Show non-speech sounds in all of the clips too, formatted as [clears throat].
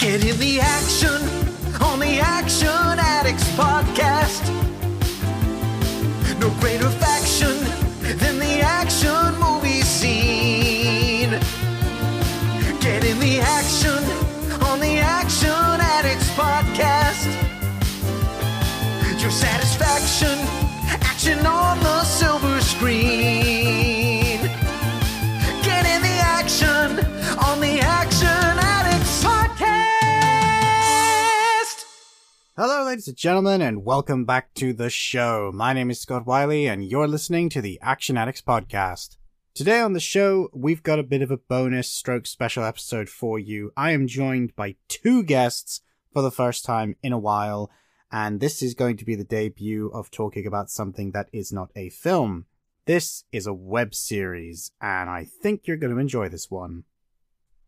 Get in the action on the Action Addicts podcast. No greater faction than the action movie scene. Get in the action on the Action Addicts podcast. Your satisfaction, action on Hello, ladies and gentlemen, and welcome back to the show. My name is Scott Wiley, and you're listening to the Action Addicts Podcast. Today on the show, we've got a bit of a bonus stroke special episode for you. I am joined by two guests for the first time in a while, and this is going to be the debut of talking about something that is not a film. This is a web series, and I think you're going to enjoy this one.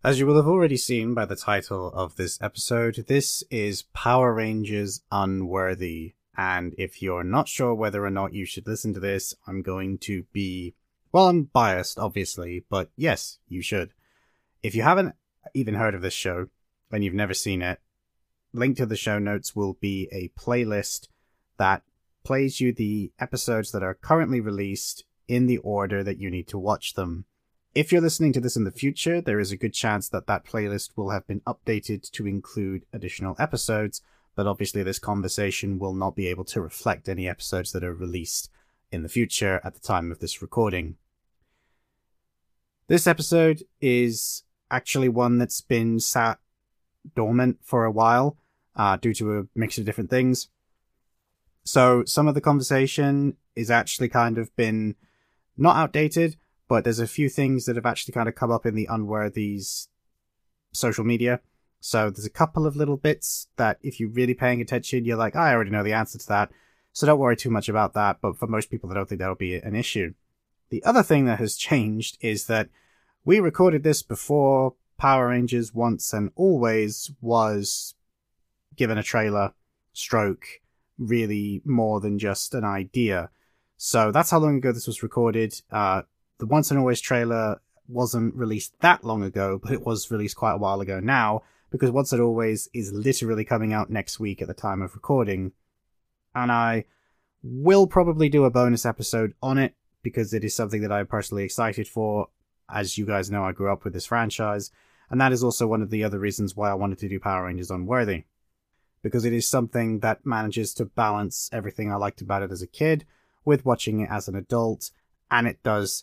As you will have already seen by the title of this episode, this is Power Rangers Unworthy. And if you're not sure whether or not you should listen to this, I'm going to be, well, I'm biased, obviously, but yes, you should. If you haven't even heard of this show and you've never seen it, link to the show notes will be a playlist that plays you the episodes that are currently released in the order that you need to watch them. If you're listening to this in the future, there is a good chance that that playlist will have been updated to include additional episodes, but obviously this conversation will not be able to reflect any episodes that are released in the future at the time of this recording. This episode is actually one that's been sat dormant for a while uh, due to a mix of different things. So some of the conversation is actually kind of been not outdated, but there's a few things that have actually kind of come up in the Unworthies social media. So there's a couple of little bits that if you're really paying attention, you're like, I already know the answer to that. So don't worry too much about that. But for most people, I don't think that'll be an issue. The other thing that has changed is that we recorded this before Power Rangers Once and Always was given a trailer stroke really more than just an idea. So that's how long ago this was recorded. Uh, the Once and Always trailer wasn't released that long ago, but it was released quite a while ago now because Once and Always is literally coming out next week at the time of recording. And I will probably do a bonus episode on it because it is something that I'm personally excited for. As you guys know, I grew up with this franchise, and that is also one of the other reasons why I wanted to do Power Rangers Unworthy. Because it is something that manages to balance everything I liked about it as a kid with watching it as an adult, and it does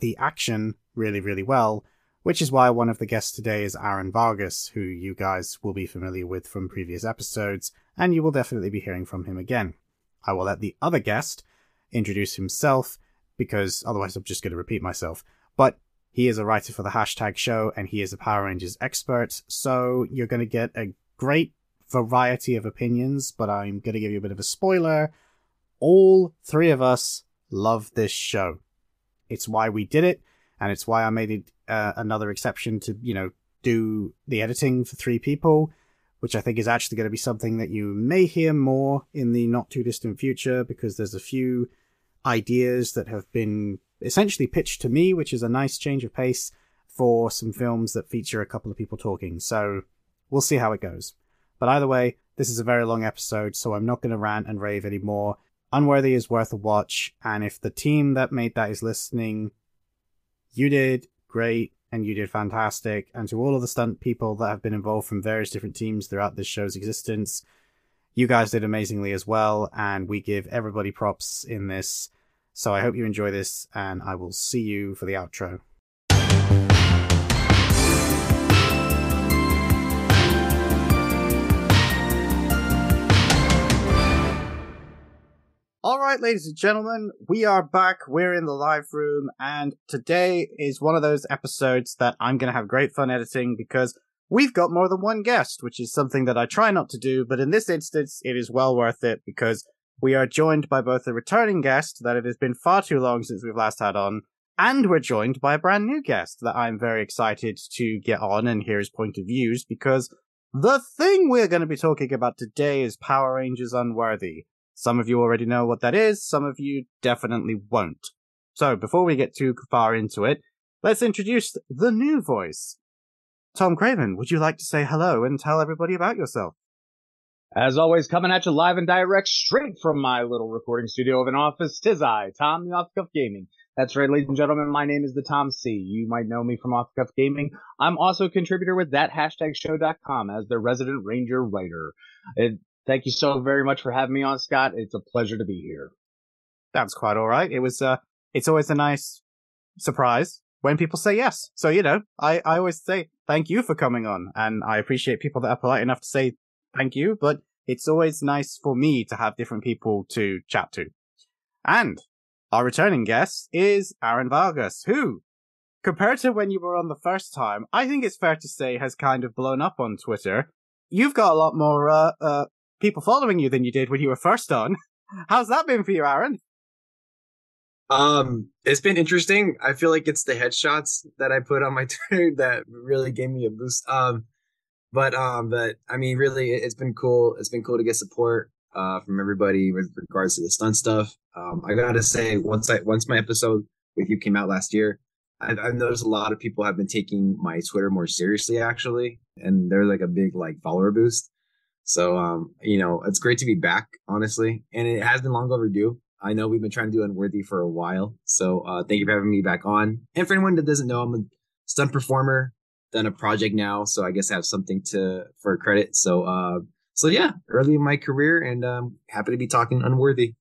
the action really, really well, which is why one of the guests today is Aaron Vargas, who you guys will be familiar with from previous episodes, and you will definitely be hearing from him again. I will let the other guest introduce himself, because otherwise I'm just going to repeat myself. But he is a writer for the hashtag show, and he is a Power Rangers expert, so you're going to get a great variety of opinions, but I'm going to give you a bit of a spoiler. All three of us love this show it's why we did it, and it's why I made it uh, another exception to you know do the editing for three people, which I think is actually going to be something that you may hear more in the not too distant future because there's a few ideas that have been essentially pitched to me, which is a nice change of pace for some films that feature a couple of people talking. So we'll see how it goes. But either way, this is a very long episode, so I'm not going to rant and rave anymore. Unworthy is worth a watch, and if the team that made that is listening, you did great and you did fantastic. And to all of the stunt people that have been involved from various different teams throughout this show's existence, you guys did amazingly as well, and we give everybody props in this. So I hope you enjoy this, and I will see you for the outro. Right, ladies and gentlemen, we are back. We're in the live room, and today is one of those episodes that I'm going to have great fun editing because we've got more than one guest, which is something that I try not to do, but in this instance, it is well worth it because we are joined by both a returning guest that it has been far too long since we've last had on, and we're joined by a brand new guest that I'm very excited to get on and hear his point of views because the thing we're going to be talking about today is Power Rangers Unworthy. Some of you already know what that is, some of you definitely won't. So, before we get too far into it, let's introduce the new voice. Tom Craven, would you like to say hello and tell everybody about yourself? As always, coming at you live and direct straight from my little recording studio of an office, tis I, Tom, the Off Cuff Gaming. That's right, ladies and gentlemen, my name is the Tom C. You might know me from Off Cuff Gaming. I'm also a contributor with that hashtag show.com as their resident ranger writer. It, thank you so very much for having me on, Scott. It's a pleasure to be here. That's quite all right. It was, uh, it's always a nice surprise when people say yes. So, you know, I, I always say thank you for coming on and I appreciate people that are polite enough to say thank you, but it's always nice for me to have different people to chat to. And our returning guest is Aaron Vargas, who, compared to when you were on the first time, I think it's fair to say has kind of blown up on Twitter. You've got a lot more uh, uh, people following you than you did when you were first on. How's that been for you, Aaron? Um, it's been interesting. I feel like it's the headshots that I put on my [laughs] Twitter that really gave me a boost. Um, but um, but I mean, really, it's been cool. It's been cool to get support uh from everybody with regards to the stunt stuff. Um, I gotta say, once I once my episode with you came out last year, I've, I've noticed a lot of people have been taking my Twitter more seriously, actually, and they're like a big like follower boost. So um, you know, it's great to be back, honestly, and it has been long overdue. I know we've been trying to do Unworthy for a while, so uh, thank you for having me back on. And for anyone that doesn't know, I'm a stunt performer done a project now, so I guess I have something to for credit. So uh so yeah, early in my career and um happy to be talking unworthy.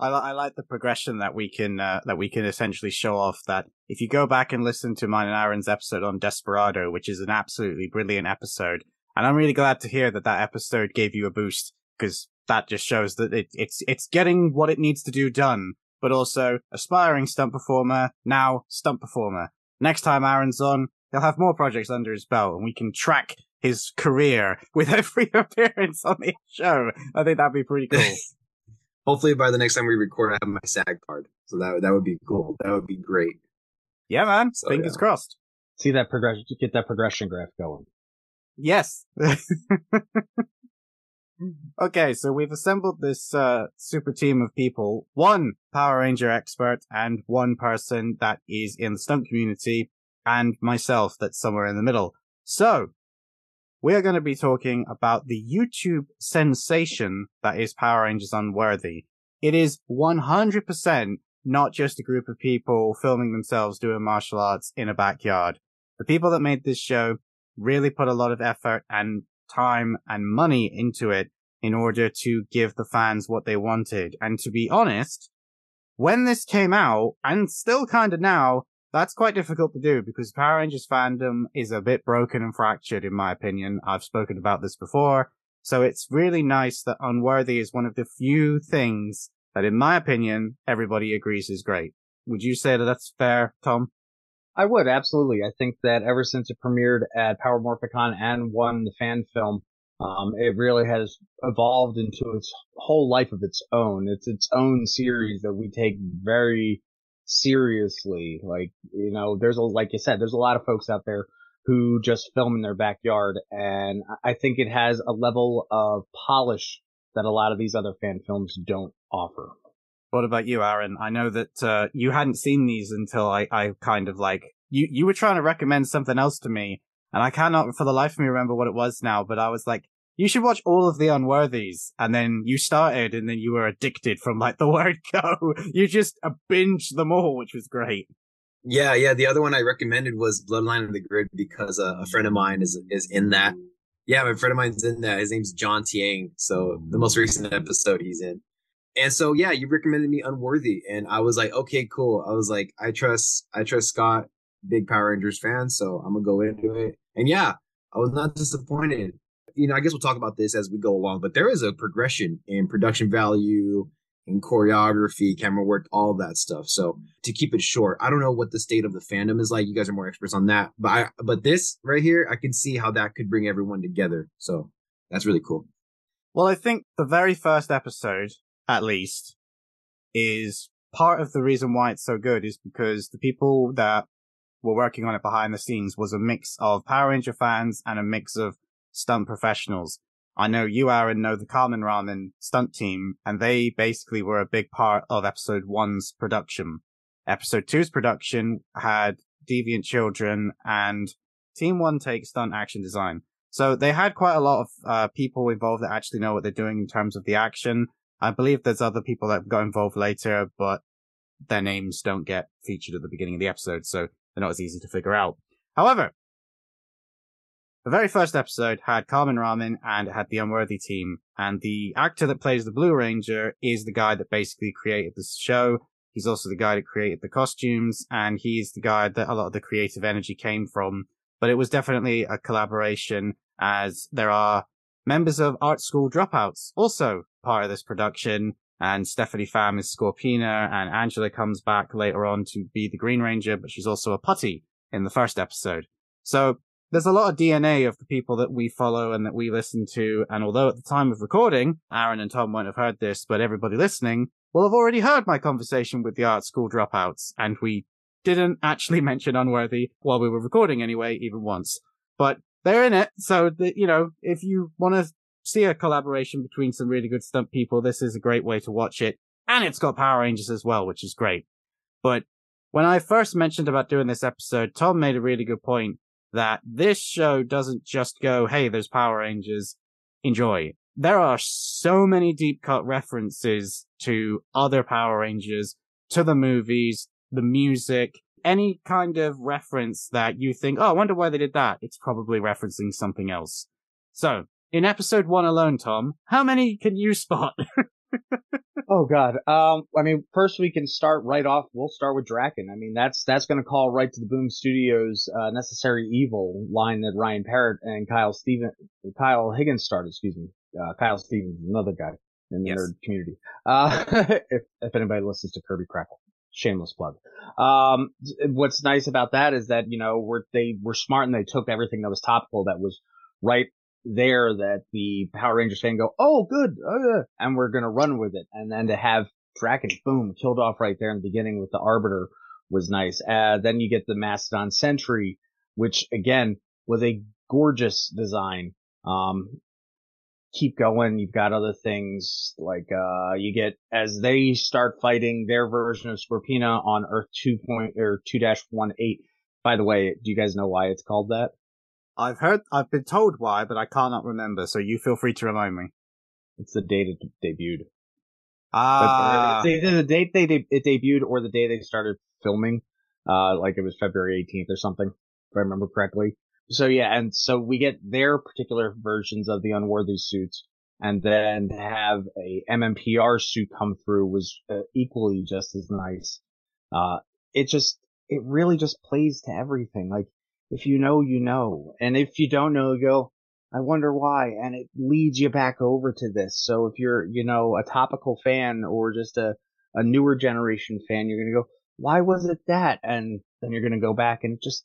I, I like the progression that we can uh, that we can essentially show off. That if you go back and listen to mine and Aaron's episode on Desperado, which is an absolutely brilliant episode, and I'm really glad to hear that that episode gave you a boost because that just shows that it, it's it's getting what it needs to do done. But also aspiring stunt performer, now stunt performer. Next time Aaron's on, he'll have more projects under his belt and we can track his career [laughs] with every appearance on the show. I think that'd be pretty cool. [laughs] Hopefully by the next time we record, I have my SAG card. So that that would be cool. That would be great. Yeah, man. So, Fingers yeah. crossed. See that progression, get that progression graph going. Yes. [laughs] okay, so we've assembled this uh, super team of people. One Power Ranger expert and one person that is in the stunt community and myself that's somewhere in the middle. So, we are going to be talking about the YouTube sensation that is Power Rangers Unworthy. It is 100% not just a group of people filming themselves doing martial arts in a backyard. The people that made this show really put a lot of effort and time and money into it in order to give the fans what they wanted. And to be honest, when this came out, and still kind of now, that's quite difficult to do because Power Rangers fandom is a bit broken and fractured, in my opinion. I've spoken about this before. So it's really nice that Unworthy is one of the few things that, in my opinion, everybody agrees is great. Would you say that that's fair, Tom? I would, absolutely. I think that ever since it premiered at Power Morphicon and won the fan film, um, it really has evolved into its whole life of its own. It's its own series that we take very seriously. Like, you know, there's a, like you said, there's a lot of folks out there who just film in their backyard. And I think it has a level of polish that a lot of these other fan films don't offer. What about you, Aaron? I know that uh, you hadn't seen these until I, I kind of like you. You were trying to recommend something else to me, and I cannot for the life of me remember what it was now. But I was like, you should watch all of the unworthies and then you started and then you were addicted from like the [laughs] word go you just uh, binged them all which was great yeah yeah the other one i recommended was bloodline of the grid because uh, a friend of mine is is in that yeah my friend of mine's in that his name's john tiang so the most recent episode he's in and so yeah you recommended me unworthy and i was like okay cool i was like i trust i trust scott big power rangers fan so i'm gonna go into it and yeah i was not disappointed you know, I guess we'll talk about this as we go along, but there is a progression in production value, in choreography, camera work, all that stuff. So to keep it short, I don't know what the state of the fandom is like. You guys are more experts on that, but I, but this right here, I can see how that could bring everyone together. So that's really cool. Well, I think the very first episode, at least, is part of the reason why it's so good is because the people that were working on it behind the scenes was a mix of Power Ranger fans and a mix of stunt professionals. I know you, Aaron, know the Carmen Ramen stunt team, and they basically were a big part of episode one's production. Episode two's production had Deviant Children and Team One Take Stunt Action Design. So they had quite a lot of uh, people involved that actually know what they're doing in terms of the action. I believe there's other people that got involved later, but their names don't get featured at the beginning of the episode, so they're not as easy to figure out. However, the very first episode had Carmen Ramen and it had the Unworthy team, and the actor that plays the Blue Ranger is the guy that basically created the show. He's also the guy that created the costumes, and he's the guy that a lot of the creative energy came from. But it was definitely a collaboration, as there are members of art school dropouts also part of this production. And Stephanie Pham is Scorpina, and Angela comes back later on to be the Green Ranger, but she's also a putty in the first episode. So there's a lot of DNA of the people that we follow and that we listen to. And although at the time of recording, Aaron and Tom won't have heard this, but everybody listening will have already heard my conversation with the art school dropouts. And we didn't actually [laughs] mention Unworthy while we were recording anyway, even once. But they're in it. So that, you know, if you want to see a collaboration between some really good stunt people, this is a great way to watch it. And it's got Power Rangers as well, which is great. But when I first mentioned about doing this episode, Tom made a really good point that this show doesn't just go, hey, there's Power Rangers, enjoy. There are so many deep cut references to other Power Rangers, to the movies, the music, any kind of reference that you think, oh, I wonder why they did that. It's probably referencing something else. So, in episode one alone, Tom, how many can you spot? [laughs] oh God. Um, I mean, first we can start right off. We'll start with Drakkon. I mean, that's that's going to call right to the Boom Studios uh, "Necessary Evil" line that Ryan Parrott and Kyle Steven, Kyle Higgins started. Excuse me, uh, Kyle Stevens, another guy in the yes. nerd community. Uh, [laughs] if if anybody listens to Kirby Krackle, shameless plug. Um, what's nice about that is that you know we're they were smart and they took everything that was topical that was right there that the Power Rangers fan go, oh, good, uh, and we're gonna run with it, and then to have Drakkon, boom, killed off right there in the beginning with the Arbiter was nice. Uh, then you get the Mastodon Sentry, which again was a gorgeous design. Um, keep going. You've got other things like, uh, you get as they start fighting their version of Scorpina on Earth 2 point or 2-18. By the way, do you guys know why it's called that? I've heard, I've been told why, but I cannot remember. So you feel free to remind me. It's the date it debuted. Ah, but it's either the date they de- it debuted or the day they started filming. Uh, like it was February 18th or something, if I remember correctly. So yeah, and so we get their particular versions of the unworthy suits, and then have a MMPR suit come through was uh, equally just as nice. Uh, it just, it really just plays to everything. Like if you know, you know. And if you don't know, you go, I wonder why. And it leads you back over to this. So if you're, you know, a topical fan or just a, a newer generation fan, you're going to go, why was it that? And then you're going to go back and it just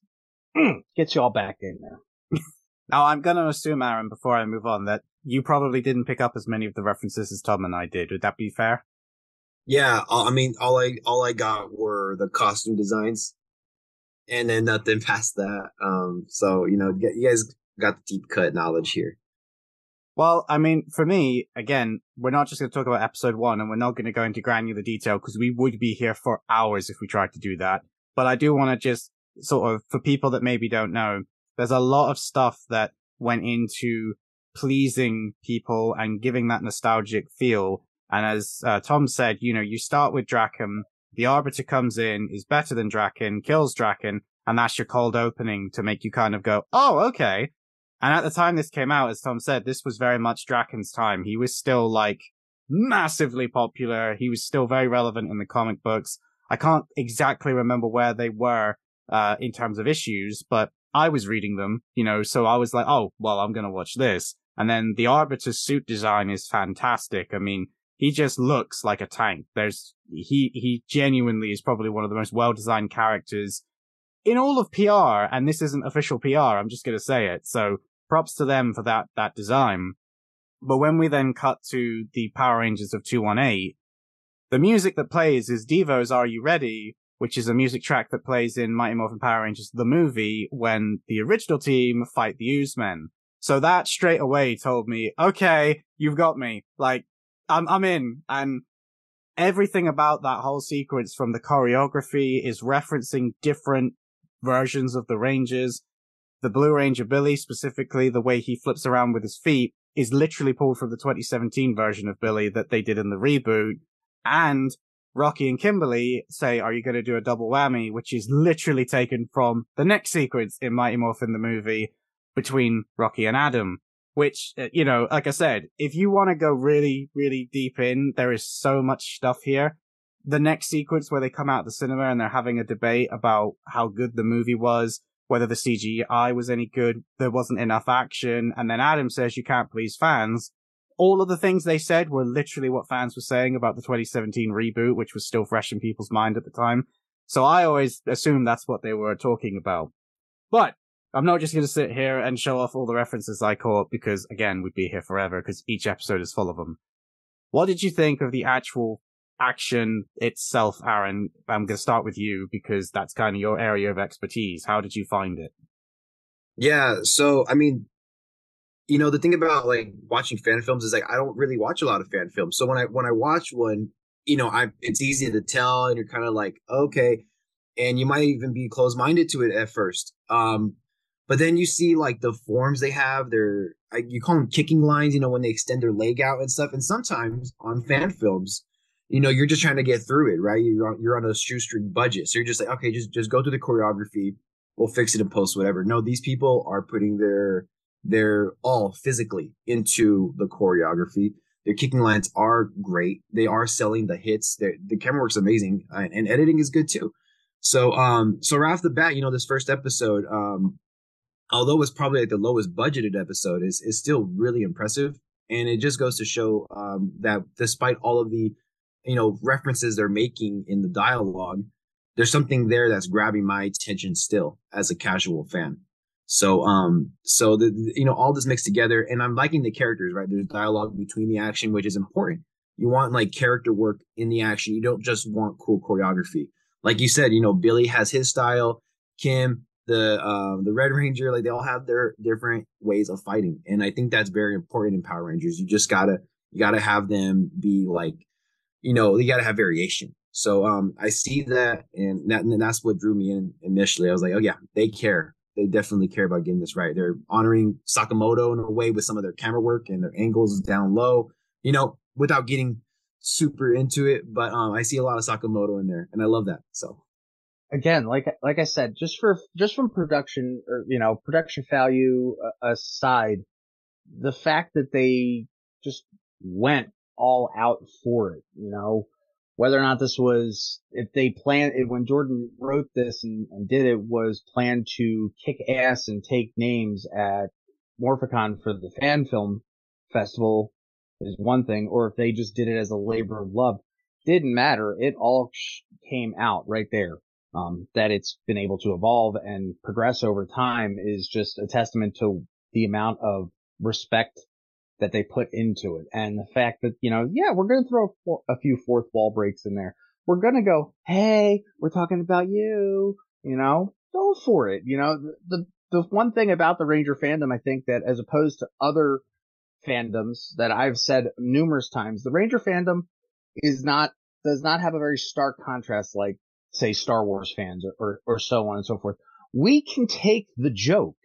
mm, gets you all back in there. now I'm going to assume, Aaron, before I move on, that you probably didn't pick up as many of the references as Tom and I did. Would that be fair? Yeah, I mean, all I all I got were the costume designs and then nothing [laughs] past that. Um, so you know, you guys got the deep cut knowledge here. Well, I mean, for me, again, we're not just going to talk about episode one, and we're not going to go into granular detail because we would be here for hours if we tried to do that. But I do want to just sort of, for people that maybe don't know, there's a lot of stuff that went into pleasing people and giving that nostalgic feel. And as uh, Tom said, you know, you start with Drakkon, the Arbiter comes in, is better than Drakkon, kills Drakkon, and that's your cold opening to make you kind of go, oh, okay. And at the time this came out, as Tom said, this was very much Drakkon's time. He was still like massively popular. He was still very relevant in the comic books. I can't exactly remember where they were, uh, in terms of issues, but I was reading them, you know, so I was like, oh, well, I'm going to watch this. And then the Arbiter's suit design is fantastic. I mean, he just looks like a tank. There's he he genuinely is probably one of the most well designed characters in all of PR, and this isn't official PR. I'm just gonna say it. So props to them for that that design. But when we then cut to the Power Rangers of 218, the music that plays is Devo's Are You Ready, which is a music track that plays in Mighty Morphin Power Rangers the movie when the original team fight the Oozemen. So that straight away told me, okay, you've got me. Like, I'm I'm in, and everything about that whole sequence, from the choreography, is referencing different versions of the Rangers. the Blue Ranger Billy, specifically the way he flips around with his feet, is literally pulled from the 2017 version of Billy that they did in the reboot. And Rocky and Kimberly say, are you going to do a double whammy? Which is literally taken from the next sequence in Mighty Morphin the movie between Rocky and Adam. Which, uh, you know, like I said, if you want to go really, really deep in, there is so much stuff here. The next sequence where they come out of the cinema and they're having a debate about how good the movie was, whether the CGI was any good, there wasn't enough action, and then Adam says you can't please fans. All of the things they said were literally what fans were saying about the 2017 reboot, which was still fresh in people's mind at the time. So I always assumed that's what they were talking about. But I'm not just going to sit here and show off all the references I caught because, again, we'd be here forever because each episode is full of them. What did you think of the actual action itself, Aaron? I'm going to start with you because that's kind of your area of expertise. How did you find it? Yeah, so I mean, you know, the thing about like watching fan films is like I don't really watch a lot of fan films. So when I when I watch one, you know, I it's easy to tell, and you're kind of like, okay, and you might even be closed minded to it at first. Um, but then you see like the forms they have, they're you call them kicking lines, you know, when they extend their leg out and stuff. And sometimes on fan films, you know, you're just trying to get through it, right? You're on, you're on a shoestring budget, so you're just like, okay, just just go through the choreography. We'll fix it in post, whatever. No, these people are putting their their all physically into the choreography. Their kicking lines are great. They are selling the hits. They're, the camera work's amazing, uh, and editing is good too. So, um, so right off the bat, you know, this first episode, um, although it's probably like the lowest budgeted episode, is is still really impressive, and it just goes to show um, that despite all of the you know references they're making in the dialogue, there's something there that's grabbing my attention still as a casual fan. So um so the you know all this mixed together, and I'm liking the characters. Right, there's dialogue between the action, which is important. You want like character work in the action. You don't just want cool choreography. Like you said, you know Billy has his style. Kim the um the Red Ranger, like they all have their different ways of fighting, and I think that's very important in Power Rangers. You just gotta you gotta have them be like, you know, you gotta have variation. So um I see that, and that and that's what drew me in initially. I was like, oh yeah, they care. They definitely care about getting this right. They're honoring Sakamoto in a way with some of their camera work and their angles down low. You know, without getting super into it, but um I see a lot of Sakamoto in there, and I love that. So again, like like I said, just for just from production or you know production value uh, aside, the fact that they just went all out for it, you know, whether or not this was if they planned it when Jordan wrote this and, and did it was planned to kick ass and take names at Morphicon for the fan film festival is one thing, or if they just did it as a labor of love, didn't matter. It all came out right there um, that it's been able to evolve and progress over time is just a testament to the amount of respect that they put into it. And the fact that, you know, yeah, we're going to throw a few fourth wall breaks in there. We're going to go, Hey, we're talking about you, you know, go for it. You know, the, the, the one thing about the Ranger fandom, I think that as opposed to other fandoms that I've said numerous times, the Ranger fandom is not, does not have a very stark contrast like say Star Wars fans or, or, so on and so forth. We can take the joke,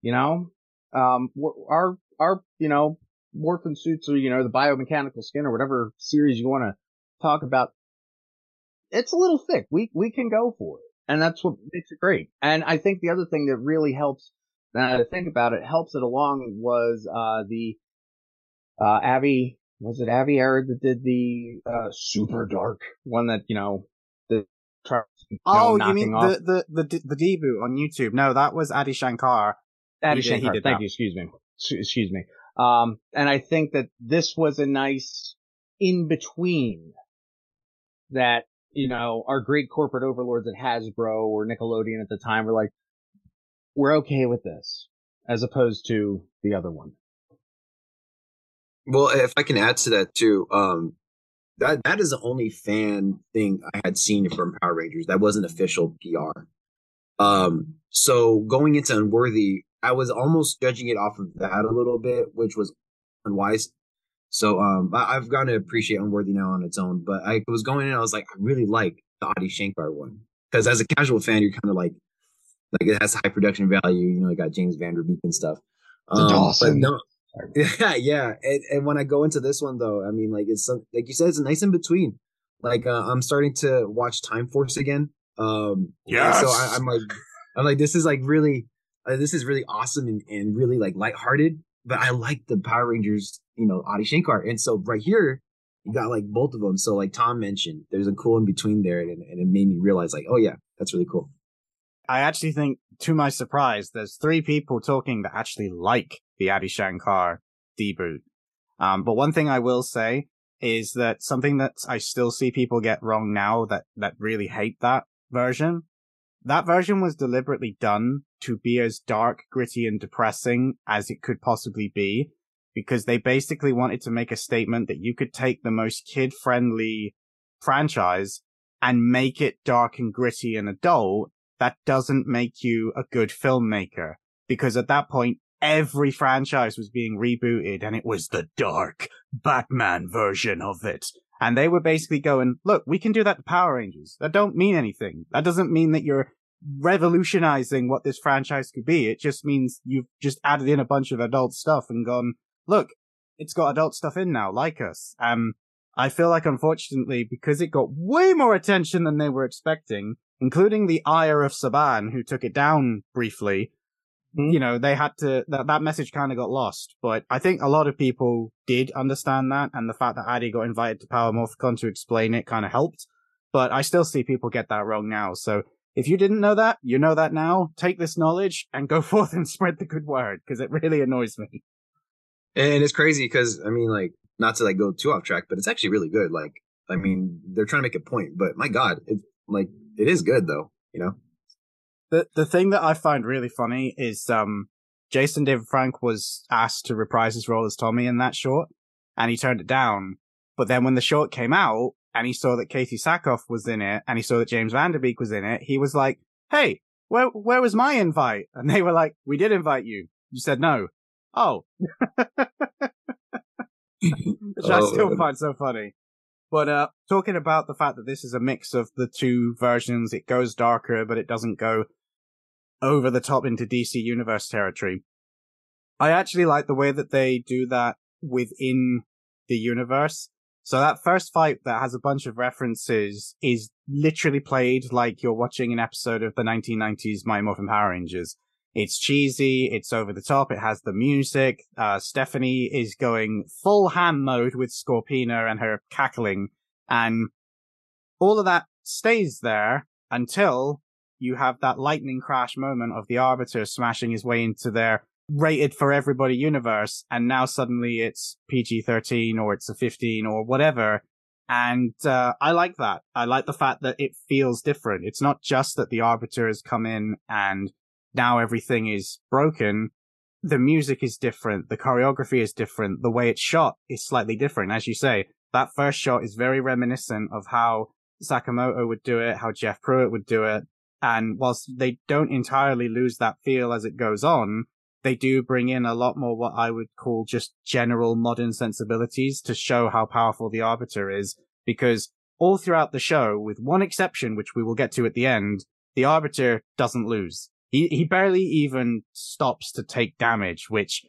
you know, um, our, our, you know, morphin suits or, you know, the biomechanical skin or whatever series you want to talk about. It's a little thick. We, we can go for it. And that's what makes it great. And I think the other thing that really helps, now think about it, helps it along was, uh, the, uh, Avi, was it Avi Arad that did the, uh, super dark one that, you know, the you oh, you mean off. the, the the the debut on YouTube? No, that was Adi Shankar. Adi he Shankar. Did, thank that. you. Excuse me. Excuse me. Um, and I think that this was a nice in between that you know our great corporate overlords at Hasbro or Nickelodeon at the time were like, we're okay with this, as opposed to the other one. Well, if I can add to that too, um, that that is the only fan thing I had seen from Power Rangers. That wasn't official PR. Um, so going into Unworthy, I was almost judging it off of that a little bit, which was unwise. So um, I, have gotten to appreciate Unworthy now on its own. But I was going in, I was like, I really like the Adi Shankar one because as a casual fan, you're kind of like, like it has high production value. You know, you got James Van Der Beek and stuff. Um, Dawson. but no, yeah, [laughs] yeah. And, and when I go into this one though, I mean, like it's like you said, it's a nice in between. Like uh, I'm starting to watch Time Force again. Um, and So I, I'm like, [laughs] I'm like, this is like really, uh, this is really awesome and, and really like lighthearted. But I like the Power Rangers, you know, Adi Shankar. And so right here, you got like both of them. So like Tom mentioned, there's a cool in between there, and, and it made me realize like, oh yeah, that's really cool. I actually think, to my surprise, there's three people talking that actually like the Adi Shankar deboot. Um, but one thing I will say is that something that I still see people get wrong now that, that really hate that version. That version was deliberately done to be as dark, gritty, and depressing as it could possibly be because they basically wanted to make a statement that you could take the most kid friendly franchise and make it dark and gritty and adult that doesn't make you a good filmmaker. Because at that point, every franchise was being rebooted and it was the dark Batman version of it. And they were basically going, look, we can do that to Power Rangers. That don't mean anything. That doesn't mean that you're revolutionizing what this franchise could be. It just means you've just added in a bunch of adult stuff and gone, look, it's got adult stuff in now, like us. Um, I feel like unfortunately, because it got way more attention than they were expecting, including the ire of Saban, who took it down briefly, Hmm. you know, they had to, that, that message kind of got lost. But I think a lot of people did understand that, and the fact that Adi got invited to Power Morphicon to explain it kind of helped. But I still see people get that wrong now. So if you didn't know that, you know that now. Take this knowledge and go [laughs] forth and spread the good word, because it really annoys me. And it's crazy because I mean, like, not to like go too off track, but it's actually really good. Like, I mean, they're trying to make a point, but my God, it like it is good though. You know, The the thing that I find really funny is um Jason David Frank was asked to reprise his role as Tommy in that short, and he turned it down. But then when the short came out and he saw that Katee Sackhoff was in it and he saw that James Van Der Beek was in it, he was like, "Hey, where where was my invite?" [laughs] And they were like, "We did invite you. You said no." Oh, [laughs] which I Oh, still man. find so funny. But uh, talking about the fact that this is a mix of the two versions, it goes darker, but it doesn't go over the top into DC Universe territory. I actually like the way that they do that within the universe. So that first fight that has a bunch of references is literally played like you're watching an episode of the 1990s Mighty Morphin Power Rangers. It's cheesy, it's over the top, it has the music. Uh, Stephanie is going full ham mode with Scorpina and her cackling, and all of that stays there until you have that lightning crash moment of the Arbiter smashing his way into their rated for everybody universe, and now suddenly it's PG 13 or it's a 15 or whatever. And uh, I like that. I like the fact that it feels different. It's not just that the Arbiter has come in and now everything is broken. The music is different. The choreography is different. The way it's shot is slightly different. As you say, that first shot is very reminiscent of how Sakamoto would do it, how Jeff Pruitt would do it. And whilst they don't entirely lose that feel as it goes on, they do bring in a lot more what I would call just general modern sensibilities to show how powerful the Arbiter is. Because all throughout the show, with one exception, which we will get to at the end, the Arbiter doesn't lose. He, he barely even stops to take damage, which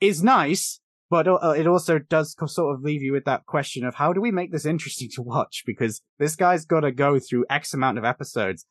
is nice, but uh, it also does sort of leave you with that question of how do we make this interesting to watch? Because this guy's got to go through X amount of episodes,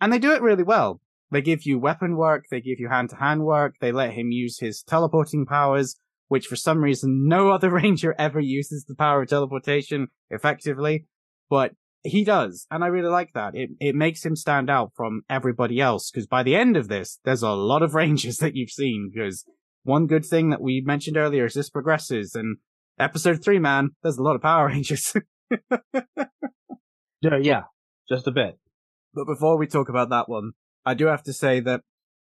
and they do it really well. They give you weapon work, they give you hand to hand work, they let him use his teleporting powers, which for some reason no [laughs] other ranger ever uses the power of teleportation effectively, but he does, and I really like that. It it makes him stand out from everybody else because by the end of this, there's a lot of [laughs] rangers that you've seen. Because one good thing that we mentioned earlier is this progresses, and episode three, man, there's a lot of Power [laughs] Rangers. Yeah, yeah, just a bit. But before we talk about that one, I do have to say that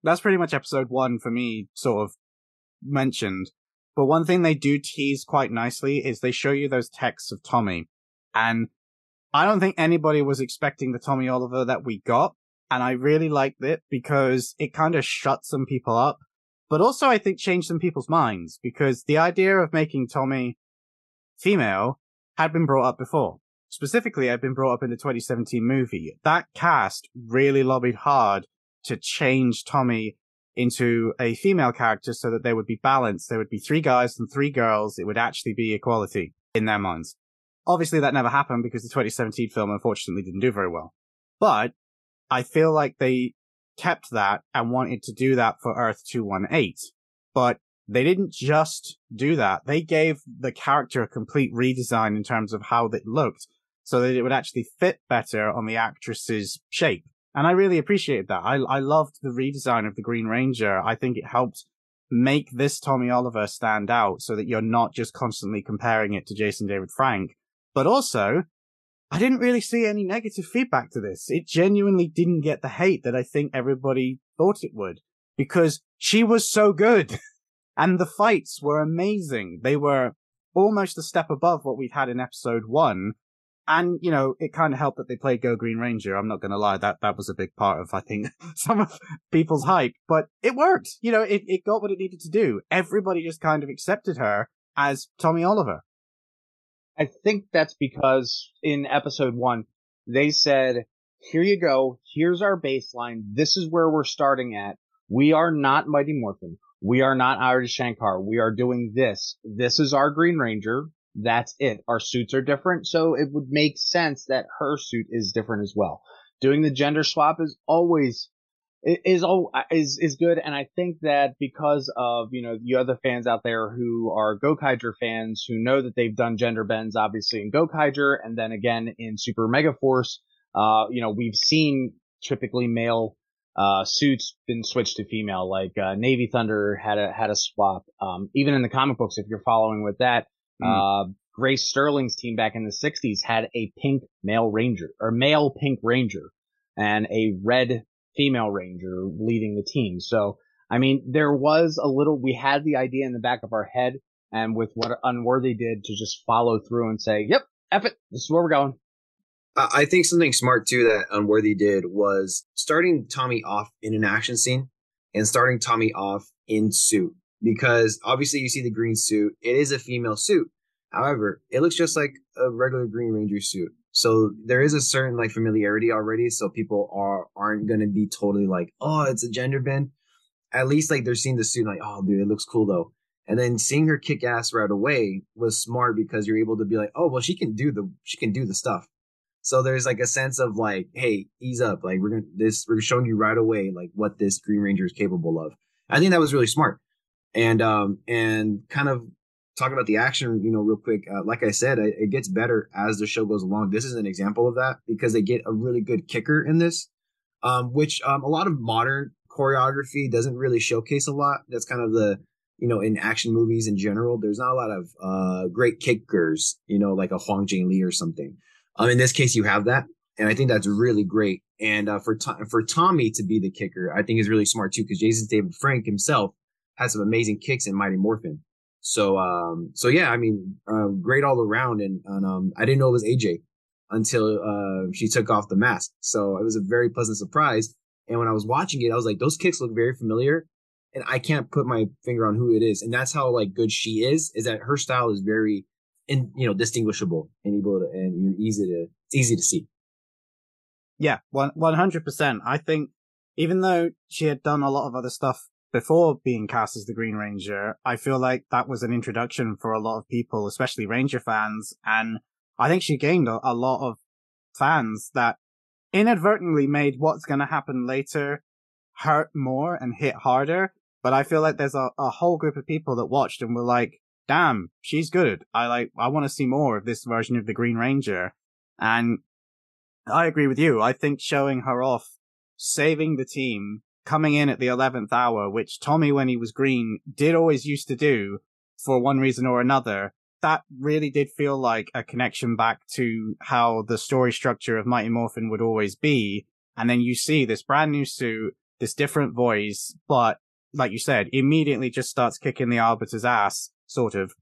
that's pretty much episode one for me, sort of mentioned. But one thing they do tease quite nicely is they show you those texts of Tommy. And I don't think anybody was expecting the Tommy Oliver that we got. And I really liked it because it kind of shut some people up, but also I think changed some people's minds because the idea of making Tommy female had been brought up before specifically I've been brought up in the 2017 movie. That cast really lobbied hard to change Tommy into a female character so that there would be balance. There would be three guys and three girls. It would actually be equality in their minds. Obviously that never happened because the 2017 film unfortunately didn't do very well. But I feel like they kept that and wanted to do that for Earth 218. But they didn't just do that. They gave the character a complete redesign in terms of how it looked so that it would actually fit better on the actress's shape. And I really appreciated that. I, I loved the redesign of the Green Ranger. I think it helped make this Tommy Oliver stand out so that you're not just constantly comparing it to Jason David Frank. But also, I didn't really see any negative feedback to this. It genuinely didn't get the hate that I think everybody thought it would because she was so good [laughs] and the fights were amazing. They were almost a step above what we'd had in episode one. And, you know, it kind of helped that they played Go Green Ranger. I'm not going to lie. That, that was a big part of, I think, [laughs] some of people's hype, but it worked. You know, it, it got what it needed to do. Everybody just kind of accepted her as Tommy Oliver. I think that's because in episode one, they said, here you go. Here's our baseline. This is where we're starting at. We are not Mighty Morphin. We are not Adi Shankar. We are doing this. This is our Green Ranger. That's it. Our suits are different, so it would make sense that her suit is different as well. Doing the gender swap is always is all is is good, and I think that because of you know the other fans out there who are Gokaiger fans who know that they've done gender bends obviously in Gokaiger, and then again in Super Mega Force, uh, you know we've seen typically male uh, suits been switched to female, like uh, Navy Thunder had a had a swap. Um, even in the comic books, if you're following with that, Mm. Uh, Grace Sterling's team back in the 60s had a pink male ranger or male pink ranger and a red female ranger leading the team. So, I mean, there was a little, we had the idea in the back of our head and with what Unworthy did to just follow through and say, yep, F it, this is where we're going. I think something smart too that Unworthy did was starting Tommy off in an action scene and starting Tommy off in suit because obviously you see the green suit. It is a female suit. However, it looks just like a regular Green Ranger suit. So there is a certain like familiarity already. So people are aren't gonna be totally like, oh, it's a gender bend. At least like they're seeing the suit like, oh, dude, it looks cool though. And then seeing her kick ass right away was smart because you're able to be like, oh, well, she can do the she can do the stuff. So there's like a sense of like, hey, ease up. Like we're gonna this we're showing you right away like what this Green Ranger is capable of. I think that was really smart and um and kind of talk about the action you know real quick uh, like i said it, it, gets better as the show goes along. This is an example of that because they get a really good kicker in this um which um a lot of modern choreography doesn't really showcase a lot. That's kind of the you know in action movies in general there's not a lot of uh great kickers you know like a Hwang Jang-lee or something. Um in this case you have that and i think that's really great. And uh, for for tommy to be the kicker i think is really smart too because jason david frank himself had some amazing kicks in Mighty Morphin. So um so yeah, I mean, uh, great all around, and, and um I didn't know it was AJ until uh she took off the mask. So it was a very pleasant surprise. And when I was watching it, I was like, those kicks look very familiar, and I can't put my finger on who it is. And that's how like good she is. Is that her style is very, in you know, distinguishable and able to and you're easy to it's easy to see. Yeah, one hundred percent. I think even though she had done a lot of other stuff before being cast as the Green Ranger, I feel like that was an introduction for a lot of people, especially Ranger fans. And I think she gained a, a lot of fans that inadvertently made what's going to happen later hurt more and hit harder. But I feel like there's a, a whole group of people that watched and were like, damn, she's good. I like, I want to see more of this version of the Green Ranger. And I agree with you. I think showing her off, saving the team, coming in at the 11th hour, which Tommy, when he was green, did always used to do for one reason or another, that really did feel like a connection back to how the story structure of Mighty Morphin would always be. And then you see this brand new suit, this different voice, but like you said, immediately just starts kicking the Arbiter's ass, sort of.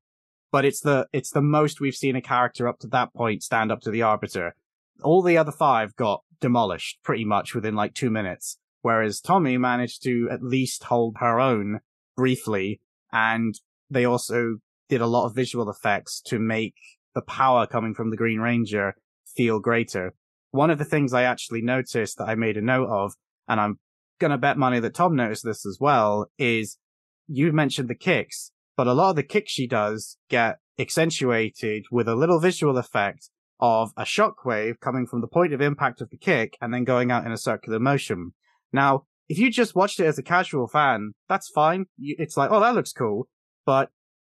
But it's the, it's the most we've seen a character up to that point stand up to the Arbiter. All the other five got demolished pretty much within like two minutes. Whereas Tommy managed to at least hold her own briefly. And they also did a lot of visual effects to make the power coming from the Green Ranger feel greater. One of the things I actually noticed that I made a note of, and I'm gonna bet money that Tom noticed this as well. Is you mentioned the kicks, but a lot of the kicks she does get accentuated with a little visual effect of a shockwave coming from the point of impact of the kick and then going out in a circular motion. Now, if you just watched it as a casual fan, that's fine. It's like, oh, that looks cool. But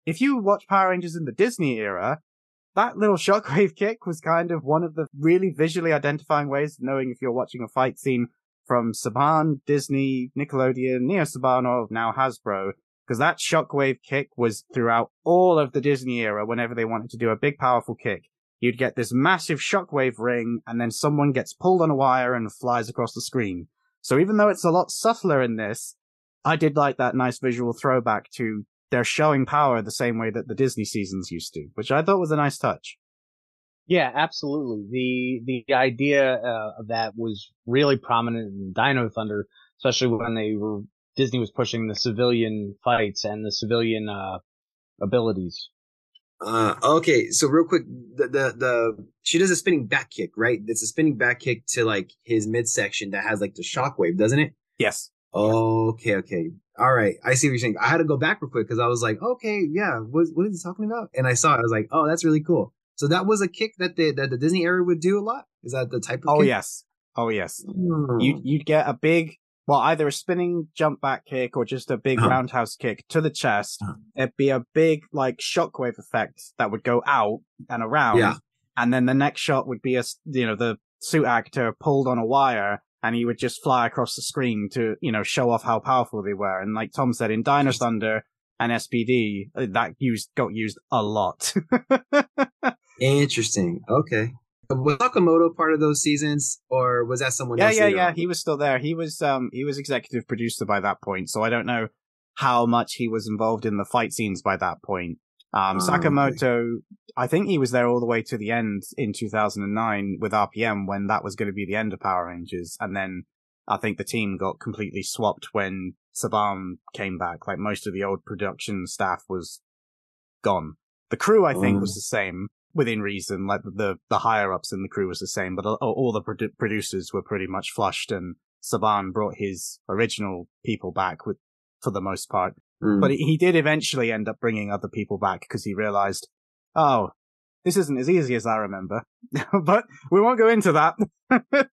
if you watch Power Rangers in the Disney era, that little [laughs] shockwave kick was kind of one of the really visually identifying ways of knowing if you're watching a fight scene from Saban, Disney, Nickelodeon, Neo Saban, or now Hasbro. Because that shockwave kick was throughout all of the Disney era whenever they wanted to do a big powerful kick. You'd get this massive shockwave ring and then someone gets pulled on a wire and flies across the screen. So even though it's a lot subtler in this, I did like that nice visual throwback to they're showing power the same way that the Disney seasons used to, which I thought was a nice touch. Yeah, absolutely. The the idea uh, of that was really prominent in Dino Thunder, especially when they were Disney was pushing the civilian fights and the civilian uh, abilities. Uh, okay, so real quick, the, the the she does a spinning back kick, right? It's a spinning back kick to like his midsection that has like the shockwave, doesn't it? Yes. Okay, okay. All right. I see what you're saying. I had to go back real quick because I was like, okay, yeah, what what is he talking about? And I saw it. I was like, oh, that's really cool. So that was a kick that the that the Disney era would do a lot. Is that the type of? Oh kick? yes. Oh yes. Hmm. You you'd get a big well, either a spinning jump back kick or just a big roundhouse kick to the chest. It'd be a big like shockwave effect that would go out and around. Yeah. And then the next shot would be a, you know the suit actor pulled on a wire and he would just fly across the screen to you know show off how powerful they were. And like Tom said in Dino Thunder and SPD, uh, that used got used a lot. [laughs] Interesting. Okay. Was Sakamoto part of those seasons, or was that someone yeah, else? yeah, yeah. on? He was still there. He was um he was executive producer by that point, so I don't know how much he was involved in the fight scenes by that point. Um, Oh, okay. Sakamoto, I think he was there all the way to the end in 2009 with RPM when that was going to be the end of Power Rangers, and then I think the team got completely swapped when Saban came back. Like most of the old production staff was gone. The crew, I think, Oh. was the same within reason. Like the the higher ups in the crew was the same, but all, all the produ- producers were pretty much flushed, and Saban brought his original people back with for the most part. Mm. But he he did eventually end up bringing other people back because he realized, oh, this isn't as easy as I remember. [laughs] but we won't go into that. [laughs]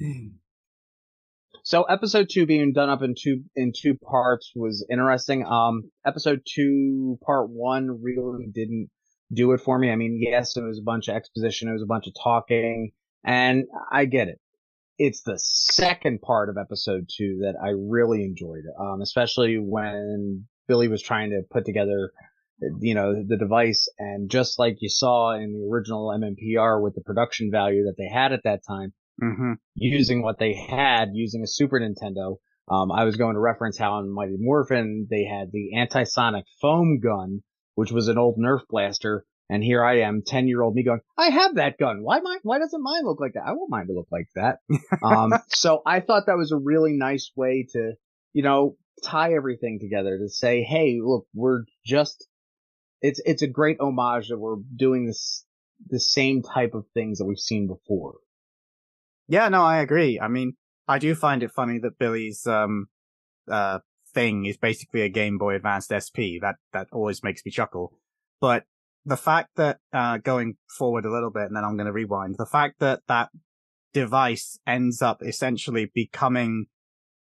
[laughs] So episode two being done up in two in two parts was interesting. Um, episode two, part one, really didn't do it for me. I mean, yes, it was a bunch of exposition, it was a bunch of talking, and I get it. It's the second part of episode two that I really enjoyed, um, especially when Billy was trying to put together, you know, the device, and just like you saw in the original MMPR with the production value that they had at that time hmm using what they had using a Super Nintendo. Um, I was going to reference how in Mighty Morphin they had the anti-sonic foam gun, which was an old Nerf blaster, and here I am, ten year old me going, I have that gun. Why mine? Why doesn't mine look like that? I want mine to look like that. [laughs] um, so I thought that was a really nice way to, you know, tie everything together to say, hey, look, we're just, it's it's a great homage that we're doing this the same type of things that we've seen before. Yeah, no, I agree. I mean, I do find it funny that Billy's um uh thing is basically a Game Boy Advanced SP. That that always makes me chuckle. But the fact that uh going forward a little bit and then I'm going to rewind, the fact that that device ends up essentially becoming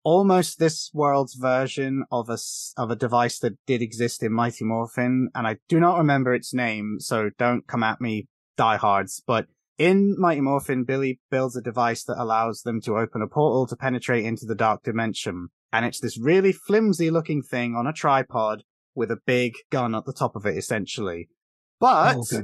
almost this world's version of a of a device that did exist in Mighty Morphin and I do not remember its name, so don't come at me diehards, but in Mighty Morphin, Billy builds a device that allows them to open a portal to penetrate into the dark dimension. And it's this really flimsy looking thing on a tripod with a big gun at the top of it, essentially. But, oh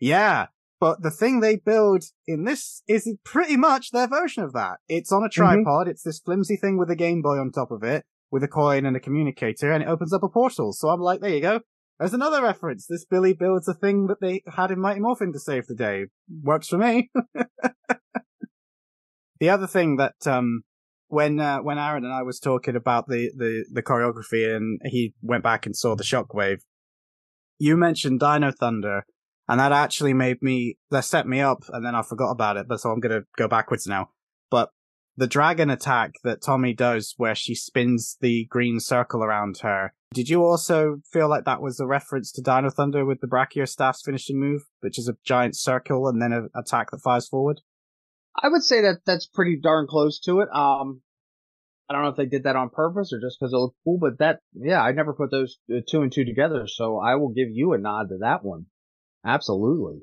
yeah, but the thing they build in this is pretty much their version of that. It's on a mm-hmm. tripod. It's this flimsy thing with a Game Boy on top of it, with a coin and a communicator, and it opens up a portal. So I'm like, there you go. There's another reference. This Billy builds a thing that they had in Mighty Morphin to save the day. Works for me. [laughs] the other thing that, um, when, uh, when Aaron and I was talking about the, the, the choreography and he went back and saw the shockwave, you mentioned Dino Thunder and that actually made me, that set me up and then I forgot about it, but so I'm to go backwards now. But the dragon attack that Tommy does, where she spins the green circle around her. Did you also feel like that was a reference to Dino Thunder with the Brachio Staff's finishing move, which is a giant circle and then an attack that fires forward? I would say that that's pretty darn close to it. Um, I don't know if they did that on purpose or just because it looked cool, but that, yeah, I never put those uh, two and two together. So I will give you a nod to that one. Absolutely.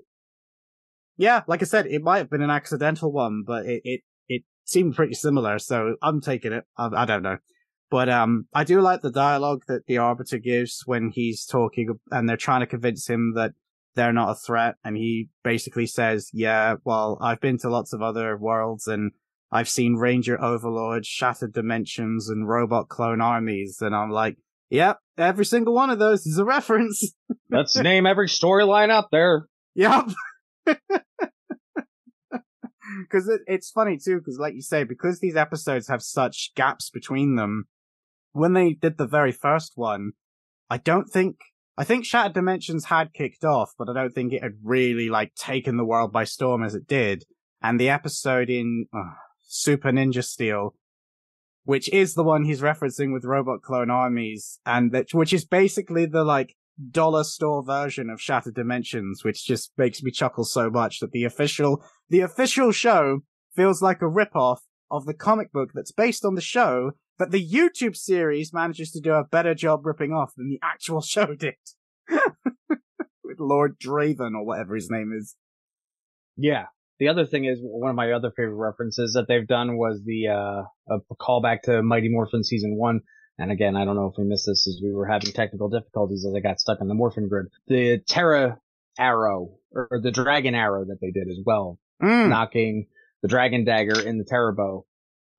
Yeah, like I said, it might have been an accidental one, but it, it, it seemed pretty similar. So I'm taking it. I, I don't know. But um, I do like the dialogue that the Arbiter gives when he's talking, and they're trying to convince him that they're not a threat. And he basically says, "Yeah, well, I've been to lots of other worlds, and I've seen Ranger Overlords, Shattered Dimensions, and Robot Clone Armies." And I'm like, "Yep, every single one of those is a reference." [laughs] Let's name every storyline up there. Yep. Because [laughs] it, it's funny too, because like you say, because these episodes have such gaps between them, when they did the very first one, I don't think I think Shattered Dimensions had kicked off, but I don't think it had really like taken the world by storm as it did. And the episode in uh, Super Ninja Steel, which is the one he's referencing with Robot Clone Armies, and that which is basically the like dollar store version of Shattered Dimensions, which just makes me chuckle so much that the official the official show feels like a ripoff of the comic book that's based on the show but the YouTube series manages to do a better job ripping off than the actual [laughs] show did. [laughs] With Lord Draven or whatever his name is. Yeah. The other thing is one of my other favorite references that they've done was the uh a callback to Mighty Morphin season one. And again, I don't know if we missed this as we were having technical difficulties as I got stuck in the Morphin grid. The Terra arrow or the dragon arrow that they did as well, Mm. knocking the dragon dagger in the Terra bow.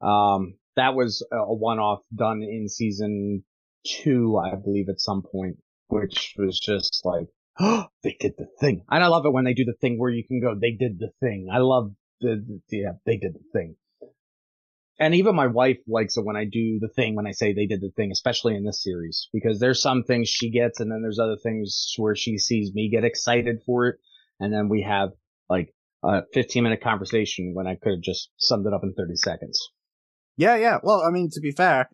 Um, that was a one-off done in season two, I believe, at some point, which was just like, oh, [gasps] they did the thing. And I love it when they do the thing where you can go, they did the thing. I love the, the yeah, they did the thing. And even my wife likes it when I do the thing, when I say they did the thing, especially in this series, because there's some things she gets and then there's other things where she sees me get excited for it. And then we have like a 15 minute conversation when I could have just summed it up in 30 seconds. Yeah, yeah. Well, I mean, to be fair,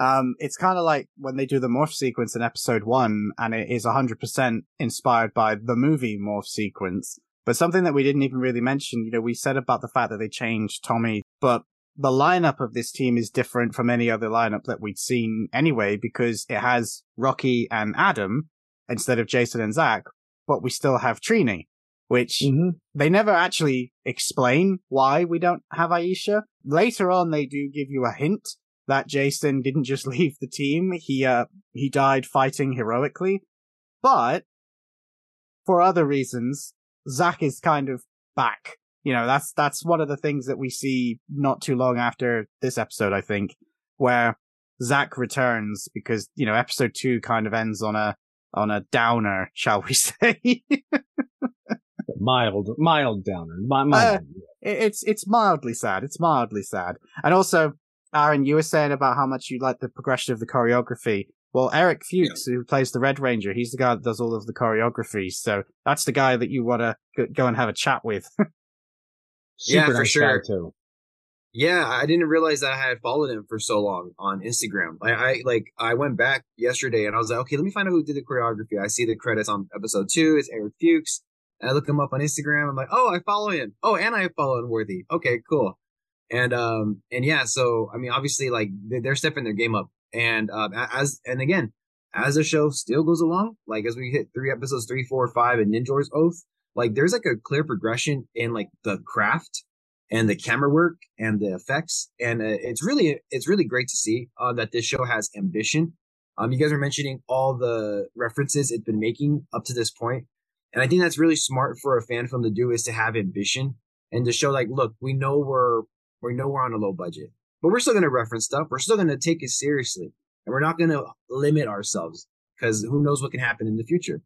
um, it's kind of like when they do the morph sequence in episode one, and it is 100% inspired by the movie morph sequence. But something that we didn't even really mention, you know, we said about the fact that they changed Tommy, but the lineup of this team is different from any other lineup that we'd seen anyway, because it has Rocky and Adam instead of Jason and Zach, but we still have Trini, which Mm-hmm. they never actually explain why we don't have Aisha. Later on, they do give you a hint that Jason didn't just [laughs] leave the team. He, uh, he died fighting heroically. But for other reasons, Zack is kind of back. You know, that's, that's one of the things that we see not too long after this episode, I think, where Zack returns because, you know, episode two kind of ends on a, on a downer, shall we [laughs] say. Mild, mild downer. Mi- mild. Uh, it's it's mildly sad. It's mildly sad. And also, Aaron, you were saying about how much you like the progression of the choreography. Well, Eric Fuchs, who plays the Red Ranger, he's the guy that does all of the choreography. So that's the guy that you want to go and have a chat with. [laughs] Yeah, for nice sure. too. Yeah, I didn't realize that I had followed him for so long on Instagram. I, I like I went back yesterday and I was like, okay, let me find out who did the choreography. I see the credits on episode two. It's Eric Fuchs. I look him up on Instagram. I'm like, oh, I follow him. Oh, and I follow Unworthy. Okay, cool. And um and yeah, so I mean, obviously, like they- they're stepping their game up. And a- as and again, as the show still goes along, like as we hit three episodes, three, four, five, and Ninjor's Oath, like there's like a clear progression in like the craft and the camera work and the effects and uh, it's really it's really great to see uh, that this show has ambition um you guys are mentioning all the references it's been making up to this point and i think that's really smart for a fan film to do is to have ambition and to show like look we know we're we know we're on a low budget but we're still going to reference stuff we're still going to take it seriously and we're not going to limit ourselves because who knows what can happen in the future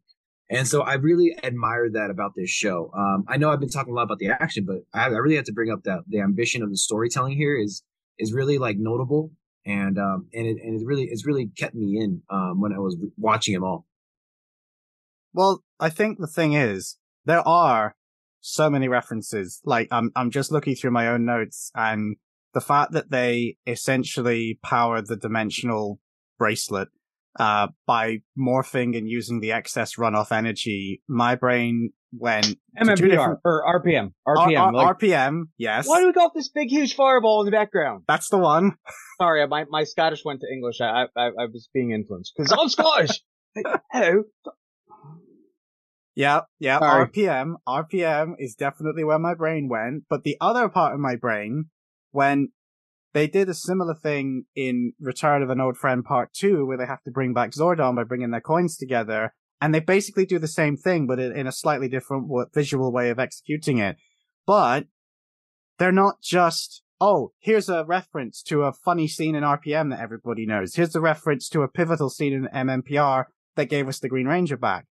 and so I really admire that about this show. Um, I know I've been talking a lot about the action, but I, I really have to bring up that the ambition of the storytelling here is is really like notable, and um, and it and it really it's really kept me in um, when I was watching them all. Well, I think the thing is, there are so many references. Like, I'm, I'm just looking through my own notes and the fact that they essentially power the dimensional bracelet uh, by morphing and using the excess runoff energy, my brain went MMPR or RPM. RPM. R- R- like, RPM, yes. why do we got this big, huge fireball in the background? That's the one. [laughs] Sorry, my, my Scottish went to English. I I, I was being influenced because I'm Scottish. [laughs] Hello. Yeah, yeah. Sorry. RPM, RPM is definitely where my brain went. But the other part of my brain, when they did a similar thing in Return of an Old Friend Part 2, where they have to bring back Zordon by bringing their coins together, and they basically do the same thing, but in in a slightly different visual way of executing it. But they're not just, oh, here's a reference to a funny scene in RPM that everybody knows. Here's a reference to a pivotal scene in MMPR that gave us the Green Ranger back.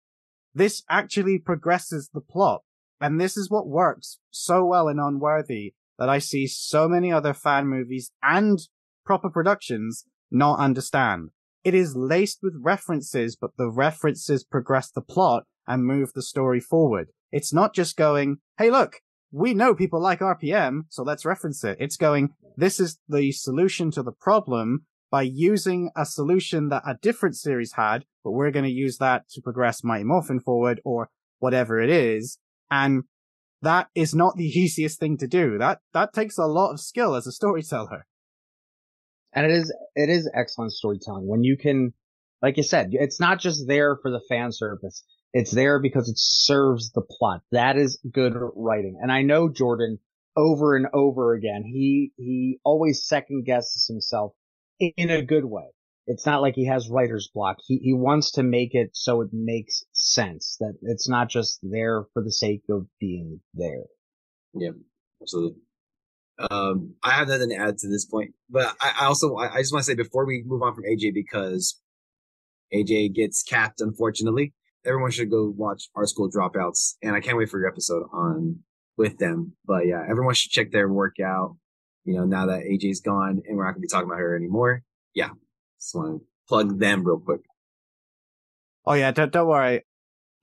This actually progresses the plot. And this is what works so well in Unworthy that I see so many other fan movies and proper productions not understand. It is laced with references, but the references progress the plot and move the story forward. It's not just going, hey look, we know people like RPM, so let's reference it. It's going, this is the solution to the problem by using a solution that a different series had, but we're going to use that to progress Mighty Morphin forward or whatever it is. And that is not the [laughs] easiest thing to do. That, that takes a lot of skill as a storyteller. And it is it is excellent storytelling when you can, like you said, it's not just there for the fan service. It's there because it serves the plot. That is good writing. And I know Jordan over and over again. He he always second guesses himself in a good way. It's not like he has writer's block. He he wants to make it so it makes sense. That it's not just there for the sake of being there. Yeah, absolutely. Um, I have nothing to add to this point, but I, I also I, I just want to say before we move on from AJ because AJ gets capped, unfortunately. Everyone should go watch our school dropouts, and I can't wait for your episode on with them. But yeah, everyone should check their workout. You know, now that AJ's gone and we're not gonna be talking about her anymore. Yeah, just want to plug them real quick. Oh yeah, don't, don't worry.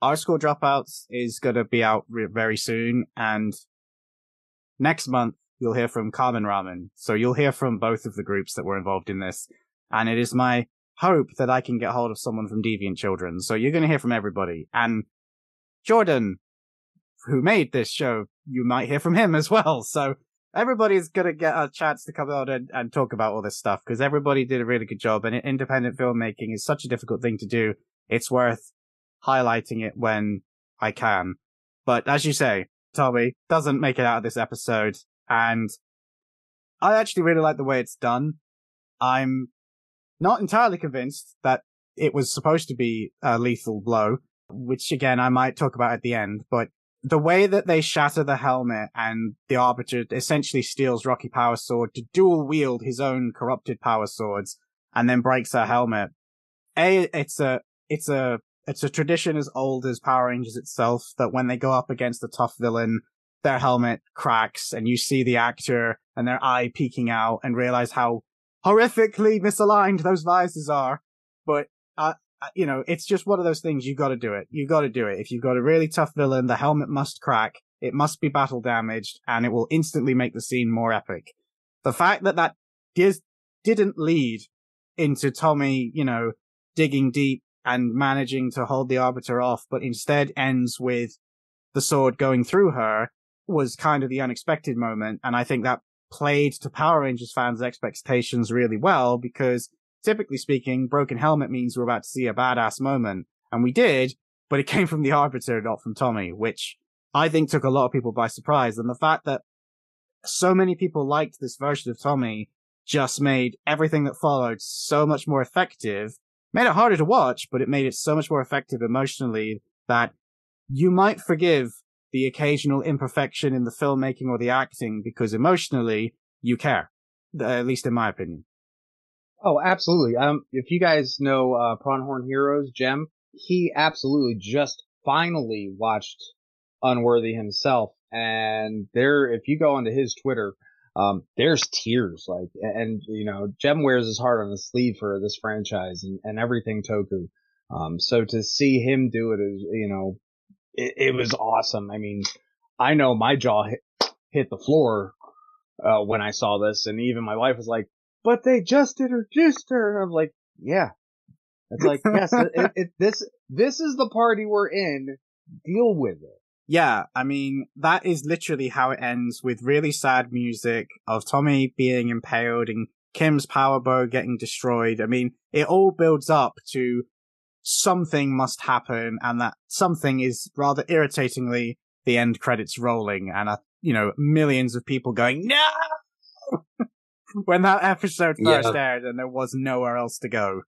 Our school dropouts is going to be out re- very soon. And next month, you'll hear from Carmen Ramen. So you'll hear from both of the groups that were involved in this. And it is my hope that I can get hold of someone from Deviant Children. So you're going to hear from everybody. And Jordan, who made this show, you might hear from him as well. So everybody's to get a chance to come out and, and talk about all this stuff because everybody did a really good job. And independent filmmaking is such a difficult thing to do. It's worth highlighting it when I can. But as you say, Tommy doesn't make it out of this episode. And I actually really like the way it's done. I'm not entirely convinced that it was supposed to be a lethal blow, which again I might talk about at the end, but the way that they shatter the helmet and the Arbiter essentially steals Rocky Power Sword to dual wield his own corrupted power swords and then breaks her helmet. A, it's a, it's a, it's a tradition as old as Power Rangers itself that when they go up against a tough villain, their helmet cracks and you see the actor and their eye peeking out and realize how horrifically misaligned those visors are. But, uh, Uh, you know, it's just one of those things. You gotta do it. You gotta do it. If you've got a really tough villain, the helmet must crack. It must be battle damaged and it will instantly make the scene more epic. The fact that that dis- didn't lead into Tommy, you know, digging deep and managing to hold the Arbiter off, but instead ends with the sword going through her was kind of the unexpected moment. And I think that played to Power Rangers fans' expectations really well because typically speaking, broken helmet means we're about to see a badass moment. And we did, but it [laughs] came from the Arbiter, not from Tommy, which I think took a lot of people by surprise. And the fact that so many people liked this version of Tommy just made everything that followed so much more effective, made it harder to watch, but it made it so much more effective emotionally that you might forgive the occasional imperfection in the filmmaking or the acting because emotionally you care, at least in my opinion. Oh, absolutely. Um, if you guys know uh, Pronghorn Heroes, Jem, he absolutely just finally watched Unworthy himself, and there, if you go onto his Twitter, um, there's tears, like, and you know, Jem wears his heart on his sleeve for this franchise and, and everything Toku. Um, so to see him do it is, you know, it, it was awesome. I mean, I know my jaw hit, hit the floor uh, when I saw this, and even my wife was like, "But they just introduced her," and I'm like, "Yeah." It's like, yes, it, it, this this is the party we're in. Deal with it. Yeah, I mean, that is literally how it ends with really sad music of Tommy being impaled and Kim's power bow getting destroyed. I mean, it all builds up to something must happen and that something is rather irritatingly the end credits rolling and, uh, you know, millions of people going, no! [laughs] when that episode first yeah. aired and there was nowhere else to go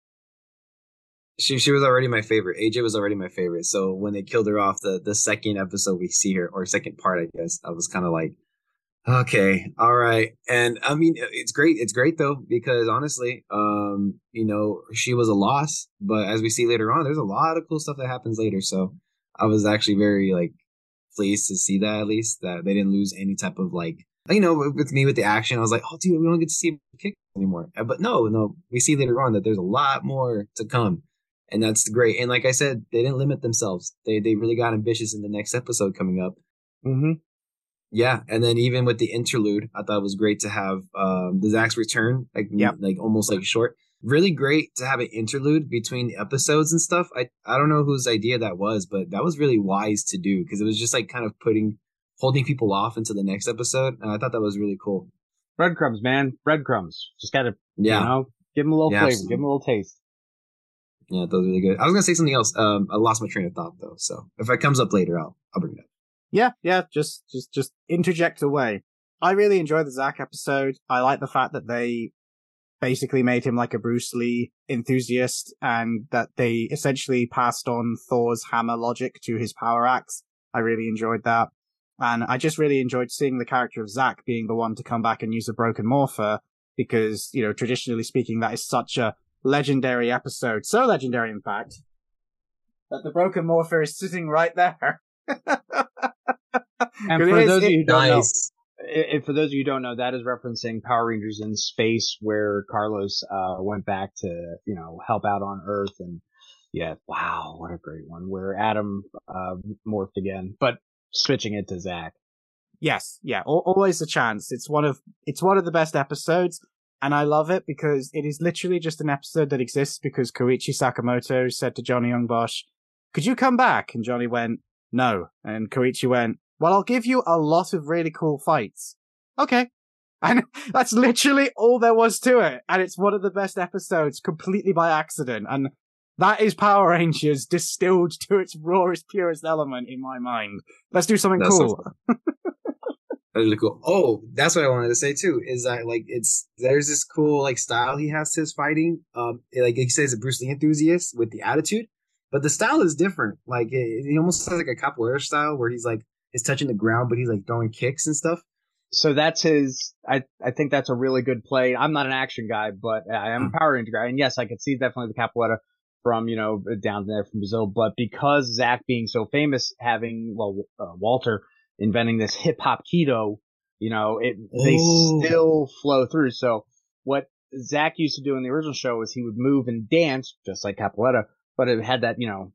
she she was already my favorite. AJ was already my favorite. So when they killed her off, the the second episode we see her, or second part, I guess, I was kind of like, okay, all right. And I mean, it's great. It's great though because honestly, um, you know, she was a loss, but as we see later on, there's a lot of cool stuff that happens later. So I was actually very like pleased to see that at least that they didn't lose any type of like you know, with me with the action, I was like, oh, dude, we don't get to see kick anymore. But no, no, we see later on that there's a lot more to come and that's great. And like I said, they didn't limit themselves. They they really got ambitious in the next episode coming up. Mm-hmm. Yeah, and then even with the interlude, I thought it was great to have um, the Zach's return, like yep. like almost like short. Really great to have an interlude between episodes and stuff. I I don't know whose idea that was, but that was really wise to do because it was just like kind of putting holding people off into the next episode, and I thought that was really cool. Breadcrumbs, man, breadcrumbs. Just gotta, yeah. you know, give them a little yeah, flavor, absolutely. give them a little taste. Yeah, those are really good. I was gonna say something else. Um, I lost my train of thought though. So if it comes up later, I'll I'll bring it up. Yeah, yeah. Just just just interject away. I really enjoyed the Zach episode. I like the fact that they basically made him like a Bruce Lee enthusiast and that they essentially passed on Thor's hammer logic to his power axe. I really enjoyed that. And I just really enjoyed seeing the character of Zach being the one to come back and use a broken morpher because, you know, traditionally speaking, that is such a legendary episode. So legendary, in fact, that the Broken Morpher is sitting right there. [laughs] and for those of you who don't nice. know, for those of you who don't know, that is referencing Power Rangers in Space, where Carlos uh, went back to you know help out on Earth, and yeah, wow, what a great one! Where Adam uh, morphed again, but switching it to Zach. Yes, yeah, always a chance. It's one of it's one of the best episodes. And I love it because it is literally just an episode that exists because Koichi Sakamoto said to Johnny Young Bosch, could you come back? And Johnny went, no. And Koichi went, well, I'll give you a lot of really cool fights. Okay. [laughs] And that's literally all there was to it. And it's one of the best episodes completely by accident. And that is Power Rangers distilled to its rawest, purest element in my mind. Let's do something that's cool. So That's really cool. Oh, that's what I wanted to say too. Is that like it's there's this cool like style he has to his fighting. Um, like he says, a Bruce Lee enthusiast with the attitude, but the style is different. Like it, he almost has like a capoeira style where he's like he's touching the ground, but he's like throwing kicks and stuff. So that's his. I I think that's a really good play. I'm not an action guy, but I am a hmm. Power Ranger guy, and yes, I could see definitely the capoeira from you know down there from Brazil. But because Zach being so famous, having well uh, Walter inventing this hip hop kido, you know, it they Ooh. still flow through. So what Zach used to do in the original show was he would move and dance just like Capoeira, but it had that, you know,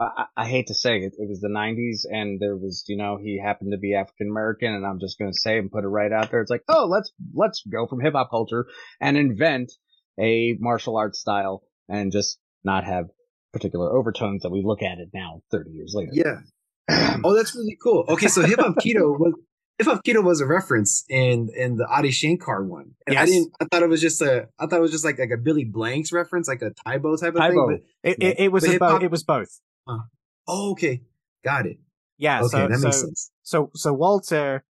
I, I hate to say it, it was the 90s and there was, you know, he happened to be African American and I'm just going to say and put it right out there. It's like, oh, let's, let's go from hip hop culture and invent a martial arts style and just not have particular overtones that we look at it now 30 years later. Yeah. [clears throat] oh, that's really cool. Okay, so hip hop Kido [laughs] was hip hop kido was a reference in in the Adi Shankar one. And yes. I didn't. I thought it was just a. I thought it was just like like a Billy Blanks reference, like a Tae Bo type of Tae Bo. thing. But, it, it, it was a bo- it was both. Uh, oh, okay, got it. Yeah, okay, so, that makes so, sense. So so Walter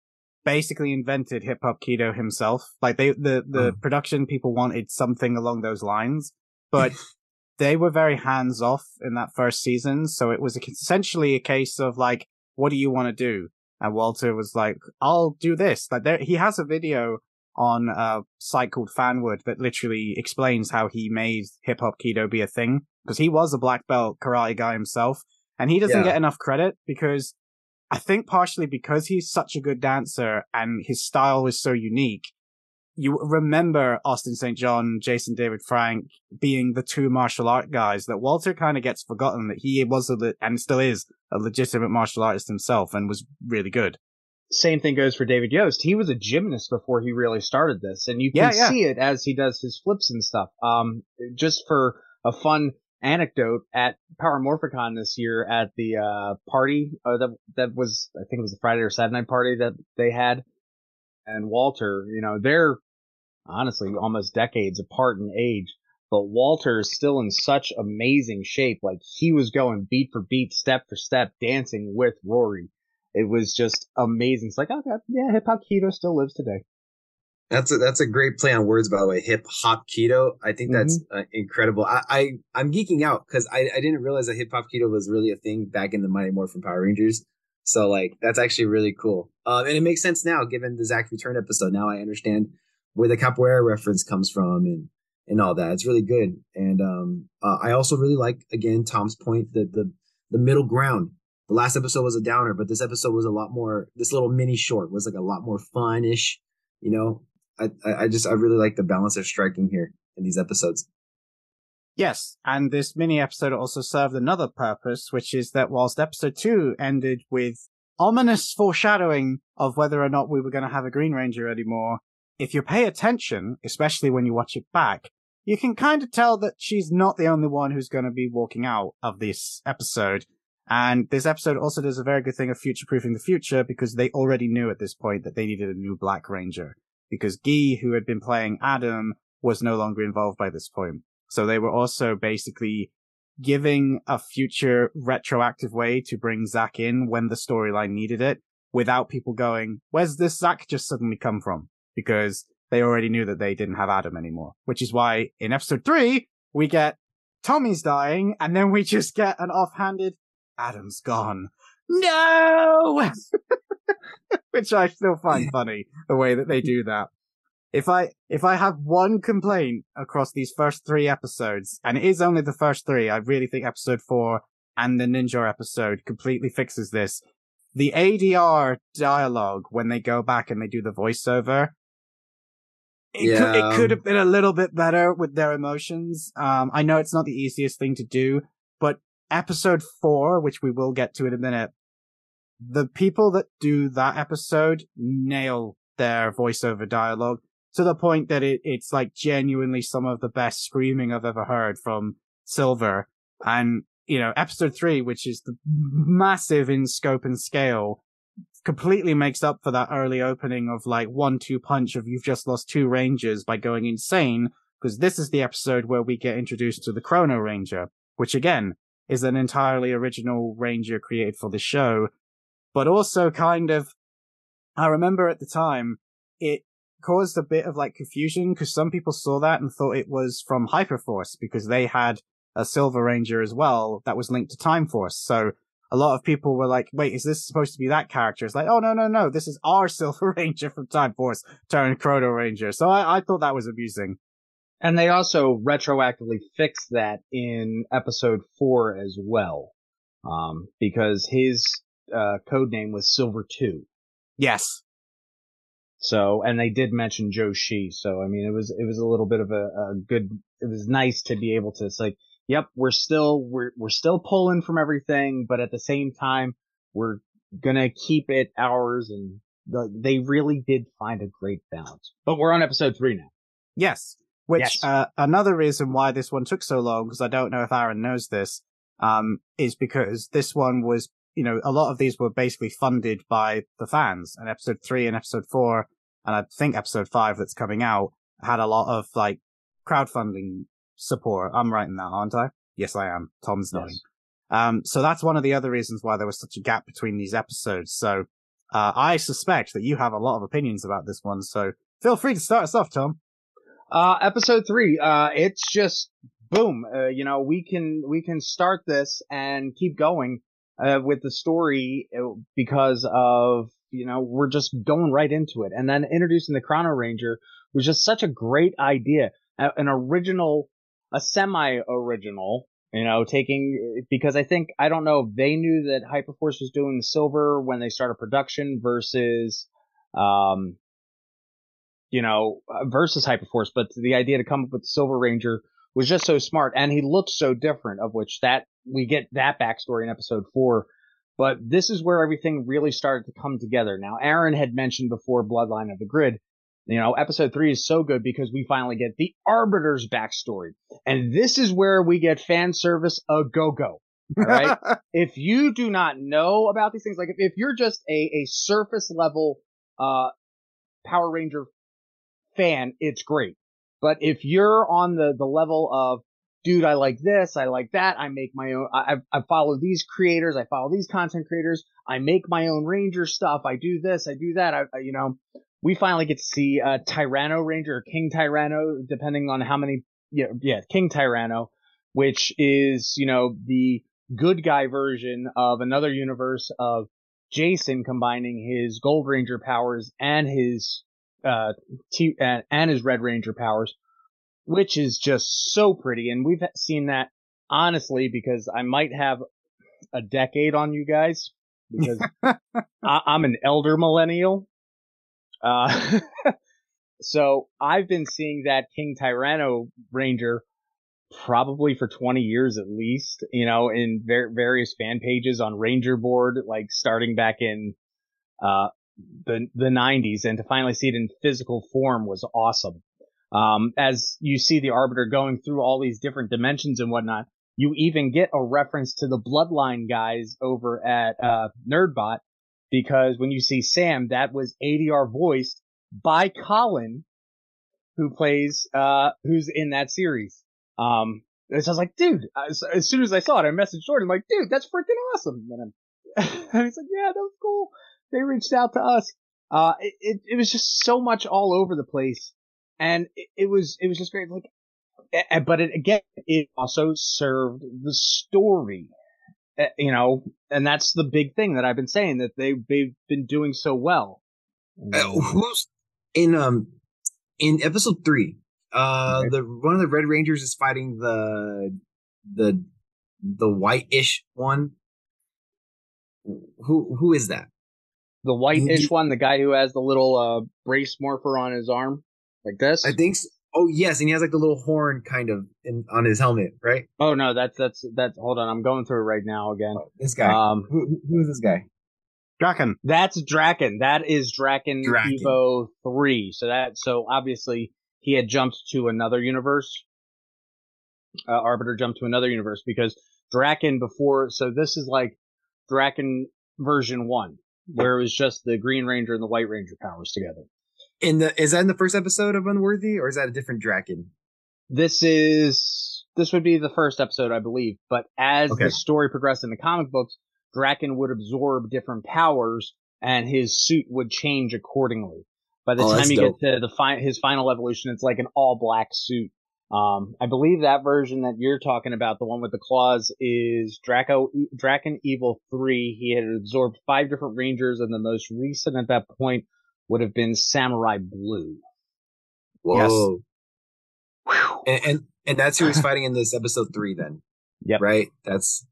basically invented hip hop kido himself. Like they the the oh. production people wanted something along those lines, but [laughs] they were very hands off in that first season. So it was essentially a case of like, what do you want to do? And Walter was like, I'll do this. Like there, he has a video on uh, a site called Fanwood that literally explains how he made hip hop kido be a thing because he was a black belt karate guy himself and he doesn't yeah. get enough credit because I think partially because he's such a good dancer and his style is so unique you remember Austin St. John, Jason David Frank being the two martial art guys that Walter kind of gets forgotten that he was a, and still is a legitimate martial artist himself and was really good. same thing goes for David Yost. He was a gymnast before he really started this, and you can yeah. see it as he does his flips and stuff. Um, just for a fun anecdote, at Power Morphicon this year at the uh party uh, that that was I think it was a Friday or Saturday night party that they had, and Walter, you know, they're honestly almost decades apart in age. But Walter is still in such amazing shape. Like he was going beat for beat, step for step, dancing with Rory it was just amazing. It's like, oh god, yeah, hip hop kido still lives today. That's a that's a great play on words, by the way. Hip hop kido. I think that's uh, incredible. I, I I'm geeking out because I, I didn't realize that hip hop kido was really a thing back in the Mighty Morphin Power Rangers. So like that's actually really cool. Uh, and it makes sense now given the Zach Return episode. Now I understand where the capoeira reference comes from and and all that. It's really good. And um, uh, I also really like again Tom's point that the the middle ground. The last episode was a downer, but this episode was a lot more. This little mini short was like a lot more fun-ish. You know, I I just I really like the balance they're striking here in these episodes. Yes, and this mini episode also served another purpose, which is that whilst episode two ended with ominous foreshadowing of whether or not we were going to have a Green Ranger anymore, if you pay attention, especially when you watch it back, you can kind of tell that she's not the only one who's going to be walking out of this episode. And this episode also does a very good thing of future proofing the future because they already knew at this point that they needed a new Black Ranger. Because Guy, who had been playing Adam, was no longer involved by this point. So they were also basically giving a future retroactive way to bring Zack in when the storyline needed it without people going, where's this Zack just suddenly come from? Because they already knew that they didn't have Adam anymore, which is why in episode three, we get Tommy's dying and then we just get an offhanded Adam's gone. No! [laughs] which I still find funny the way that they do that. If I if I have one complaint across these first three episodes, and it is only the first three, I really think episode four and the Ninja episode completely fixes this. The ADR dialogue when they go back and they do the voiceover, it could it could have been a little bit better with their emotions. Um, I know it's not the easiest thing to do, but episode four, which we will get to in a minute, the people that do that episode nail their voiceover dialogue to the point that it, it's like genuinely some of the best screaming I've ever heard from Silver. And, you know, episode three, which is the massive in scope and scale, completely makes up for that early opening of like one two punch of you've just lost two rangers by going insane. Because this is the episode where we get introduced to the Chrono Ranger, which again is an entirely original ranger created for the show, but also kind of, I remember at the time, it caused a bit of like confusion because some people saw that and thought it was from Hyperforce because they had a Silver Ranger as well that was linked to Time Force. So a lot of people were like, wait, is this supposed to be that character? It's like, oh, no, no, no. This is our [laughs] Silver Ranger from Time Force turned Chrono Ranger. So I, I thought that was amusing. And they also retroactively fixed that in episode four as well. Um, because his, uh, code name was Silver 2. Yes. So, and they did mention Joe Shi. So, I mean, it was, it was a little bit of a, a good, it was nice to be able to, it's like, yep, we're still, we're, we're still pulling from everything, but at the same time, we're gonna keep it ours. And like, they really did find a great balance. But we're on episode three now. Yes. Which, Yes. uh, another reason why this one took so long, because I don't know if Aaron knows this, um, is because this one was, you know, a lot of these were basically funded by the fans. And episode three and episode four, and I think episode five that's coming out, had a lot of like crowdfunding support. I'm writing that, aren't I? Yes, I am. Tom's nodding. Um, so that's one of the other reasons why there was such a gap between these episodes. So, uh, I suspect that you have a lot of opinions about this one. So feel free to start us off, Tom. Uh, episode three, uh, it's just boom. Uh, you know, we can, we can start this and keep going, uh, with the story uh, because of, you know, we're just going right into it. And then introducing the Chrono Ranger was just such a great idea. An original, a semi-original, you know, taking, because I think, I don't know if they knew that Hyperforce was doing silver when they started production versus, um, you know, uh, versus Hyperforce, but the idea to come up with the Silver Ranger was just so smart, and he looked so different. Of which that we get that backstory in episode four. But this is where everything really started to come together. Now, Aaron had mentioned before Bloodline of the Grid. You know, episode three is so good because we finally get the Arbiter's backstory. And this is where we get fan service a go go. right? [laughs] if you do not know about these things, like if, if you're just a, a surface level, uh, Power Ranger fan, it's great. But if you're on the, the level of, dude, I like this, I like that, I make my own, I, I follow these creators, I follow these content creators, I make my own Ranger stuff, I do this, I do that, I, I you know, we finally get to see uh, Tyranno Ranger or King Tyranno, depending on how many, yeah, yeah, King Tyranno, which is, you know, the good guy version of another universe of Jason combining his Gold Ranger powers and his uh T- and, and his Red Ranger powers, which is just so pretty. And we've seen that honestly because I might have a decade on you guys because [laughs] I, I'm an elder millennial. Uh, [laughs] so I've been seeing that King Tyranno Ranger probably for 20 years at least, you know, in ver- various fan pages on Ranger Board, like starting back in, uh, the, the 90s and to finally see it in physical form was awesome. Um, as you see the Arbiter going through all these different dimensions and whatnot, you even get a reference to the Bloodline guys over at, uh, Nerdbot because when you see Sam, that was ADR voiced by Colin, who plays, uh, who's in that series. Um, and so I was like, dude, as, as, soon as I saw it, I messaged Jordan, I'm like, dude, that's freaking awesome. And, and [laughs] he's like, yeah, that was cool. They reached out to us. Uh, it, it, it was just so much all over the place. And it, it was, it was just great. Like, but it, again, it also served the story, you know, and that's the big thing that I've been saying that they, they've been doing so well. Uh, who's in, um, in episode three, uh, okay. the one of the Red Rangers is fighting the the the white-ish one. Who who is that? The white-ish one, the guy who has the little uh brace morpher on his arm, like this. I think. So. Oh yes, and he has like the little horn kind of in, on his helmet, right? Oh no, that's that's that's. Hold on, I'm going through it right now again. Oh, this guy. Um, who, who is this guy? Drakkon. That's Drakkon. That is Drakkon, Drakkon Evo three. So that so obviously he had jumped to another universe. Uh, Arbiter jumped to another universe because Drakkon before, so this is like Drakkon version one, where it was just the Green Ranger and the White Ranger powers together. In the is that in the first episode of Unworthy, or is that a different Drakkon? This is this would be the first episode, I believe. But as okay. the story progressed in the comic books, Drakkon would absorb different powers, and his suit would change accordingly. By the oh, time you dope. get to the fi- his final evolution, it's like an all black suit. Um, I believe that version that you're talking about, the one with the claws, is Draco Drakkon Evil Three. He had absorbed five different Rangers, and the most recent at that point would have been Samurai Blue. Whoa! Yes. And, and and that's who he's [laughs] fighting in this episode three. Then, yep. Right. That's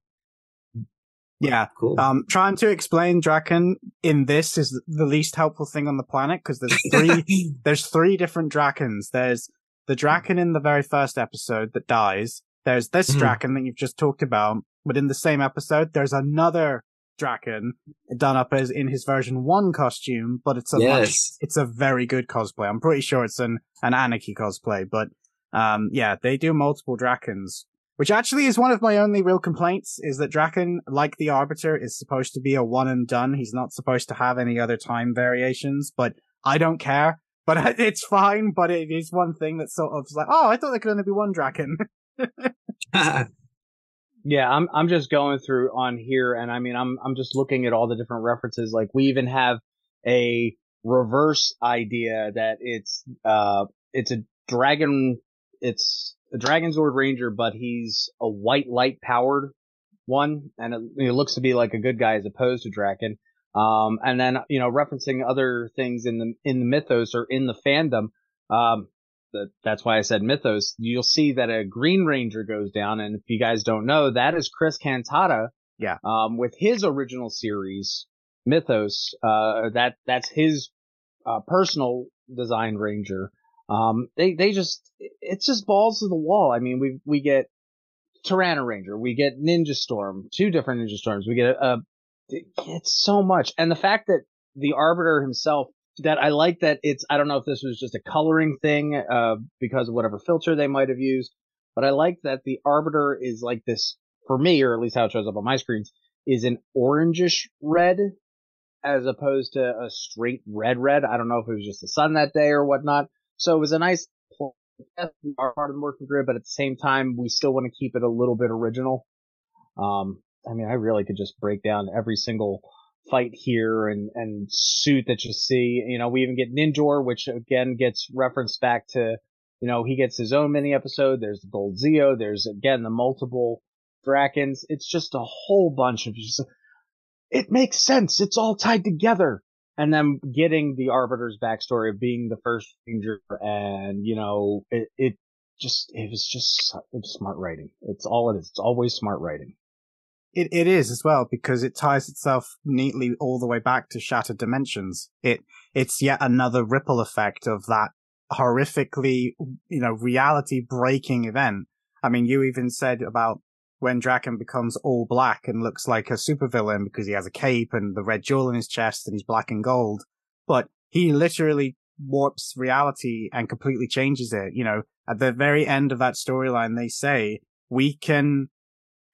yeah. Cool. Um, trying to explain Drakkon in this is the least helpful thing on the planet because there's three, [laughs] there's three different Drakkons. There's the Drakkon in the very first episode that dies. There's this mm. Drakkon that you've just talked about, but in the same episode, there's another Drakkon done up as in his version one costume, but it's a yes. much, it's a very good cosplay. I'm pretty sure it's an, an Anarchy cosplay, but, um, yeah, they do multiple Drakkons which actually is one of my only real complaints is that Drakkon, like the Arbiter, is supposed to be a one and done. He's not supposed to have any other time variations, but I don't care. But [laughs] it's fine, but it is one thing that's sort of like, oh, I thought there could only be one Drakkon. [laughs] [laughs] yeah, I'm I'm just going through on here and I mean I'm I'm just looking at all the different references. Like we even have a reverse idea that it's uh it's a dragon it's a Dragonzord Ranger, but he's a white light powered one, and it, it, looks to be like a good guy as opposed to Drakkon. Um, and then you know referencing other things in the in the mythos or in the fandom. Um, that, that's why I said mythos. You'll see that a Green Ranger goes down, and if you guys don't know, that is Chris Cantata. Yeah. Um, with his original series, Mythos. Uh, that that's his uh, personal designed Ranger. Um, they they just it's just balls to the wall. I mean, we we get Tyranno Ranger, we get Ninja Storm, two different Ninja Storms. We get a, a it's so much, and the fact that the Arbiter himself. That I like that it's. I don't know if this was just a coloring thing, uh, because of whatever filter they might have used, but I like that the Arbiter is like this for me, or at least how it shows up on my screens, is an orangish red as opposed to a straight red red. I don't know if it was just the sun that day or whatnot. So it was a nice our part of the working grid, but at the same time, we still want to keep it a little bit original. Um, I mean, I really could just break down every single fight here and, and suit that you see. You know, we even get Ninjor, which again gets referenced back to, you know, he gets his own mini episode. There's the Gold Zeo. There's again the multiple Drakkons. It's just a whole bunch of just, it makes sense. It's all tied together. And then getting the Arbiter's backstory of being the first ranger and, you know, it, it just, it was just it was smart writing. It's all it is. It's always smart writing. It, it is as well because it ties itself neatly all the way back to Shattered Dimensions. It, it's yet another ripple effect of that horrifically, you know, reality breaking event. I mean, you even said about when Drakkon becomes all black and looks like a supervillain because he has a cape and the red jewel in his chest and he's black and gold. But he literally warps reality and completely changes it. You know, at the very end of that storyline, they say we can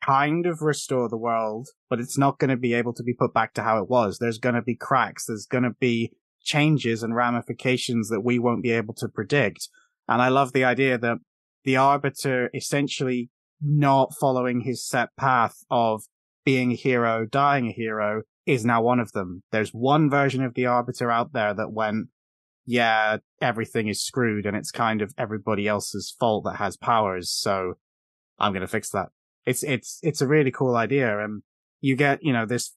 kind of restore the world, but it's not going to be able to be put back to how it was. There's going to be cracks. There's going to be changes and ramifications that we won't be able to predict. And I love the idea that the Arbiter essentially not following his set path of being a hero, dying a hero is now one of them. There's one version of the Arbiter out there that went, yeah, everything is screwed and it's kind of everybody else's fault that has powers. So I'm going to fix that. It's, it's, it's a really cool idea. And you get, you know, this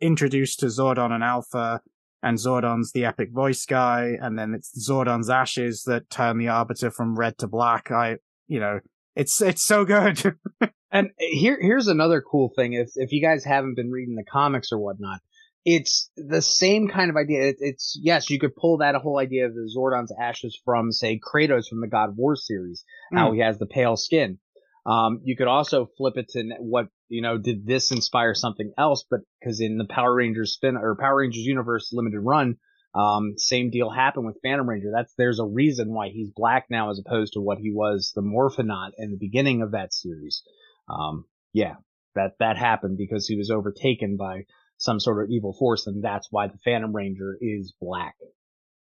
introduced to Zordon and Alpha and Zordon's the epic voice guy. And then it's Zordon's ashes that turn the Arbiter from red to black. I, you know, it's it's so good. [laughs] and here here's another cool thing. If if you guys haven't been reading the comics or whatnot, it's the same kind of idea. It, it's yes, you could pull that whole idea of the Zordon's ashes from say Kratos from the God of War series, mm. how he has the pale skin. Um, you could also flip it to what you know. Did this inspire something else? But because in the Power Rangers spin or Power Rangers universe limited run, um, same deal happened with Phantom Ranger. That's there's a reason why he's black now as opposed to what he was the Morphonaut in the beginning of that series. Um, yeah, that that happened because he was overtaken by some sort of evil force, and that's why the Phantom Ranger is black.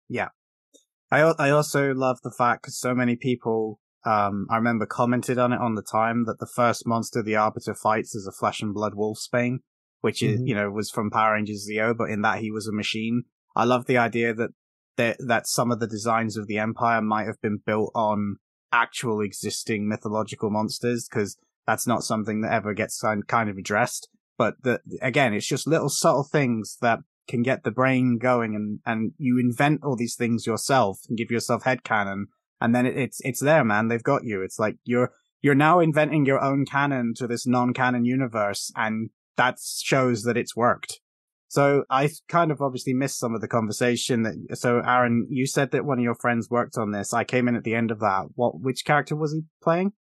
Yeah, I I also love the fact because so many people. Um, I remember commented on it on the time that the first monster the Arbiter fights is a flesh and blood wolfsbane, which is, mm-hmm. you know, was from Power Rangers Zeo, but in that he was a machine I love the idea that that that some of the designs of the Empire might have been built on actual existing mythological monsters because that's not something that ever gets kind of addressed. But the, again, it's just little subtle things that can get the brain going and, and you invent all these things yourself and give yourself head canon. And then it, it's, it's there, man. They've got you. It's like you're, you're now inventing your own canon to this non-canon universe and that shows that it's worked. So I kind of obviously missed some of the conversation that, so Aaron, you said that one of your friends worked on this. I came in at the end of that. What, which character was he playing?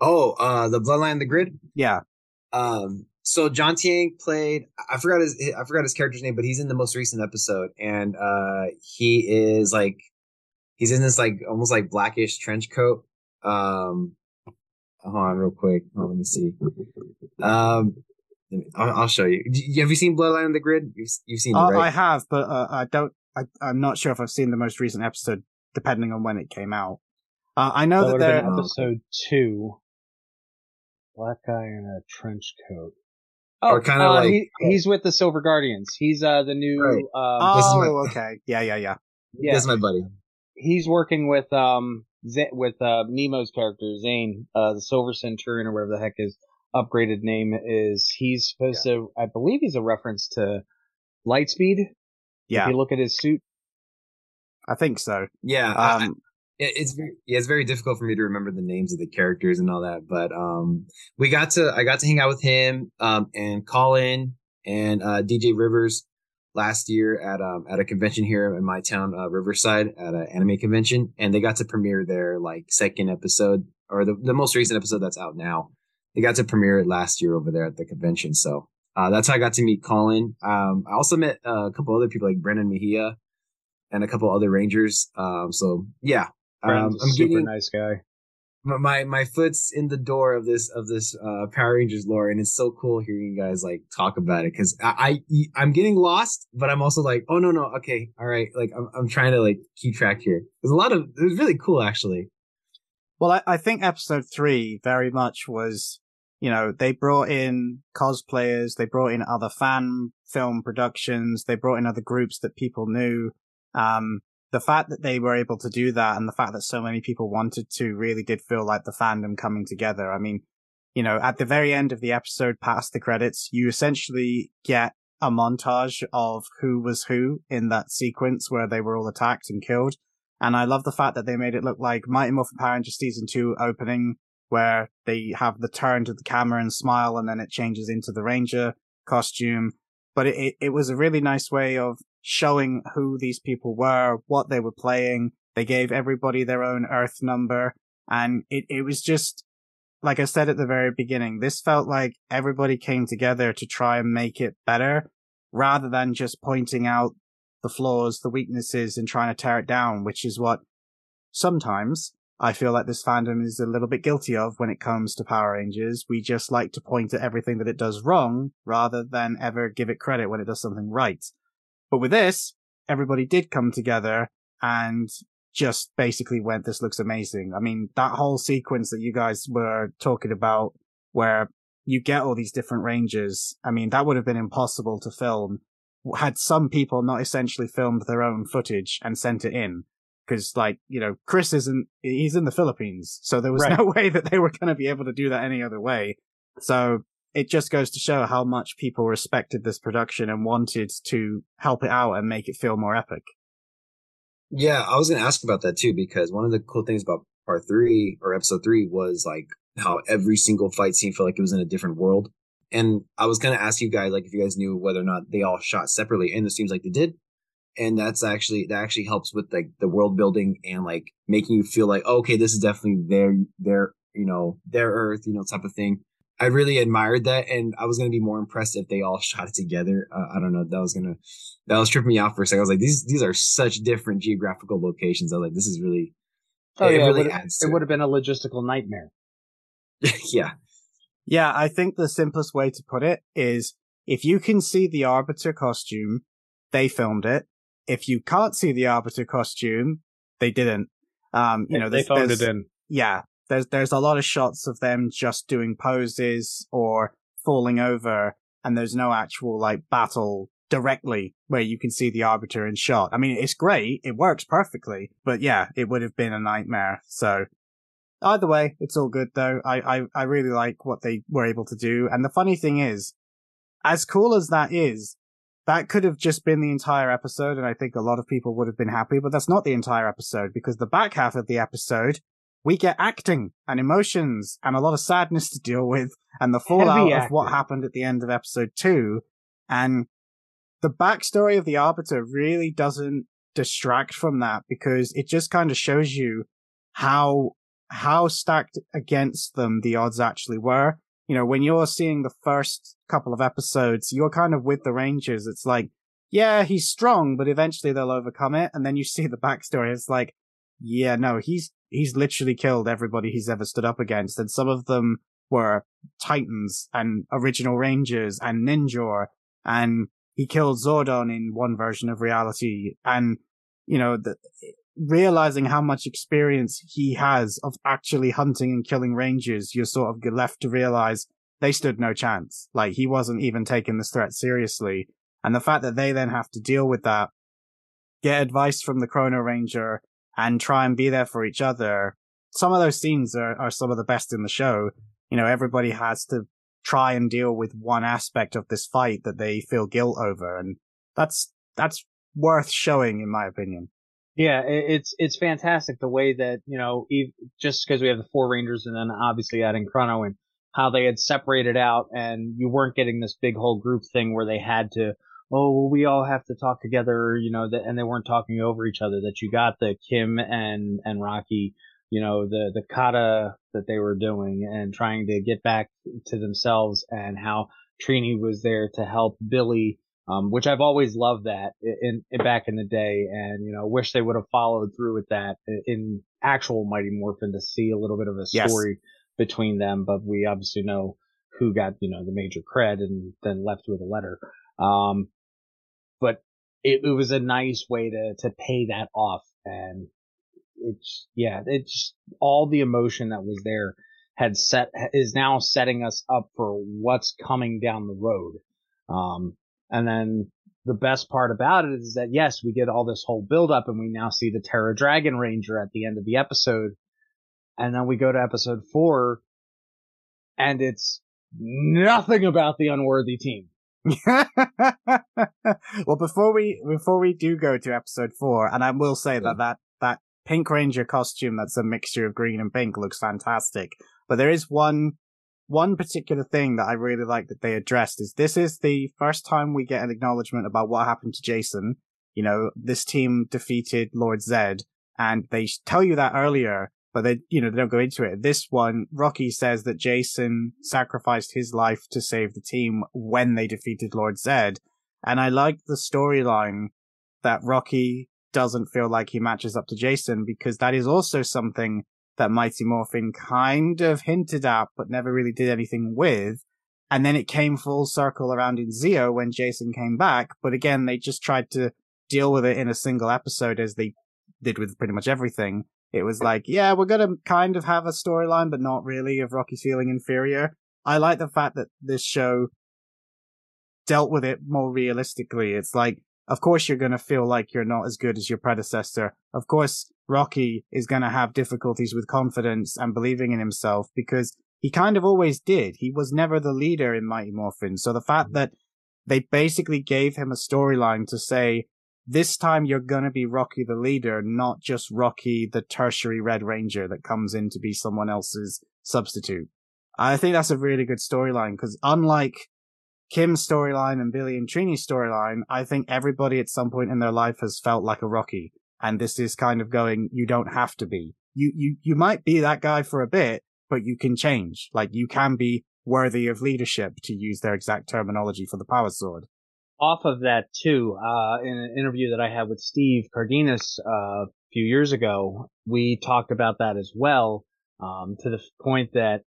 Oh, uh, the Bloodline the Grid? Yeah. Um, so John Tieng played, I forgot his, I forgot his character's name, but he's in the most recent episode and, uh, he is like, he's in this like, almost like blackish trench coat. Um, hold on real quick. Oh, let me see. Um, I'll, I'll, show you. Have you seen Bloodline on the Grid? You've, you've seen it, uh, right? I have, but uh, I don't. I, am not sure if I've seen the most recent episode, depending on when it came out. Uh, I know that, that there episode two. Black guy in a trench coat. Oh, kind of uh, like he, he's with the Silver Guardians. He's uh the new. Right. Um, oh, my, okay. Yeah, yeah, yeah. Yeah, this is my buddy. He's working with um Z- with uh Nemo's character Zane, uh the Silver Centurion or whatever the heck his upgraded name is he's supposed yeah. to I believe he's a reference to Lightspeed. Yeah. If you look at his suit. I think so. Yeah. Um, I, it's very, yeah, it's very difficult for me to remember the names of the characters and all that, but um, we got to I got to hang out with him um, and Colin and uh, DJ Rivers last year at um at a convention here in my town, uh, Riverside, at an anime convention, and they got to premiere their like second episode or the the most recent episode that's out now they got to premiere it last year over there at the convention. So, Uh, that's how I got to meet Colin. Um, I also met uh, a couple other people like Brennan Mejia and a couple other Rangers. Um, so yeah, um, I'm super getting, nice guy my my foot's in the door of this of this uh Power Rangers lore, and it's so cool hearing you guys like talk about it because I, I I'm getting lost, but I'm also like, oh no no okay all right like I'm I'm trying to like keep track here. There's a lot of it was really cool actually. Well, I, I think episode three very much was you know they brought in cosplayers, they brought in other fan film productions, they brought in other groups that people knew. Um, the fact that they were able to do that and the fact that so many people wanted to really did feel like the fandom coming together. I mean, you know, at the very end of the episode, past the credits, you essentially get a montage of who was who in that sequence where they were all attacked and killed. And I love the fact that they made it look like Mighty Morphin Power Rangers season two opening where they have the turn to the camera and smile and then it changes into the Ranger costume. But it, it, it was a really nice way of showing who these people were, what they were playing. They gave everybody their own Earth number. And it, it was just, like I said at the very beginning, this felt like everybody came together to try and make it better rather than just pointing out the flaws, the weaknesses and trying to tear it down, which is what sometimes I feel like this fandom is a little bit guilty of when it comes to Power Rangers. We just like to point at everything that it does wrong rather than ever give it credit when it does something right. But with this, everybody did come together and just basically went, this looks amazing. I mean, that whole sequence that you guys were talking about where you get all these different ranges. I mean, that would have been impossible to film had some people not essentially filmed their own footage and sent it in. Cause like, you know, Chris isn't, he's in the Philippines. So there was right. no [laughs] way that they were going to be able to do that any other way. So it just goes to show how much people respected this production and wanted to help it out and make it feel more epic. Yeah, I was going to ask about that too, because one of the cool things about part three or episode three was like how every single fight scene felt like it was in a different world. And I was going to ask you guys, like, if you guys knew whether or not they all shot separately, and it seems like they did. And that's actually, that actually helps with like the world building and like making you feel like, oh, okay, this is definitely their, their, you know, their earth, you know, type of thing. I really admired that, and I was gonna be more impressed if they all shot it together. Uh, I don't know. That was gonna that was tripping me out for a second. I was like, these these are such different geographical locations. I was like, this is really. Oh it, yeah, really it would have been a logistical nightmare. [laughs] yeah. Yeah, I think the simplest way to put it is if you can see the Arbiter costume, they filmed it. If you can't see the Arbiter costume, they didn't. Um, you know, they phoned it in. Yeah, there's there's a lot of shots of them just doing poses or falling over, and there's no actual like battle directly where you can see the arbiter in shot. I mean, it's great, it works perfectly, but yeah, it would have been a nightmare. So either way, it's all good though. I I, I really like what they were able to do, and the funny thing is, as cool as that is. That could have just been the entire episode, and I think a lot of people would have been happy, but that's not the entire episode because the back half of the episode we get acting and emotions and a lot of sadness to deal with and the fallout of what happened at the end of episode two. And the backstory of the Arbiter really doesn't distract from that because it just kind of shows you how, how stacked against them the odds actually were. You know, when you're seeing the first couple of episodes, you're kind of with the Rangers. It's like, yeah, he's strong, but eventually they'll overcome it. And then you see the backstory. It's like, yeah, no, he's he's literally killed everybody he's ever stood up against, and some of them were Titans and original Rangers and Ninjor, and he killed Zordon in one version of reality, and you know, the, realizing how much experience he has of actually hunting and killing Rangers, you're sort of left to realize they stood no chance. Like he wasn't even taking this threat seriously. And the fact that they then have to deal with that, get advice from the Chrono Ranger, and try and be there for each other. Some of those scenes are, are some of the best in the show. You know, everybody has to try and deal with one aspect of this fight that they feel guilt over. And that's, that's worth showing in my opinion. Yeah, it's it's fantastic the way that you know, just because we have the four Rangers and then obviously adding Chrono and how they had separated out, and you weren't getting this big whole group thing where they had to oh, well, we all have to talk together, you know, that, and they weren't talking over each other, that you got the Kim and, and Rocky, you know, the, the kata that they were doing and trying to get back to themselves and how Trini was there to help Billy, um, which I've always loved that in, in, back in the day, and you know, wish they would have followed through with that in actual Mighty Morphin to see a little bit of a story yes. between them. But we obviously know who got you know the major cred and then left with a letter. Um, it, it was a nice way to to pay that off, and it's yeah, it's all the emotion that was there had set is now setting us up for what's coming down the road. Um, and then the best part about it is that yes, we get all this whole build up and we now see the Terra Dragon Ranger at the end of the episode. And then we go to episode four and it's nothing about the unworthy team. [laughs] well, before we before we do go to episode four, and I will say yeah. that mm. that that Pink Ranger costume that's a mixture of green and pink looks fantastic. But there is one one particular thing that I really like that they addressed is this is the first time we get an acknowledgement about what happened to Jason. You know, this team defeated Lord Zedd, and they tell you that earlier, but they, you know, they don't go into it. This one, Rocky says that Jason sacrificed his life to save the team when they defeated Lord Zedd. And I like the storyline that Rocky doesn't feel like he matches up to Jason because that is also something that Mighty Morphin kind of hinted at, but never really did anything with. And then it came full circle around in Zeo when Jason came back. But again, they just tried to deal with it in a single episode as they did with pretty much everything. It was like, yeah, we're going to kind of have a storyline, but not really of Rocky feeling inferior. I like the fact that this show dealt with it more realistically. It's like, of course you're going to feel like you're not as good as your predecessor. Of course, Rocky is going to have difficulties with confidence and believing in himself because he kind of always did. He was never the leader in Mighty Morphin. So the fact mm-hmm. that they basically gave him a storyline to say, this time you're going to be Rocky the leader, not just Rocky the tertiary Red Ranger that comes in to be someone else's substitute. I think that's a really good storyline because unlike Kim's storyline and Billy and Trini's storyline, I think everybody at some point in their life has felt like a Rocky. And this is kind of going, you don't have to be. You, you, you might be that guy for a bit, but you can change. Like you can be worthy of leadership to use their exact terminology for the power sword. Off of that too, uh, in an interview that I had with Steve Cardenas, uh, a few years ago, we talked about that as well, um, to the point that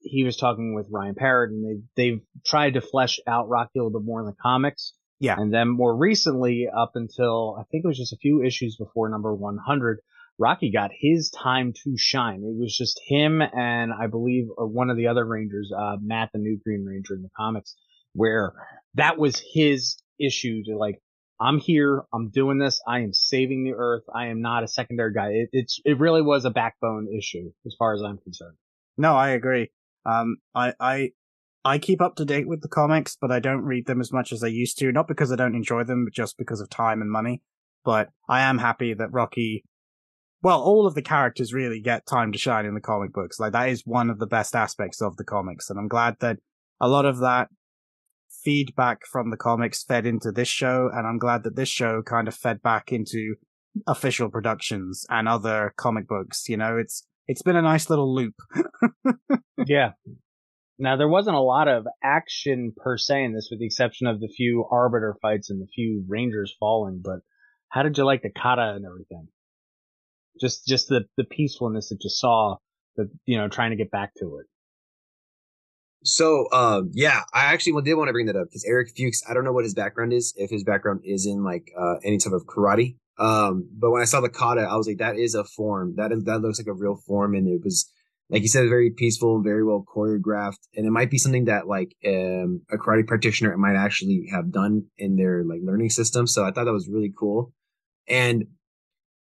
he was talking with Ryan Parrott, and they they've tried to flesh out Rocky a little bit more in the comics. Yeah, and then more recently, up until I think it was just a few issues before number 100, Rocky got his time to shine. It was just him and I believe uh, one of the other Rangers, uh, Matt, the new Green Ranger in the comics, where that was his issue to like, I'm here, I'm doing this, I am saving the Earth, I am not a secondary guy. It, it's it really was a backbone issue as far as I'm concerned. No, I agree. Um, I, I, I keep up to date with the comics, but I don't read them as much as I used to. Not because I don't enjoy them, but just because of time and money. But I am happy that Rocky, well, all of the characters really get time to shine in the comic books. Like that is one of the best aspects of the comics. And I'm glad that a lot of that feedback from the comics fed into this show. And I'm glad that this show kind of fed back into official productions and other comic books. You know, it's, it's been a nice little loop. [laughs] yeah. Now there wasn't a lot of action per se in this, with the exception of the few arbiter fights and the few rangers falling. But how did you like the kata and everything? Just just the the peacefulness that you saw, that you know trying to get back to it. So, um, yeah, I actually did want to bring that up because Eric Fuchs, I don't know what his background is, if his background is in like uh, any type of karate. Um, but when I saw the kata, I was like, that is a form. That is that looks like a real form, and it was like you said, very peaceful and very well choreographed. And it might be something that like um, a karate practitioner might actually have done in their like learning system. So I thought that was really cool, and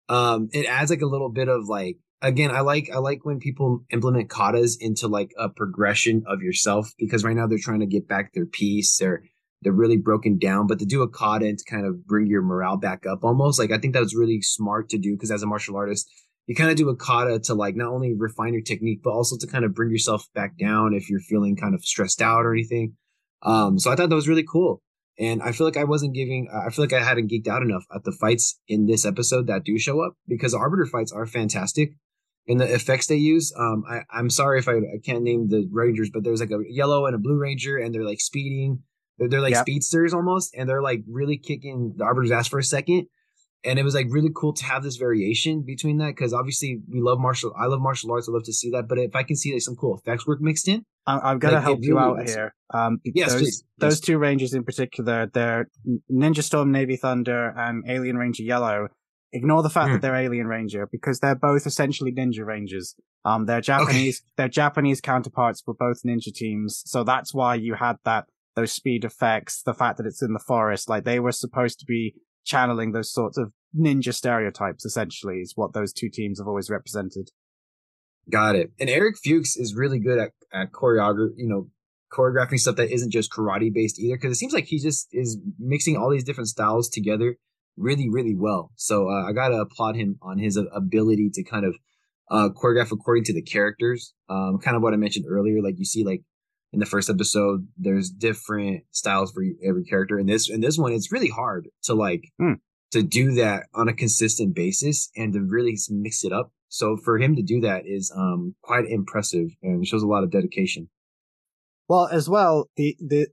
um, it adds like a little bit of like again, I like I like when people implement katas into like a progression of yourself because right now they're trying to get back their peace. They're they're really broken down, but to do a kata and to kind of bring your morale back up almost like I think that was really smart to do because as a martial artist, you kind of do a kata to like not only refine your technique, but also to kind of bring yourself back down if you're feeling kind of stressed out or anything. Um, so I thought that was really cool. And I feel like I wasn't giving, I feel like I hadn't geeked out enough at the fights in this episode that do show up because Arbiter fights are fantastic. In the effects they use. Um, I, I'm sorry if I, I can't name the rangers, but there's like a yellow and a blue ranger, and they're like speeding. They're, they're like Yep. speedsters almost, and they're like really kicking the arbiter's ass for a second. And it was like really cool to have this variation between that because obviously we love martial. I love martial arts. I love to see that. But if I can see like some cool effects work mixed in, I'm, I'm gonna Like, help you out here. Um, Yes, those, please. those Yes. two rangers in particular, they're Ninja Storm, Navy Thunder, and Alien Ranger Yellow. Ignore the fact Hmm. that they're Alien Ranger because they're both essentially Ninja Rangers. Um, their Japanese, their Japanese counterparts were both ninja teams, so that's why you had that those speed effects. The fact that it's in the forest, like they were supposed to be channeling those sorts of ninja stereotypes. Essentially, is what those two teams have always represented. Got it. And Eric Fuchs is really good at at choreography, you know, choreographing stuff that isn't just karate based either. Because it seems like he just is mixing all these different styles together really, really well. So uh, I gotta applaud him on his uh, ability to kind of uh, choreograph according to the characters. Um, kind of what I mentioned earlier. Like you see, like in the first episode, there's different styles for every character. In this, in this one, it's really hard to like Hmm. to do that on a consistent basis and to really mix it up. So for him to do that is um quite impressive and shows a lot of dedication. Well, as well, the the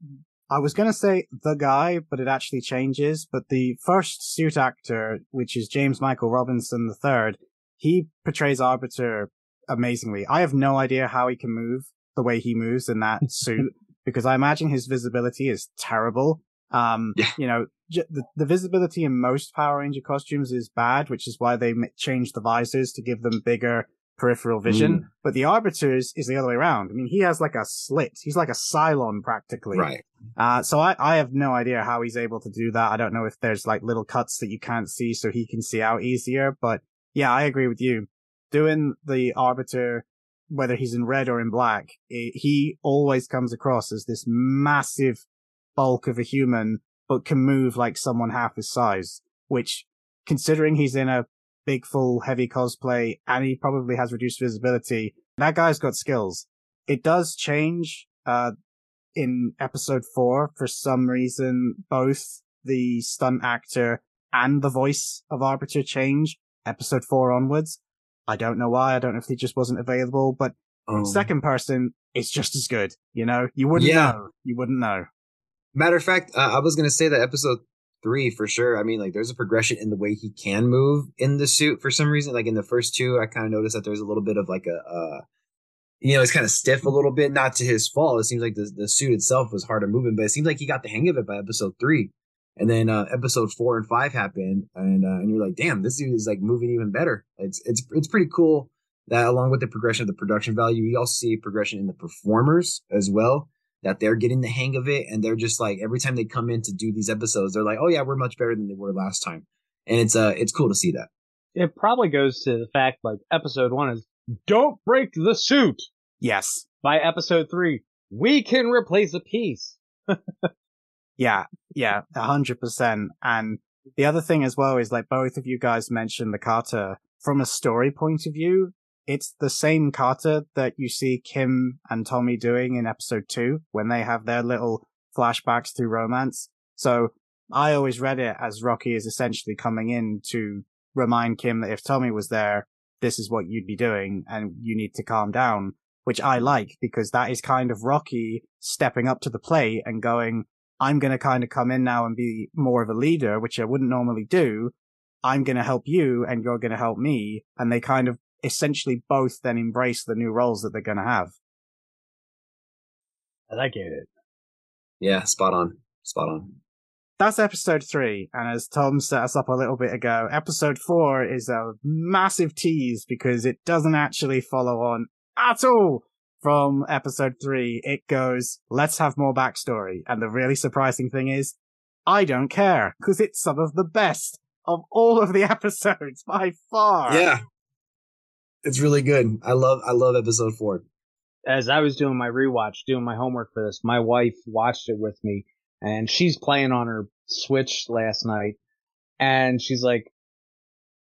I was gonna say the guy, but it actually changes. But the first suit actor, which is James Michael Robinson III, he portrays Arbiter amazingly. I have no idea how he can move the way he moves in that [laughs] suit because I imagine his visibility is terrible. Um, Yeah. you know, j- the, the visibility in most Power Ranger costumes is bad, which is why they changed the visors to give them bigger peripheral vision. But the Arbiter's is the other way around. I mean, he has like a slit. He's like a Cylon practically. Right. Uh, so I, I have no idea how he's able to do that. I don't know if there's like little cuts that you can't see so he can see out easier. But yeah, I agree with you. Doing the Arbiter, whether he's in red or in black, i he always comes across as this massive bulk of a human, but can move like someone half his size, which considering he's in a big, full, heavy cosplay and he probably has reduced visibility, that guy's got skills. It does change, uh, in episode four, for some reason, both the stunt actor and the voice of Arbiter change episode four onwards. I don't know why. I don't know if he just wasn't available, but Um, second person is just as good. You know, you wouldn't Yeah. know. You wouldn't know. Matter of fact, uh, I was gonna say that episode three for sure. I mean, like there's a progression in the way he can move in the suit for some reason. Like in the first two, I kind of noticed that there's a little bit of like a, uh, you know, it's kind of stiff a little bit. Not to his fault. It seems like the the suit itself was harder moving, but it seems like he got the hang of it by episode three. And then uh, episode four and five happened, and uh, and you're like, damn, this dude is like moving even better. It's it's it's pretty cool that along with the progression of the production value, you also see progression in the performers as well that they're getting the hang of it and they're just like every time they come in to do these episodes they're like oh yeah we're much better than they were last time and it's uh it's cool to see that It probably goes to the fact like episode one is don't break the suit. Yes. By episode three, we can replace a piece. [laughs] Yeah. Yeah. A hundred percent. And the other thing as well is like both of you guys mentioned the kata from a story point of view. It's the same kata that you see Kim and Tommy doing in episode two when they have their little flashbacks through romance. So I always read it as Rocky is essentially coming in to remind Kim that if Tommy was there, this is what you'd be doing and you need to calm down, which I like because that is kind of Rocky stepping up to the plate and going, I'm going to kind of come in now and be more of a leader, which I wouldn't normally do. I'm going to help you and you're going to help me. And they kind of essentially both then embrace the new roles that they're going to have. I get it. yeah spot on spot on That's episode three. And as Tom set us up a little bit ago, episode four is a massive tease because it doesn't actually follow on at all from episode three. It goes, let's have more backstory. And the really surprising thing is, I don't care because it's some of the best of all of the [laughs] episodes by far. yeah it's really good i love i love episode four As I was doing my rewatch, doing my homework for this, my wife watched it with me and she's playing on her Switch last night and she's like,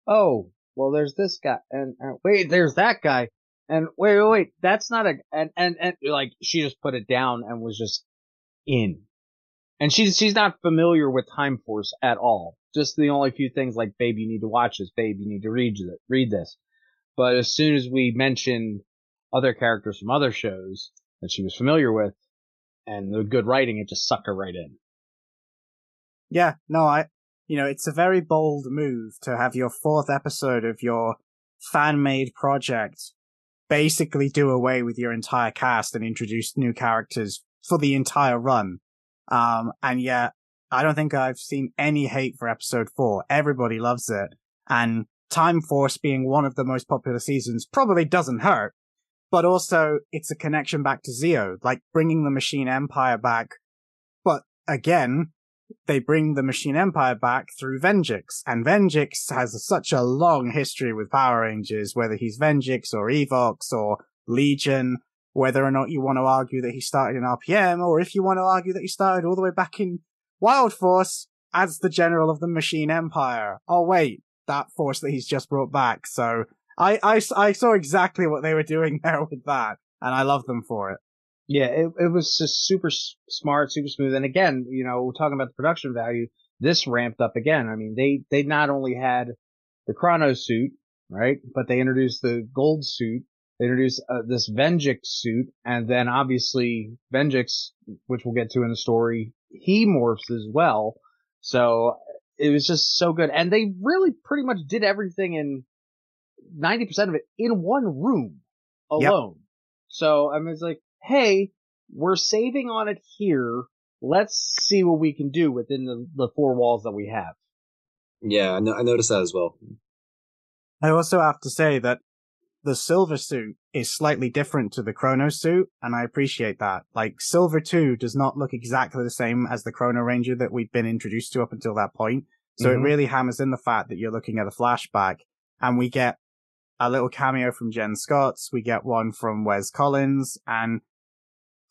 Oh, well, there's this guy and, wait, there's that guy. And wait, wait, wait, that's not a, and, and, and like she just put it down and was just in. And she's, she's not familiar with Time Force at all. Just the only few things like, babe, you need to watch this. Babe, you need to read read this. But as soon as we mentioned other characters from other shows that she was familiar with and the good writing, it just sucked her right in. Yeah, no, I, you know, it's a very bold move to have your fourth episode of your fan made project basically do away with your entire cast and introduce new characters for the entire run. Um, and yet I don't think I've seen any hate for episode four. Everybody loves it. And Time Force being one of the most popular seasons probably doesn't hurt. But also, it's a connection back to Zeo, like bringing the Machine Empire back. But again, they bring the Machine Empire back through Venjix, and Venjix has such a long history with Power Rangers, whether he's Venjix or Evox or Legion, whether or not you want to argue that he started in RPM, or if you want to argue that he started all the way back in Wild Force as the general of the Machine Empire. Oh wait, that force that he's just brought back. So I, I, I saw exactly what they were doing [laughs] there with that, and I love them for it. Yeah, it, it was just super smart, super smooth. And again, you know, we're talking about the production value. This ramped up again. I mean, they, they not only had the Chrono suit, right? But they introduced the gold suit. They introduced uh, this Venjix suit. And then obviously Venjix, which we'll get to in the story, he morphs as well. So it was just so good. And they really pretty much did everything in 90% of it in one room alone. Yep. So I mean, it's like, hey, we're saving on it here. Let's see what we can do within the, the four walls that we have. Yeah, I, no- I noticed that as well. I also have to say that the silver suit is slightly different to the chrono suit, and I appreciate that. Like, silver 2 does not look exactly the same as the chrono ranger that we've been introduced to up until that point. So mm-hmm. it really hammers in the fact that you're looking at a flashback, and we get a little cameo from Jen Scotts, we get one from Wes Collins, and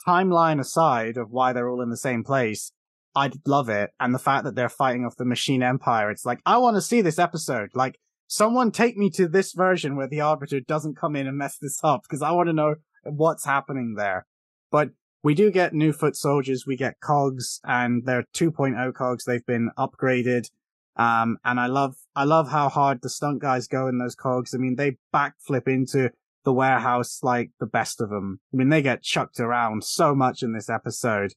timeline aside of why they're all in the same place, I'd love it. And the fact that they're fighting off the Machine Empire, it's like, I want to see this episode. Like, someone take me to this version where the Arbiter doesn't come in and mess this up, because I want to know what's happening there. But we do get new foot soldiers, we get cogs, and they're 2.0 cogs. They've been upgraded. Um, and I love, I love how hard the stunt guys go in those cogs. I mean, they backflip into the warehouse like the best of them. I mean, they get chucked around so much in this episode.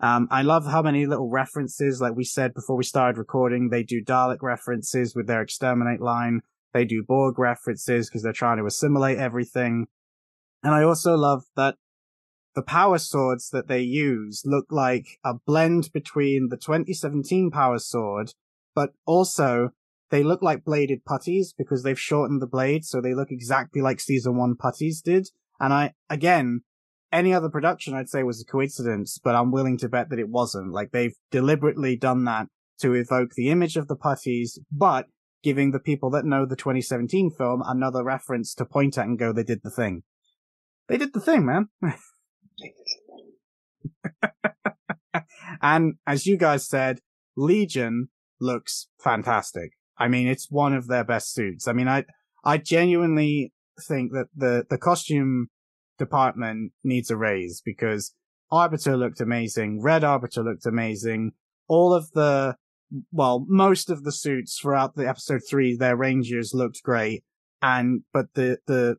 Um, I love how many little references, like we said before we started recording, they do Dalek references with their exterminate line. They do Borg references because they're trying to assimilate everything. And I also love that the power swords that they use look like a blend between the 2017 power sword but also they look like bladed putties because they've shortened the blade, so they look exactly like season one putties did. And I, again, any other production I'd say was a coincidence, but I'm willing to bet that it wasn't. Like they've deliberately done that to evoke the image of the putties, but giving the people that know the 2017 film another reference to point at and go, they did the thing. They did the thing, man. [laughs] and as you guys said, Legion looks fantastic. I mean, it's one of their best suits. I mean, I, I genuinely think that the, the costume department needs a raise because Arbiter looked amazing. Red Arbiter looked amazing. All of the, well, most of the suits throughout the episode three, their rangers looked great. And, but the, the,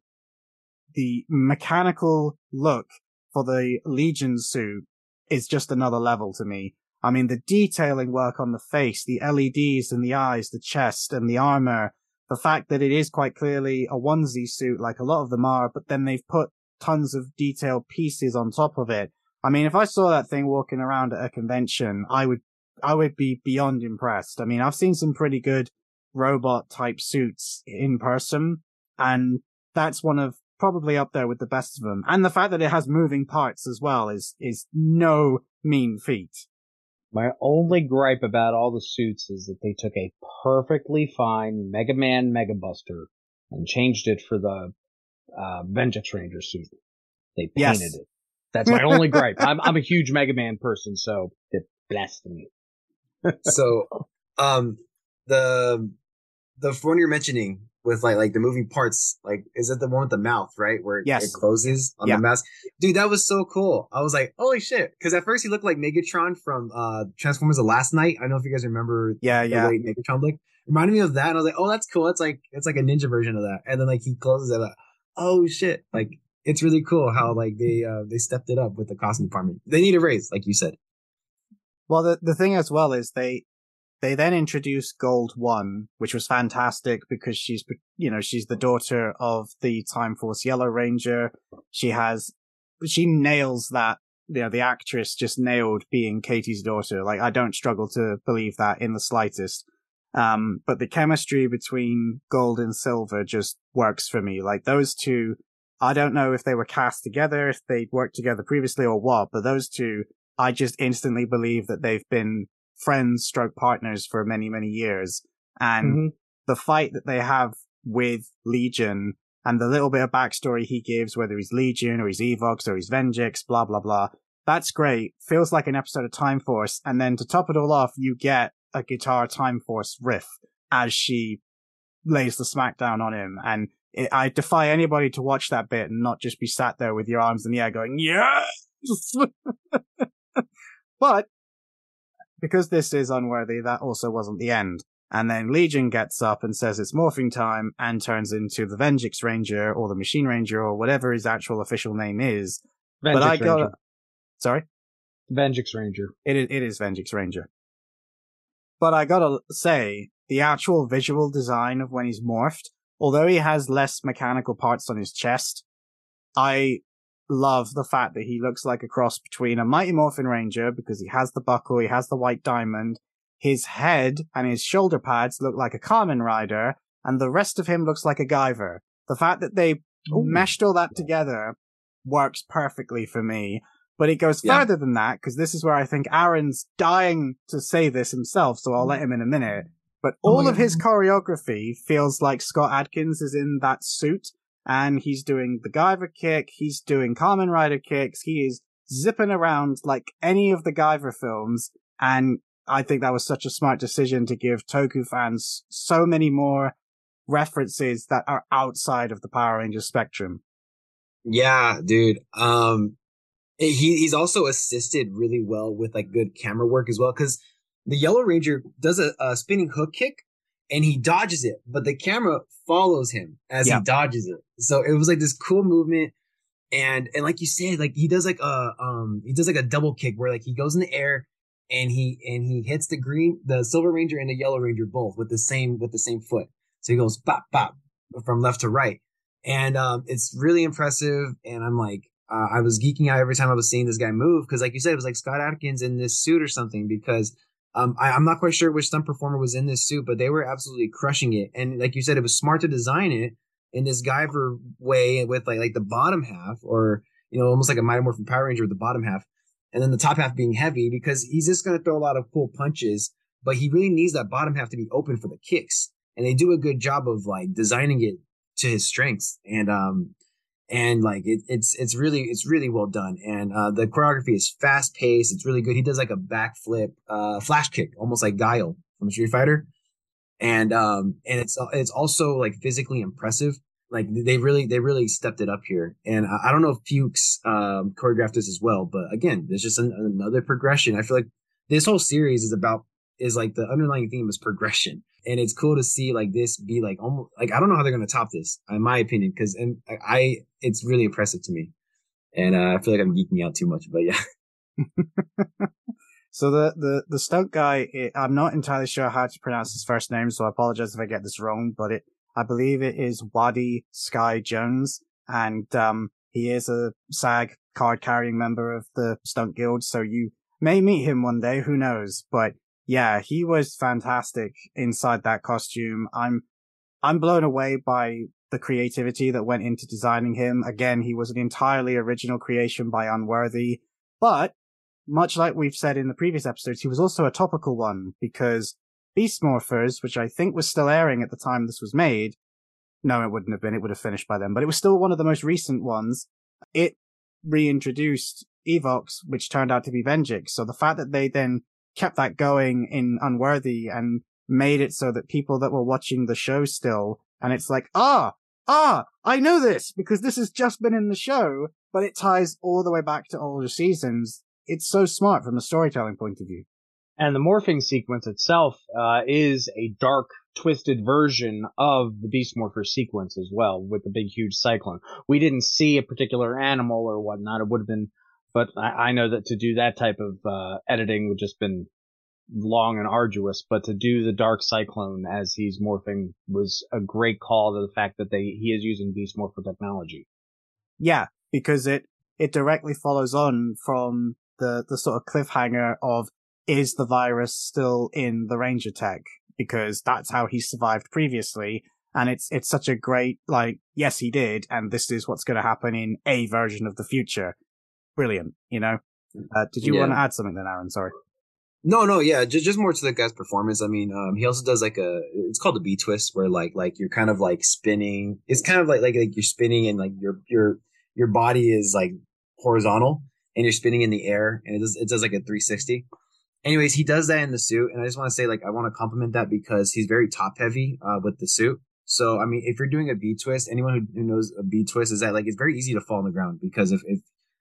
the mechanical look for the Legion suit is just another level to me. I mean, the detailing work on the face, the LEDs in the eyes, the chest and the armor, the fact that it is quite clearly a onesie suit like a lot of them are, but then they've put tons of detailed pieces on top of it. I mean, if I saw that thing walking around at a convention, I would, I would be beyond impressed. I mean, I've seen some pretty good robot type suits in person and that's one of probably up there with the best of them. And the fact that it has moving parts as well is, is no mean feat. My only gripe about all the suits is that they took a perfectly fine Mega Man Mega Buster and changed it for the uh, Venjix Ranger suit. They painted yes. it. That's my only gripe. I'm I'm a huge Mega Man person, so it blasphemy. [laughs] so, um, the the one you're mentioning, with like like the moving parts. Like, is it the one with the mouth, right, where it- Yes. it closes on Yeah. the mask? Dude, that was so cool. I was like, holy shit! Because at first he looked like Megatron from uh Transformers: The Last Knight. I don't know if you guys remember Yeah, the yeah. way Megatron looked. Reminded me of that, and I was like, oh, that's cool. It's like it's like a ninja version of that. And then like he closes it, like, oh shit! Like it's really cool how like they uh they stepped it up with the costume department. They need a raise, like you said. Well, the the thing as well is they they then introduced Gold One, which was fantastic because she's you know she's the daughter of the Time Force Yellow Ranger. She has she nails that you know the actress just nailed being Katie's daughter. Like I don't struggle to believe that in the slightest. Um, but the chemistry between Gold and Silver just works for me. Like those two, I don't know if they were cast together, if they'd worked together previously or what, but those two I just instantly believe that they've been friends stroke partners for many, many years. And Mhm. the fight that they have with Legion and the little bit of backstory he gives, whether he's Legion or he's Evox or he's Venjix, blah, blah, blah. That's great. Feels like an episode of Time Force. And then to top it all off, you get a guitar Time Force riff as she lays the smackdown on him. And it, I defy anybody to watch that bit and not just be sat there with your arms in the air going, yes! [laughs] but because this is unworthy, that also wasn't the end. And then Legion gets up and says it's morphing time and turns into the Venjix Ranger or the Machine Ranger or whatever his actual official name is. Venjix but I got Ranger. sorry, Venjix Ranger. it is, it is Venjix Ranger. But I gotta say, the actual visual design of when he's morphed, although he has less mechanical parts on his chest, I love the fact that he looks like a cross between a Mighty Morphin Ranger because he has the buckle, he has the white diamond, his head and his shoulder pads look like a Kamen Rider, and the rest of him looks like a Guyver. The fact that they Ooh. meshed all that together works perfectly for me. But it goes Yeah. further than that because this is where I think Aaron's dying to say this himself, so I'll let him in a minute. But Oh all of God. his choreography feels like Scott Adkins is in that suit and he's doing the Guyver kick, he's doing Kamen Rider kicks, he is zipping around like any of the Guyver films. And I think that was such a smart decision to give Toku fans so many more references that are outside of the Power Rangers spectrum. Yeah, dude. Um, he he's also assisted really well with like good camera work as well because the Yellow Ranger does a, a spinning hook kick and he dodges it, but the camera follows him as Yeah. he dodges it. So it was like this cool movement. And and like you said, like he does like a um he does like a double kick where like he goes in the air and he and he hits the green the Silver Ranger and the Yellow Ranger both with the same with the same foot. So he goes bop bop from left to right and um, it's really impressive. And I'm like, uh, I was geeking out every time I was seeing this guy move because, like you said, it was like Scott Adkins in this suit or something. Because um, I, I'm not quite sure which stunt performer was in this suit, but they were absolutely crushing it. And like you said, it was smart to design it in this Guyver way with like like the bottom half, or you know, almost like a Mighty Morphin Power Ranger with the bottom half, and then the top half being heavy because he's just going to throw a lot of cool punches, but he really needs that bottom half to be open for the kicks. And they do a good job of like designing it to his strengths and um and like it, it's it's really it's really well done. And uh the choreography is fast paced. It's really good. He does like a backflip uh flash kick almost like guile from street fighter. And um and it's it's also like physically impressive. Like they really they really stepped it up here. And i, I don't know if fuchs um choreographed this as well but again there's just an, another progression. I feel like this whole series is about is like the underlying theme is progression. And it's cool to see like this be like almost like I don't know how they're gonna top this, in my opinion, because and I, it's really impressive to me, and uh, I feel like I'm geeking out too much, but yeah, [laughs] So the, the, the stunt guy, it, I'm not entirely sure how to pronounce his first name, so I apologize if I get this wrong, but it, I believe it is Wadi Sky Jones, and, um, he is a SAG card carrying member of the Stunt Guild, so you may meet him one day, who knows, but yeah, he was fantastic inside that costume. I'm, I'm blown away by the creativity that went into designing him. Again, he was an entirely original creation by Unworthy, but much like we've said in the previous episodes, he was also a topical one because Beast Morphers, which I think was still airing at the time this was made, no, it wouldn't have been. It would have finished by then, but it was still one of the most recent ones. It reintroduced Evox, which turned out to be Venjix. So the fact that they then kept that going in Unworthy and made it so that people that were watching the show still And it's like, ah, ah, I know this because this has just been in the show, but it ties all the way back to older seasons. It's so smart from a storytelling point of view. And the morphing sequence itself uh, is a dark, twisted version of the Beast Morpher sequence as well, with the big, huge cyclone. We didn't see a particular animal or whatnot. It would have been, but I, I know that to do that type of uh, editing would just been long and arduous. But to do the dark cyclone as he's morphing was a great call to the fact that they he is using Beast Morpher technology. Yeah, because it it directly follows on from the the sort of cliffhanger of is the virus still in the Ranger tech? Because that's how he survived previously. And it's, it's such a great, like, yes, he did. And this is what's going to happen in a version of the future. Brilliant, you know? Uh, did you Yeah. want to add something then, Aaron? Sorry. No, no, yeah, just just more to the guy's performance. I mean, um, he also does like a it's called a B twist where like like you're kind of like spinning. It's kind of like like like you're spinning and like your your your body is like horizontal and you're spinning in the air and it does it does like a 360. Anyways, he does that in the suit and I just want to say like I want to compliment that because he's very top heavy uh, with the suit. So I mean, if you're doing a B twist, anyone who, who knows a B twist is that like it's very easy to fall on the ground because if if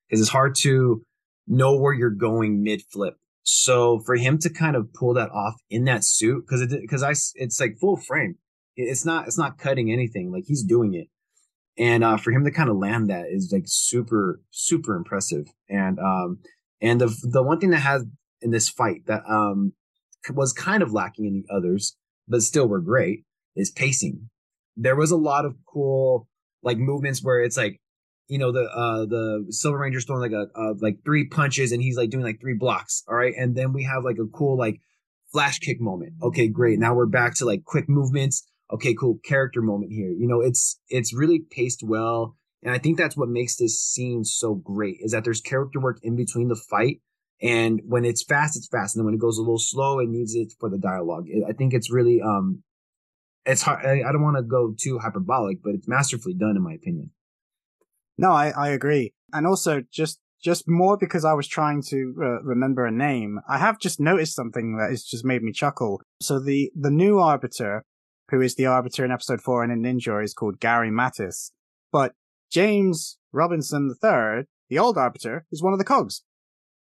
because it's hard to know where you're going mid flip. So for him to kind of pull that off in that suit, because it because I it's like full frame. It's not it's not cutting anything. Like he's doing it, and uh, for him to kind of land that is like super super impressive. And um and the the one thing that has in this fight that um was kind of lacking in the others, but still were great, is pacing. There was a lot of cool like movements where it's like you know the uh the silver ranger's throwing like a uh, like three punches and he's like doing like three blocks all right? And then we have like a cool like flash kick moment. Okay great. Now we're back to like quick movements. Okay cool. Character moment here. You know it's it's really paced well. And i think that's what makes this scene so great is that there's character work in between the fight. And when it's fast it's fast. And then when it goes a little slow it needs it for the dialogue. I think it's really um it's hard i, I don't want to go too hyperbolic but it's masterfully done in my opinion No, I, I agree. And also just, just more because I was trying to uh, remember a name. I have just noticed something that has just made me chuckle. So the, the new Arbiter, who is the Arbiter in episode four and in Ninjor is called Gary Mattis. But James Robinson III, the old Arbiter, is one of the cogs.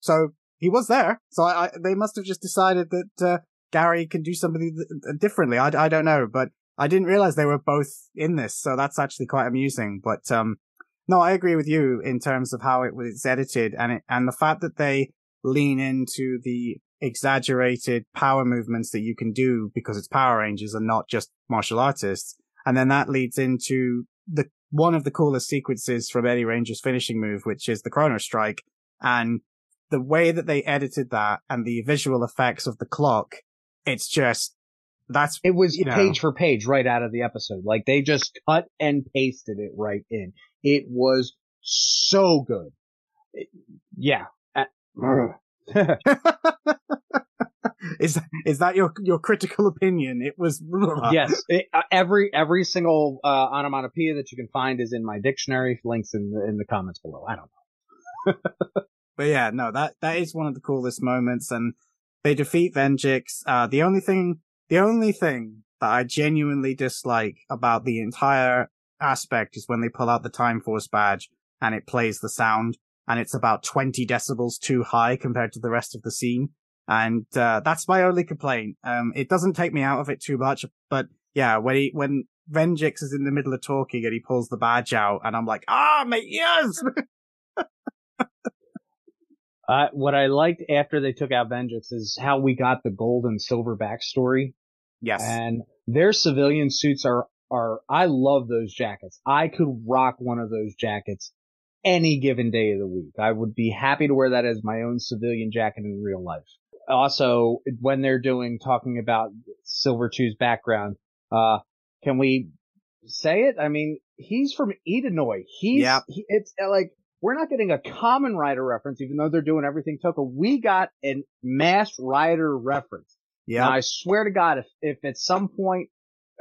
So he was there. So I, I they must have just decided that, uh, Gary can do something th- differently. I, I don't know, but I didn't realize they were both in this. So that's actually quite amusing. But, um, no, I agree with you in terms of how it was edited and it, and the fact that they lean into the exaggerated power movements that you can do because it's Power Rangers and not just martial artists. And then that leads into the one of the coolest sequences from Eddie Ranger's finishing move, which is the Chrono Strike. And the way that they edited that and the visual effects of the clock, it's just that's It was You know. page for page right out of the episode. Like they just cut and pasted it right in. It was so good. It- yeah. Uh, [laughs] is is that your your critical opinion? It was [laughs] yes. It, uh, every every single uh, onomatopoeia that you can find is in my dictionary. Links in the in the comments below. I don't know. [laughs] But yeah, no, that that is one of the coolest moments, and they defeat Venjix. Uh, the only thing, the only thing that I genuinely dislike about the entire aspect is when they pull out the Time Force badge and it plays the sound, and it's about twenty decibels too high compared to the rest of the scene. And uh, that's my only complaint. Um, it doesn't take me out of it too much, but yeah, when he when Venjix is in the middle of talking and he pulls the badge out, and I'm like, ah, my ears. [laughs] Uh, what I liked after they took out Venjix is how we got the gold and silver backstory. Yes. And their civilian suits are, are, I love those jackets. I could rock one of those jackets any given day of the week. I would be happy to wear that as my own civilian jacket in real life. Also, when they're doing, talking about Silver Two's background, uh, can we say it? I mean, he's from Edenoi. He's, Yep. he, it's uh, like, we're not getting a Kamen Rider reference, even though they're doing everything Toka. We got a Masked Rider reference. Yeah. I swear to God, if, if at some point,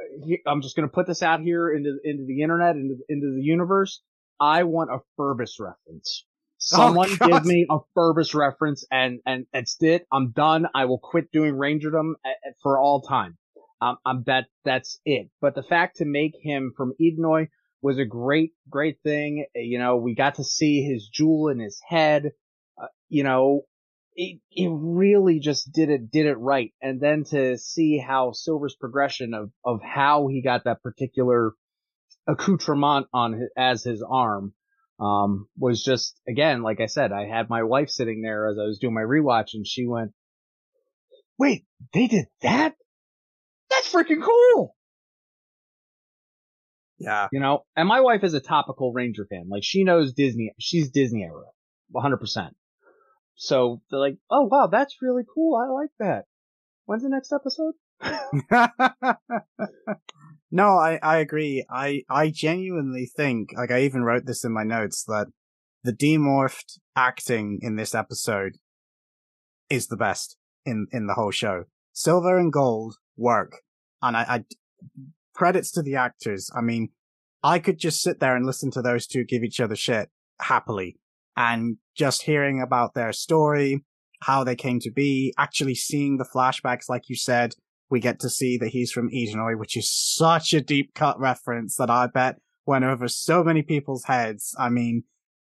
uh, he- I'm just going to put this out here into, into the internet, into, into the universe. I want a Ferbus reference. [laughs] Someone God. give me a Ferbus reference and, and that's it. I'm done. I will quit doing Rangerdom a- a- for all time. um, I bet that's it. But the fact to make him from Edenoi was a great, great thing. You know, we got to see his jewel in his head. Uh, you know, it, it really just did it, did it right. And then to see how Silver's progression of, of how he got that particular accoutrement on his, as his arm, um, was just, again, like I said, I had my wife sitting there as I was doing my rewatch and she went, wait, they did that? That's freaking cool. Yeah. You know, and my wife is a topical Ranger fan. Like she knows Disney. She's Disney era, 100%. So they're like, oh wow, that's really cool. I like that. When's the next episode? [laughs] no, I, I agree. I, I genuinely think, like I even wrote this in my notes, that the demorphed acting in this episode is the best in, in the whole show. Silver and gold work. And I, I, credits to the actors. I mean, I could just sit there and listen to those two give each other shit happily and just hearing about their story, how they came to be, actually seeing the flashbacks, like you said, we get to see that he's from Edenoi, which is such a deep cut reference that I bet went over so many people's heads. I mean,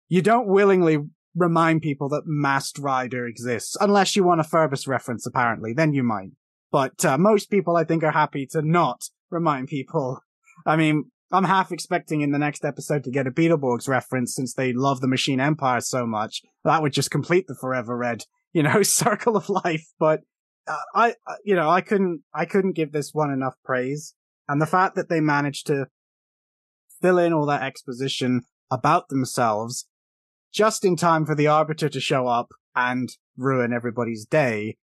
you don't willingly remind people that Masked Rider exists, unless you want a Ferbus reference, apparently, then you might. But uh, most people, I think, are happy to not remind people. I mean, I'm half expecting in the next episode to get a Beetleborgs reference since they love the Machine Empire so much. That would just complete the Forever Red, you know, [laughs] circle of life. But uh, I, uh, you know, I couldn't, I couldn't give this one enough praise. And the fact that they managed to fill in all that exposition about themselves just in time for the Arbiter to show up and ruin everybody's day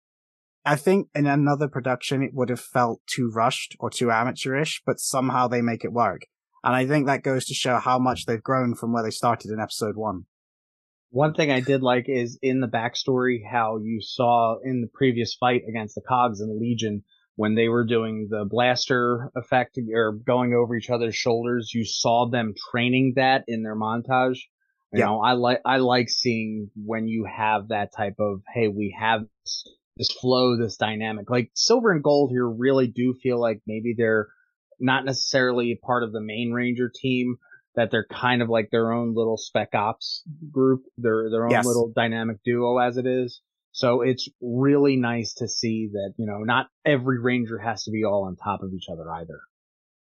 I think in another production it would have felt too rushed or too amateurish, but somehow they make it work. And I think that goes to show how much they've grown from where they started in episode one. One thing I did like is in the backstory how you saw in the previous fight against the Cogs and the Legion when they were doing the blaster effect or going over each other's shoulders, you saw them training that in their montage. You yeah. know, I like I like seeing when you have that type of hey, we have this this flow, this dynamic. Like silver and gold here really do feel like maybe they're not necessarily part of the main ranger team, that they're kind of like their own little spec ops group, their their own yes. little dynamic duo as it is. So it's really nice to see that, you know, not every ranger has to be all on top of each other either.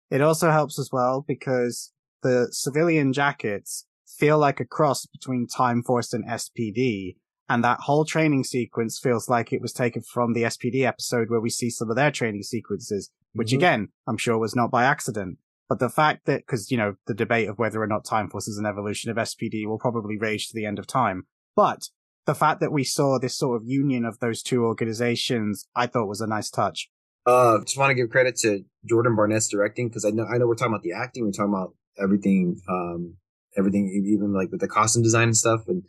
It also helps as well because the civilian jackets feel like a cross between Time Force and SPD and that whole training sequence feels like it was taken from the SPD episode where we see some of their training sequences, which mm-hmm. again, I'm sure was not by accident. But the fact that, cause, you know, the debate of whether or not Time Force is an evolution of SPD will probably rage to the end of time. But the fact that we saw this sort of union of those two organizations, I thought was a nice touch. Uh, just want to give credit to Jordan Barnett's directing because I know I know we're talking about the acting, we're talking about everything, um, everything, even like with the costume design and stuff, and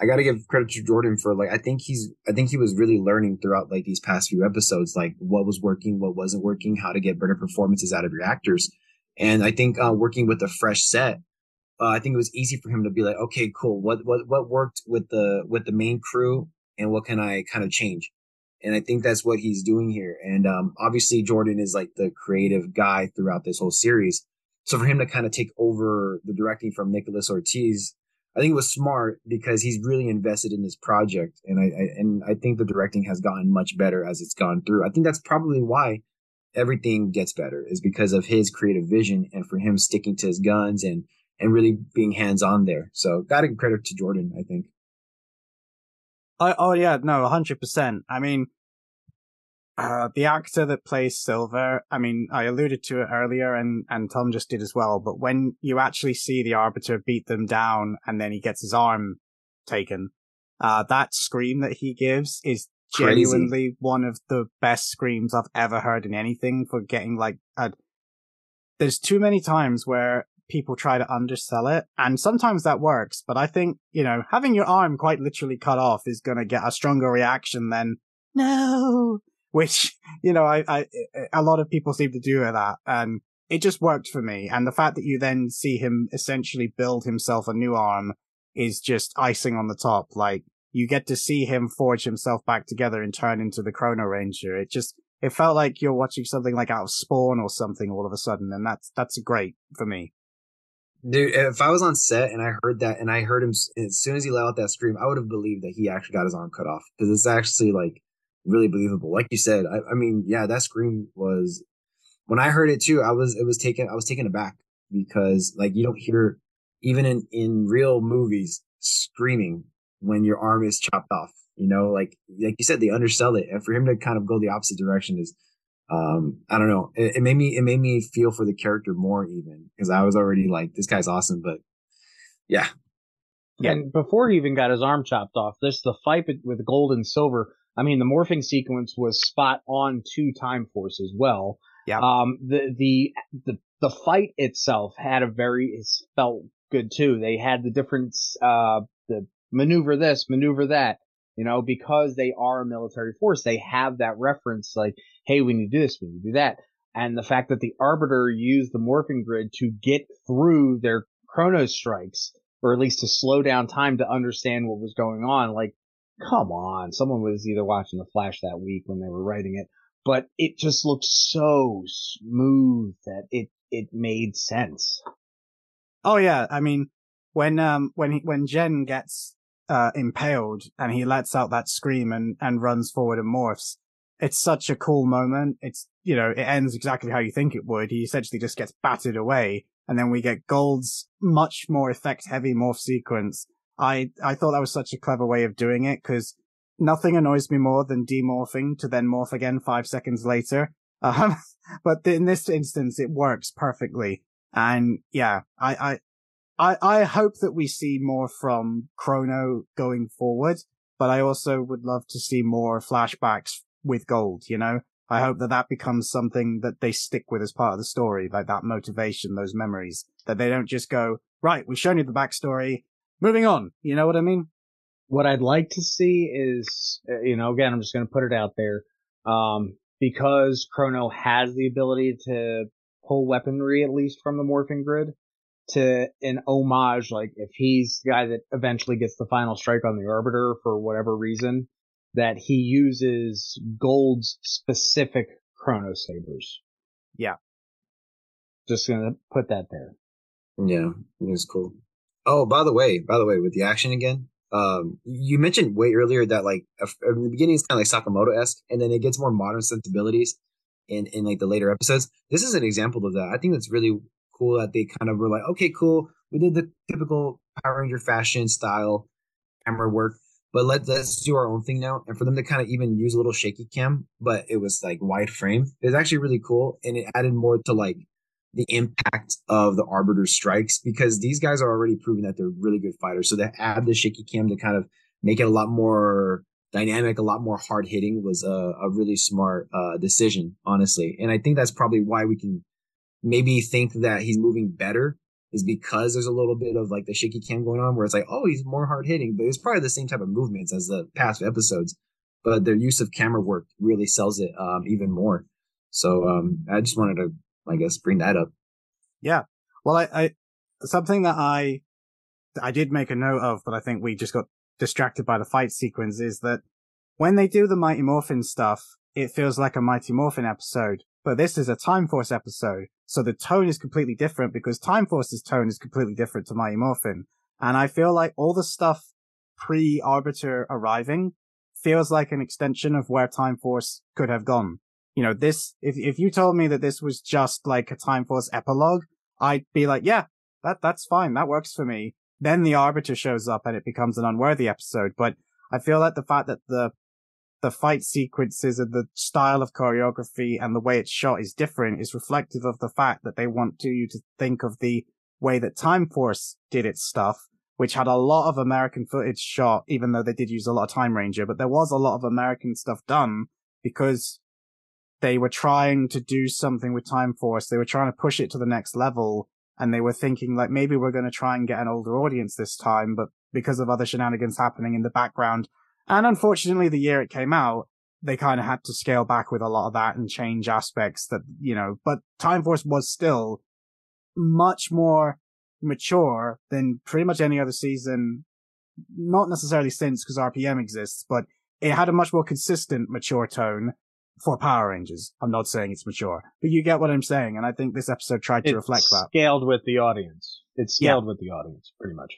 I got to give credit to Jordan for like I think he's I think he was really learning throughout like these past few episodes like what was working, what wasn't working, how to get better performances out of your actors. And I think uh, working with a fresh set, uh, I think it was easy for him to be like, okay, cool. What what what worked with the with the main crew, and what can I kind of change? And I think that's what he's doing here. And um, obviously, Jordan is like the creative guy throughout this whole series. So for him to kind of take over the directing from Nicholas Ortiz I think it was smart because he's really invested in this project, and I, I, and I think the directing has gotten much better as it's gone through. I think that's probably why everything gets better is because of his creative vision and for him sticking to his guns and and really being hands on there. So, got to give credit to Jordan. I think. Oh, oh yeah, no, hundred percent. I mean, uh, the actor that plays Silver, I mean, I alluded to it earlier and, and Tom just did as well, but when you actually see the Arbiter beat them down and then he gets his arm taken, uh, that scream that he gives is Crazy. genuinely one of the best screams I've ever heard in anything for getting like, a, there's too many times where people try to undersell it and sometimes that works, but I think, you know, having your arm quite literally cut off is going to get a stronger reaction than, no, which, you know, I, I, a lot of people seem to do that. And it just worked for me. And the fact that you then see him essentially build himself a new arm is just icing on the top. Like you get to see him forge himself back together and turn into the Chrono Ranger. It just, it felt like you're watching something like out of Spawn or something all of a sudden, and that's that's great for me. Dude, if I was on set and I heard that, and I heard him as soon as he let out that scream, I would have believed that he actually got his arm cut off because it's actually like really believable. Like you said, I, I mean, yeah, that scream was when I heard it too. I was it was taken I was taken aback because like you don't hear even in in real movies screaming when your arm is chopped off. You know, like like you said, they undersell it, and for him to kind of go the opposite direction is um i don't know it, it, made me it made me feel for the character more even because i was already like this guy's awesome but yeah yeah. And before he even got his arm chopped off, this the fight with gold and silver. I mean, the morphing sequence was spot on to Time Force as well. Yeah. Um, the the the the fight itself had a very it felt good too. They had the different uh the maneuver this, maneuver that. You know, because they are a military force, they have that reference like hey, we need to do this, we need to do that. And the fact that the Arbiter used the morphing grid to get through their chrono strikes, or at least to slow down time to understand what was going on, like, come on. Someone was either watching The Flash that week when they were writing it, but it just looked so smooth that it, it made sense. Oh yeah. I mean, when, um, when he, when Jen gets, uh, impaled and he lets out that scream and, and runs forward and morphs, it's such a cool moment. It's, you know, it ends exactly how you think it would. He essentially just gets battered away. And then we get Gold's much more effect heavy morph sequence. I, I thought that was such a clever way of doing it because nothing annoys me more than demorphing to then morph again five seconds later. [laughs] Um, but in this instance, it works perfectly. And yeah, I, I, I, I hope that we see more from Chrono going forward, but I also would love to see more flashbacks with gold, you know? I hope that that becomes something that they stick with as part of the story, like that motivation, those memories, that they don't just go, right, we've shown you the backstory, moving on. You know what I mean? What I'd like to see is, uh, you know, again, I'm just going to put it out there. Um, because Chrono has the ability to pull weaponry, at least from the morphing grid, to an homage, like if he's the guy that eventually gets the final strike on the Arbiter for whatever reason, that he uses Gold's specific Chrono Sabers. Yeah. Just gonna put that there. Yeah, it's cool. Oh, by the way, by the way, with the action again, um, you mentioned way earlier that like in the beginning it's kind of like Sakamoto esque, and then it gets more modern sensibilities in in like the later episodes. This is an example of that. I think that's really cool that they kind of were like, okay, cool, we did the typical Power Ranger fashion style camera work, but let, let's do our own thing now. And for them to kind of even use a little shaky cam, but it was like wide frame, it's actually really cool. And it added more to like the impact of the Arbiter strikes because these guys are already proving that they're really good fighters. So to add the shaky cam to kind of make it a lot more dynamic, a lot more hard hitting was a, a really smart uh, decision, honestly. And I think that's probably why we can maybe think that he's moving better is because there's a little bit of like the shaky cam going on where it's like, oh, he's more hard hitting, but it's probably the same type of movements as the past episodes. But their use of camera work really sells it um, even more. So um, I just wanted to, I guess, bring that up. Yeah. Well, I, I something that I I did make a note of, but I think we just got distracted by the fight sequence is that when they do the Mighty Morphin stuff, it feels like a Mighty Morphin episode. But this is a Time Force episode. So the tone is completely different because Time Force's tone is completely different to Mighty Morphin. And I feel like all the stuff pre Arbiter arriving feels like an extension of where Time Force could have gone. You know, this, if, if you told me that this was just like a Time Force epilogue, I'd be like, yeah, that, that's fine. That works for me. Then the Arbiter shows up and it becomes an unworthy episode. But I feel like the fact that the the fight sequences and the style of choreography and the way it's shot is different is reflective of the fact that they want to, you to think of the way that Time Force did its stuff, which had a lot of American footage shot, even though they did use a lot of Time Ranger, but there was a lot of American stuff done because they were trying to do something with Time Force. They were trying to push it to the next level and they were thinking like maybe we're going to try and get an older audience this time, but because of other shenanigans happening in the background, and unfortunately, the year it came out, they kind of had to scale back with a lot of that and change aspects that, you know, but Time Force was still much more mature than pretty much any other season. Not necessarily since because RPM exists, but it had a much more consistent mature tone. For Power Rangers. I'm not saying it's mature, but you get what I'm saying, and I think this episode tried to It's reflect that. Scaled with the audience. It's scaled with the audience, pretty much.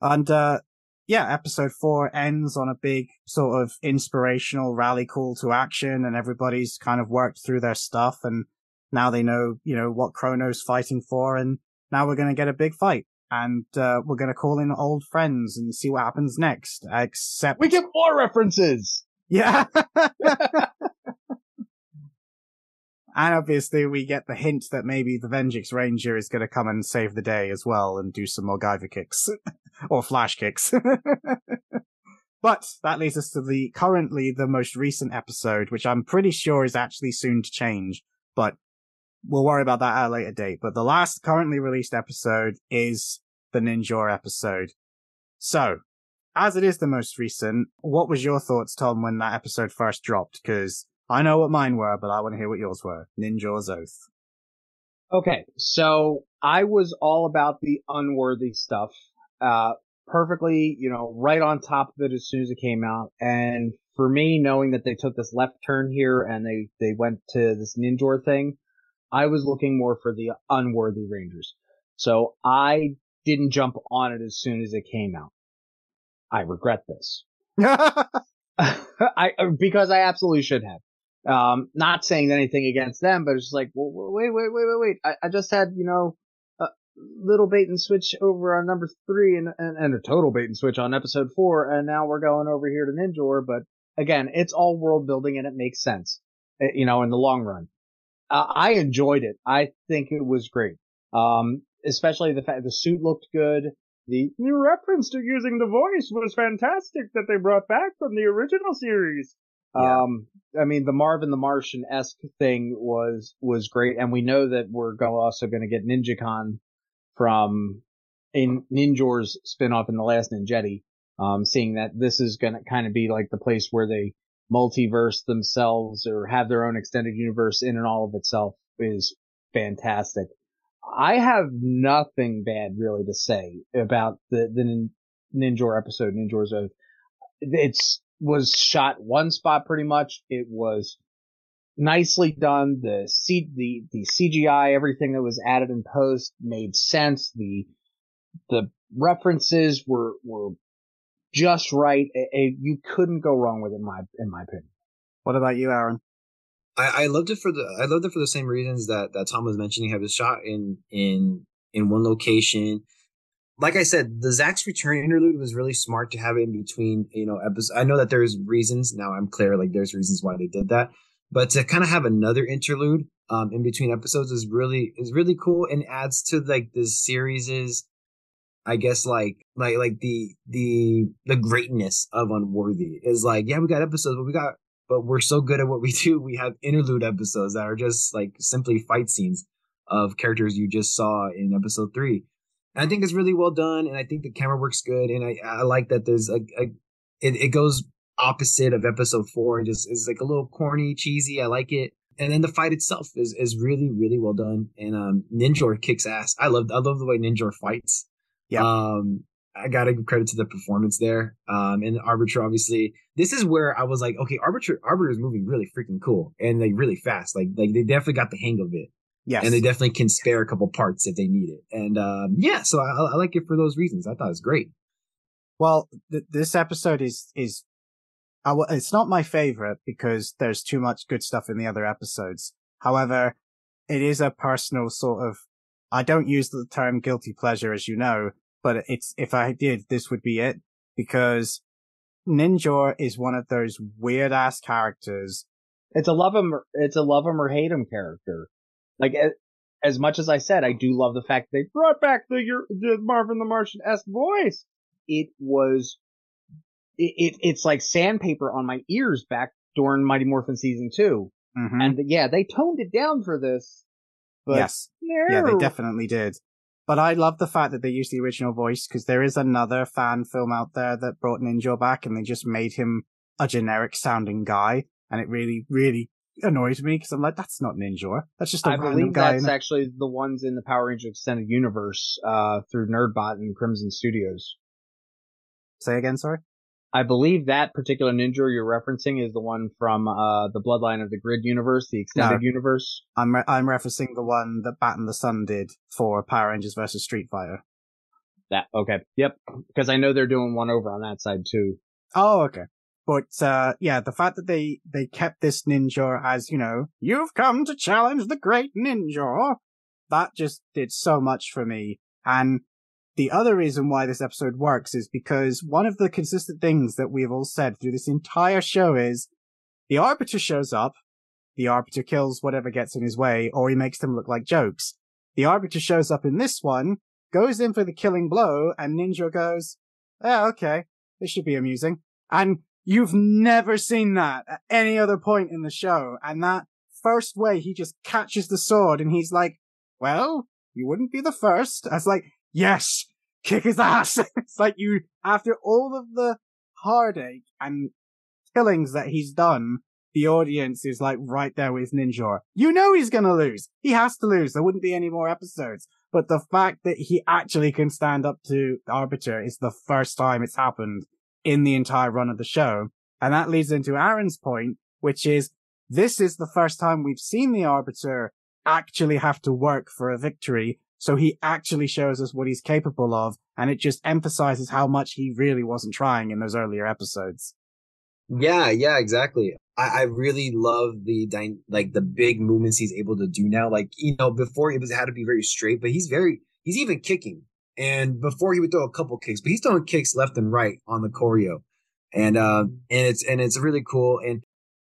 And uh yeah, episode four ends on a big sort of inspirational rally call to action, and everybody's kind of worked through their stuff, and now they know, you know, what Chrono's fighting for, and now we're gonna get a big fight. And uh, we're gonna call in old friends and see what happens next. Except We get more references. Yeah. [laughs] and obviously we get the hint that maybe the Venjix Ranger is going to come and save the day as well and do some more Guyver kicks [laughs] or flash kicks. [laughs] but that leads us to the currently the most recent episode, which I'm pretty sure is actually soon to change, but we'll worry about that at a later date. But the last currently released episode is the Ninjor episode. So as it is the most recent, what was your thoughts, Tom, when that episode first dropped? Because I know what mine were, but I want to hear what yours were. Ninjor's Oath. Okay, so I was all about the unworthy stuff. Uh, perfectly, you know, right on top of it as soon as it came out. And for me, knowing that they took this left turn here and they, they went to this Ninjor thing, I was looking more for the unworthy Rangers. So I didn't jump on it as soon as it came out. I regret this. [laughs] [laughs] I because I absolutely should have. Um, not saying anything against them, but it's just like, well, wait, wait, wait, wait, wait. I, I just had you know a little bait and switch over on number three, and, and and a total bait and switch on episode four, and now we're going over here to Ninjor. But again, it's all world building, and it makes sense, eh, you know, in the long run. Uh, I enjoyed it. I think it was great. Um, especially the fact the suit looked good. The reference to using the voice was fantastic that they brought back from the original series. Yeah. Um, I mean, the Marvin the Martian esque thing was was great, and we know that we're also going to get NinjaCon from in Ninjor's spinoff in the last Ninjetti. Um, seeing that this is going to kind of be like the place where they multiverse themselves or have their own extended universe in and all of itself is fantastic. I have nothing bad really to say about the the Nin- Ninjor episode, Ninjor's Oath. It's was shot one spot pretty much. It was nicely done. The C the the CGI, everything that was added in post made sense. The the references were were just right. A- a- you couldn't go wrong with it, in my in my opinion. what about you, Aaron? I, I loved it for the I loved it for the same reasons that that Tom was mentioning. Have it shot in in in one location. Like I said, the Zach's return interlude was really smart to have it in between. You know, episodes. I know that there's reasons now. I'm clear. Like there's reasons why they did that, but to kind of have another interlude um in between episodes is really is really cool and adds to like this series's I guess like like like the the the greatness of Unworthy is like yeah we got episodes but we got but we're so good at what we [laughs] do we have interlude episodes that are just like simply fight scenes of characters you just saw in episode three. And I think it's really well done and I think the camera works good and I I like that there's a, a it, it goes opposite of episode four and just is like a little corny cheesy I like it and then the fight itself is is really really well done and um Ninjor kicks ass I love I love the way Ninjor fights Yeah. um, I gotta give credit to the performance there. Um, and Arbiter, obviously, this is where I was like, okay, Arbiter, Arbiter is moving really freaking cool and like really fast. Like, like they definitely got the hang of it, Yes. and they definitely can spare a couple parts if they need it. And um, yeah, so I, I like it for those reasons. I thought it was great. Well, th- this episode is is I w- it's not my favorite because there's too much good stuff in the other episodes. However, it is a personal sort of. I don't use the term guilty pleasure, as you know, but it's if I did, this would be it because Ninjor is one of those weird ass characters. It's a love him. It's a love him or hate him character. Like as much as I said, I do love the fact they brought back the your- the Marvin the Martian esque voice. It was, it, it it's like sandpaper on my ears back during Mighty Morphin season two, Mhm. and yeah, they toned it down for this. But yes. Yeah, they definitely did. But I love the fact that they used the original voice because there is another fan film out there that brought Ninjor back and they just made him a generic sounding guy. And it really, really annoys me because I'm like, that's not Ninjor. That's just a I random believe guy. that's actually the ones in the Power Ranger Extended Universe uh, through Nerdbot and Crimson Studios. Say again, sorry? I believe that particular ninja you're referencing is the one from uh, the Bloodline of the Grid universe, the extended No. universe. I'm re- I'm referencing the one that Bat in the Sun did for Power Rangers versus Street Fighter. That okay, yep. Because I know they're doing one over on that side too. Oh, okay. But uh yeah, the fact that they they kept this ninja as you know, you've come to challenge the great ninja, that just did so much for me. And the other reason why this episode works is because one of the consistent things that we've all said through this entire show is the Arbiter shows up, the Arbiter kills whatever gets in his way, or he makes them look like jokes. The Arbiter shows up in this one, goes in for the killing blow, and Ninjor goes, yeah, okay, this should be amusing. And you've never seen that at any other point in the show. And that first way he just catches the sword and he's like, well, you wouldn't be the first. I was like, yes, kick his ass. [laughs] it's like you, after all of the heartache and killings that he's done, the audience is like right there with Ninjor. You know he's gonna lose. He has to lose. There wouldn't be any more episodes. But the fact that he actually can stand up to the Arbiter is the first time it's happened in the entire run of the show. And that leads into Aaron's point, which is this is the first time we've seen the Arbiter actually have to work for a victory. So he actually shows us what he's capable of. And it just emphasizes how much he really wasn't trying in those earlier episodes. Yeah, yeah, exactly. I, I really love the dy- like the big movements he's able to do now. Like you know, before it was had to be very straight, but he's very he's even kicking. And before he would throw a couple kicks, but he's throwing kicks left and right on the choreo, and uh, and it's and it's really cool. And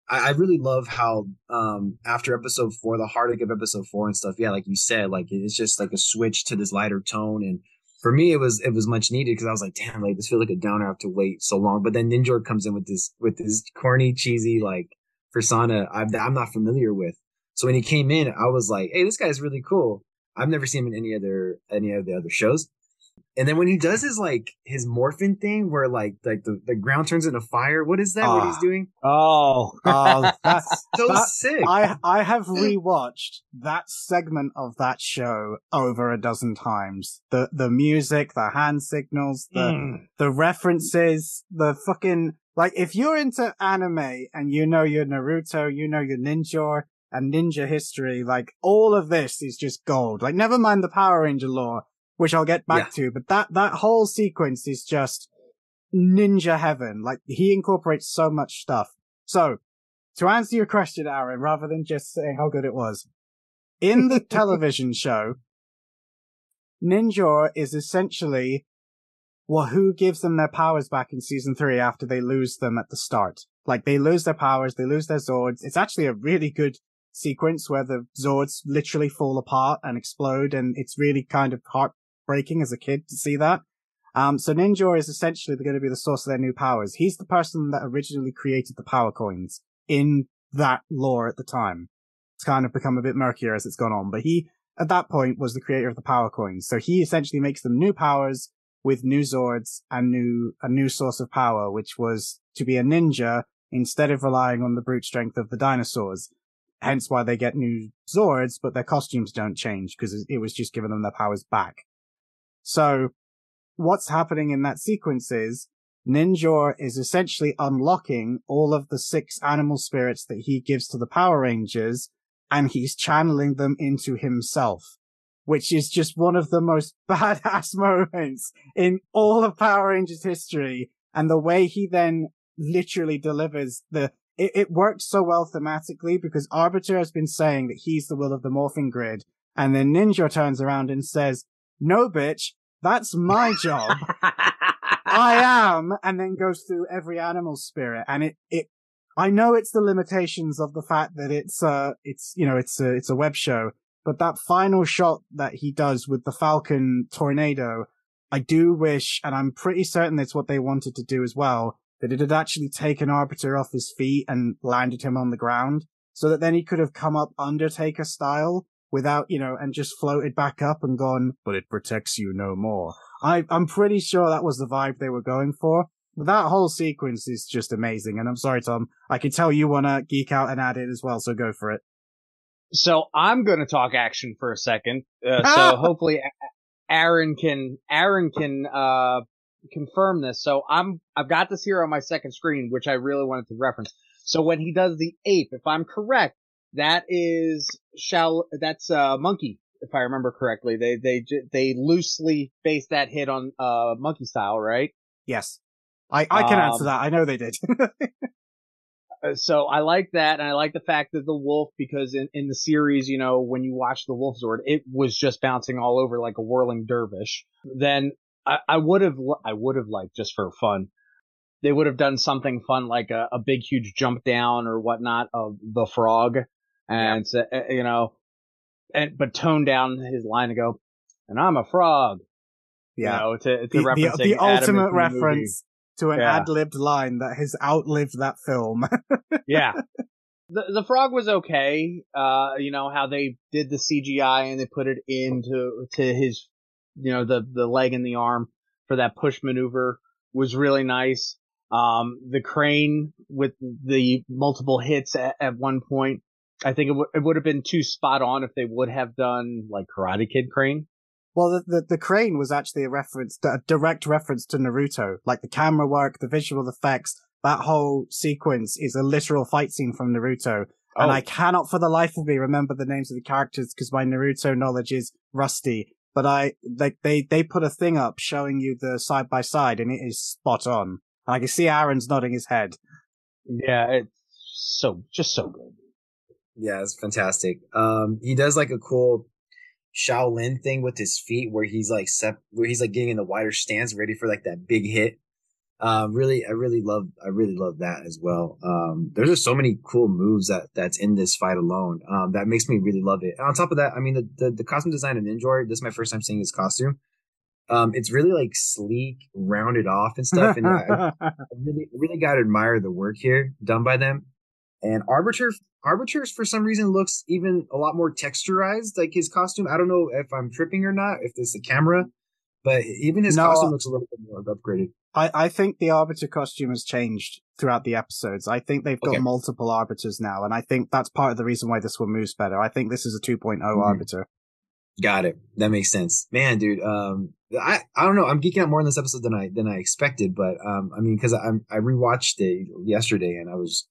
I, I really love how um after episode four, the heartache of episode four and stuff. Yeah, like you said, like it's just like a switch to this lighter tone and for me it was it was much needed because I was like, damn, like this feels like a downer. I have to wait so long. But then Ninjor comes in with this with this corny, cheesy like persona I'm I'm not familiar with. So when he came in, I was like, hey, this guy's really cool. I've never seen him in any other any of the other shows. And then when he does his like his morphin thing where like like the, the ground turns into fire, what is that? what he's Ah. doing? Oh, Oh, [laughs] that's So that- sick. I I have [laughs] rewatched that segment of that show over a dozen times. The the music, the hand signals, the Mm. the references, the fucking like if you're into anime and you know your Naruto, you know your ninja and ninja history, like all of this is just gold. Like never mind the Power Ranger lore, which I'll get back to, but that that whole sequence is just ninja heaven. Like he incorporates so much stuff. So to answer your question, Aaron, rather than just saying how good it was, in the [laughs] television show, Ninjor is essentially well, who gives them their powers back in season three after they lose them at the start? Like they lose their powers, they lose their swords. It's actually a really good sequence where the Zords literally fall apart and explode, and it's really kind of heartbreaking as a kid to see that. Um, so Ninjor is essentially going to be the source of their new powers. He's the person that originally created the power coins in that lore at the time. It's kind of become a bit murkier as it's gone on, but he, at that point, was the creator of the power coins. So he essentially makes them new powers with new Zords and new, a new source of power, which was to be a ninja instead of relying on the brute strength of the dinosaurs. Hence why they get new Zords, but their costumes don't change because it was just giving them their powers back. So what's happening in that sequence is Ninjor is essentially unlocking all of the six animal spirits that he gives to the Power Rangers and he's channeling them into himself, which is just one of the most [laughs] badass moments in all of Power Rangers history. And the way he then literally delivers the, it, it works so well thematically because Arbiter has been saying that he's the will of the morphing grid. And then Ninjor turns around and says, no, bitch, that's my job. [laughs] I am, and then goes through every animal spirit, and it, it, I know it's the limitations of the fact that it's, uh, it's, you know, it's a, it's a web show, but that final shot that he does with the Falcon tornado, I do wish, and I'm pretty certain that's what they wanted to do as well, that it had actually taken Arbiter off his feet and landed him on the ground, so that then he could have come up Undertaker style without, you know, and just floated back up and gone, but it protects you no more. I, I'm pretty sure that was the vibe they were going for. But that whole sequence is just amazing. And I'm sorry, Tom. I can tell you want to geek out and add it as well, so go for it. So I'm going to talk action for a second. Uh, so [laughs] hopefully Aaron can, Aaron can, uh, confirm this. So I'm I've got this here on my second screen, which I really wanted to reference. So when he does the ape, if I'm correct, that is shall that's uh monkey. If I remember correctly, they they they loosely based that hit on uh monkey style, right? Yes, I I can Um, answer that. I know they did. [laughs] Uh, so I like that, and I like the fact that the wolf, because in, in the series, you know, when you watch the Wolf Zord, it was just bouncing all over like a whirling dervish. Then I, I would have, I would have liked just for fun, they would have done something fun like a, a big, huge jump down or whatnot of the frog, and so, uh, you know, and but tone down his line and go, and I'm a frog. yeah, you know, to, to the, the, referencing the Adam ultimate the movie. reference to an Yeah. ad-libbed line that has outlived that film. [laughs] yeah. The the frog was okay. Uh, you know how they did the CGI and they put it into to his, you know, the the leg and the arm for that push maneuver was really nice. Um, the crane with the multiple hits at, at one point, I think it, w- it would have been too spot on if they would have done like Karate Kid crane. Well, the, the, the crane was actually a reference, a direct reference to Naruto. Like the camera work, the visual effects, that whole sequence is a literal fight scene from Naruto. And Oh. I cannot for the life of me remember the names of the characters because my Naruto knowledge is rusty. But I, like, they, they put a thing up showing you the side by side and it is spot on. And I can see Aaron's nodding his head. Yeah, it's so just so good. Yeah, it's fantastic. Um, he does like a cool Shaolin thing with his feet, where he's like sep- where he's like getting in the wider stance, ready for like that big hit. Um, really, I really love, I really love that as well. Um, there's just so many cool moves that that's in this fight alone. Um, that makes me really love it. And on top of that, I mean, the the, the costume design of Ninjor. This is my first time seeing his costume. Um, it's really like sleek, rounded off and stuff, and I, I [laughs] really, really got to admire the work here done by them. And Arbiter, Arbiter's for some reason looks even a lot more texturized, like his costume. I don't know if I'm tripping or not, if it's the camera, but even his No, costume looks a little bit more upgraded. I, I think the Arbiter costume has changed throughout the episodes. I think they've got Okay. multiple Arbiters now, and I think that's part of the reason why this one moves better. I think this is a 2.0 Mhm. Arbiter. Got it. That makes sense, man, dude. Um, I I don't know. I'm geeking out more in this episode than I than I expected, but um, I mean, because I I rewatched it yesterday and I was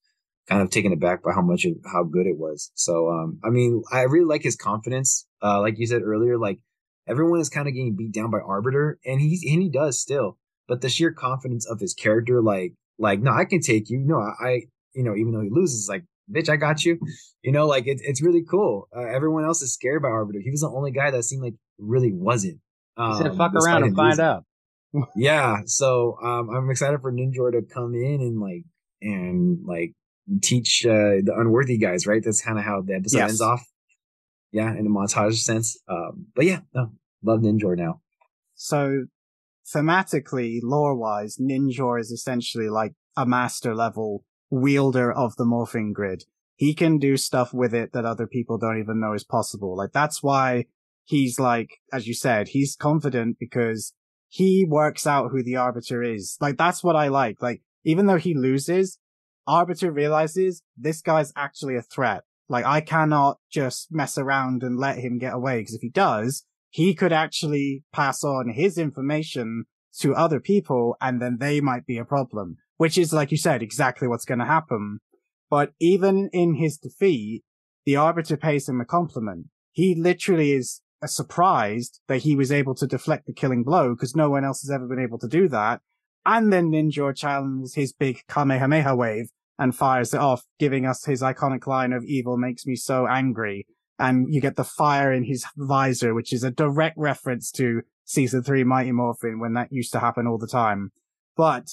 kind of taken aback by how much of how good it was. So um, I mean, I really like his confidence. Uh, like you said earlier, like everyone is kind of getting beat down by Arbiter, and he's and he does still, but the sheer confidence of his character, like like no, I can take you. No, I, I you know, even though he loses, like bitch, I got you. You know, like it's it's really cool. Uh, everyone else is scared by Arbiter. He was the only guy that seemed like really wasn't. He said, Um, "Fuck around and find losing. out." [laughs] Yeah, so um, I'm excited for Ninjor to come in and like and like teach uh, the unworthy guys. Right, that's kind of how the episode Yes. ends off. Yeah, in a montage sense. Um, but yeah, no, love Ninjor now. So, thematically, lore wise, Ninjor is essentially like a master level wielder of the morphing grid. He can do stuff with it that other people don't even know is possible. Like, that's why he's like, as you said, he's confident because he works out who the arbiter is. Like, that's what I like. Like, even though he loses, Arbiter realizes this guy's actually a threat. Like, I cannot just mess around and let him get away, because if he does, he could actually pass on his information to other people, and then they might be a problem. Which is, like you said, exactly what's going to happen. But even in his defeat, the Arbiter pays him a compliment. He literally is uh, surprised that he was able to deflect the killing blow, because no one else has ever been able to do that. And then Ninjor channels his big Kamehameha wave and fires it off, giving us his iconic line of evil makes me so angry. And you get the fire in his visor, which is a direct reference to season three Mighty Morphin when that used to happen all the time. But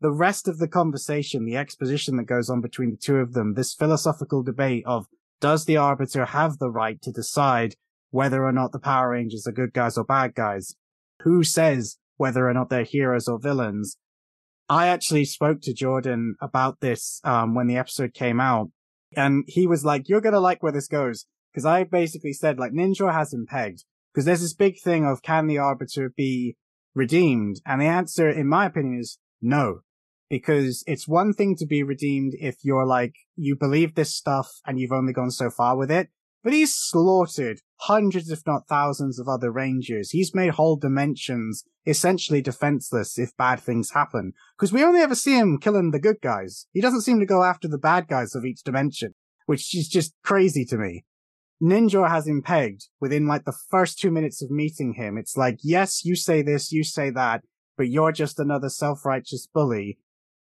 the rest of the conversation, the exposition that goes on between the two of them, this philosophical debate of does the Arbiter have the right to decide whether or not the Power Rangers are good guys or bad guys? Who says whether or not they're heroes or villains? I actually spoke to Jordan about this um, when the episode came out, and he was like, "You're gonna like where this goes," because I basically said like Ninjor has him pegged because there's this big thing of can the Arbiter be redeemed, and the answer, in my opinion, is no, because it's one thing to be redeemed if you're like you believe this stuff and you've only gone so far with it, but he's slaughtered hundreds, if not thousands, of other rangers. He's made whole dimensions essentially defenseless if bad things happen. Because we only ever see him killing the good guys. He doesn't seem to go after the bad guys of each dimension, which is just crazy to me. Ninjor has him pegged within like the first two minutes of meeting him. It's like, yes, you say this, you say that, but you're just another self-righteous bully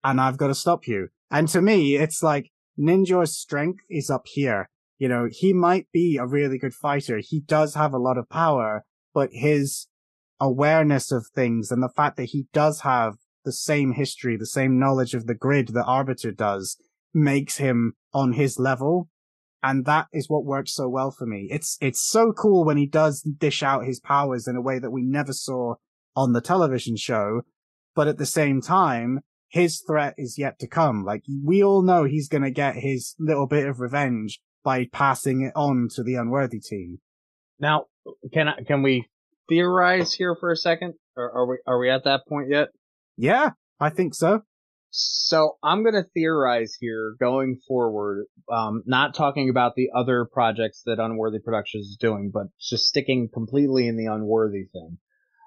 and I've got to stop you. And to me, it's like Ninjor's strength is up here. You know, he might be a really good fighter. He does have a lot of power, but his awareness of things and the fact that he does have the same history, the same knowledge of the grid that Arbiter does makes him on his level. And that is what works so well for me. It's, it's so cool when he does dish out his powers in a way that we never saw on the television show. But at the same time, his threat is yet to come. Like we all know he's going to get his little bit of revenge by passing it on to the unworthy team. Now, can I, can we theorize here for a second? Or are we, are we at that point yet? Yeah, I think so. So I'm going to theorize here going forward, um, not talking about the other projects that Unworthy Productions is doing, but just sticking completely in the Unworthy thing.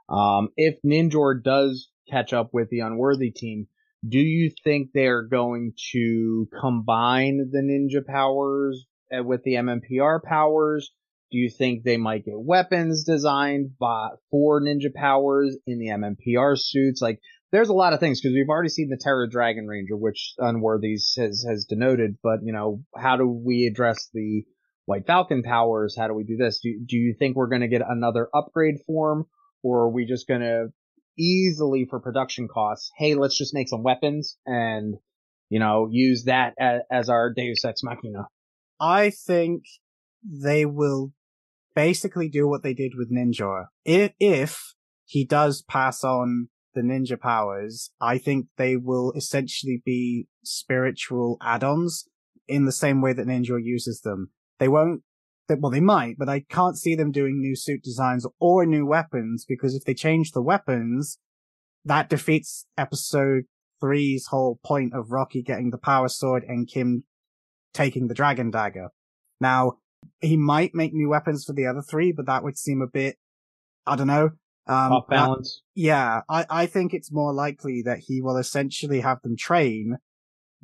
Um, if Ninjor does catch up with the Unworthy team, do you think they're going to combine the ninja powers Uh, with the MMPR powers? Do you think they might get weapons designed by, for ninja powers in the MMPR suits? Like, there's a lot of things because we've already seen the Terra Dragon Ranger, which Unworthies has, has denoted, but you know, how do we address the White Falcon powers? How do we do this? Do, do you think we're going to get another upgrade form or are we just going to easily for production costs, hey, let's just make some weapons and, you know, use that as, as our Deus Ex Machina. I think they will basically do what they did with Ninjor. If, if he does pass on the ninja powers, I think they will essentially be spiritual add-ons in the same way that Ninjor uses them. They won't well, they might, but I can't see them doing new suit designs or new weapons because if they change the weapons, that defeats episode three's whole point of Rocky getting the power sword and Kim taking the dragon dagger. Now, he might make new weapons for the other three, but that would seem a bit, I don't know. Um, Off balance. That, yeah, I, I think it's more likely that he will essentially have them train,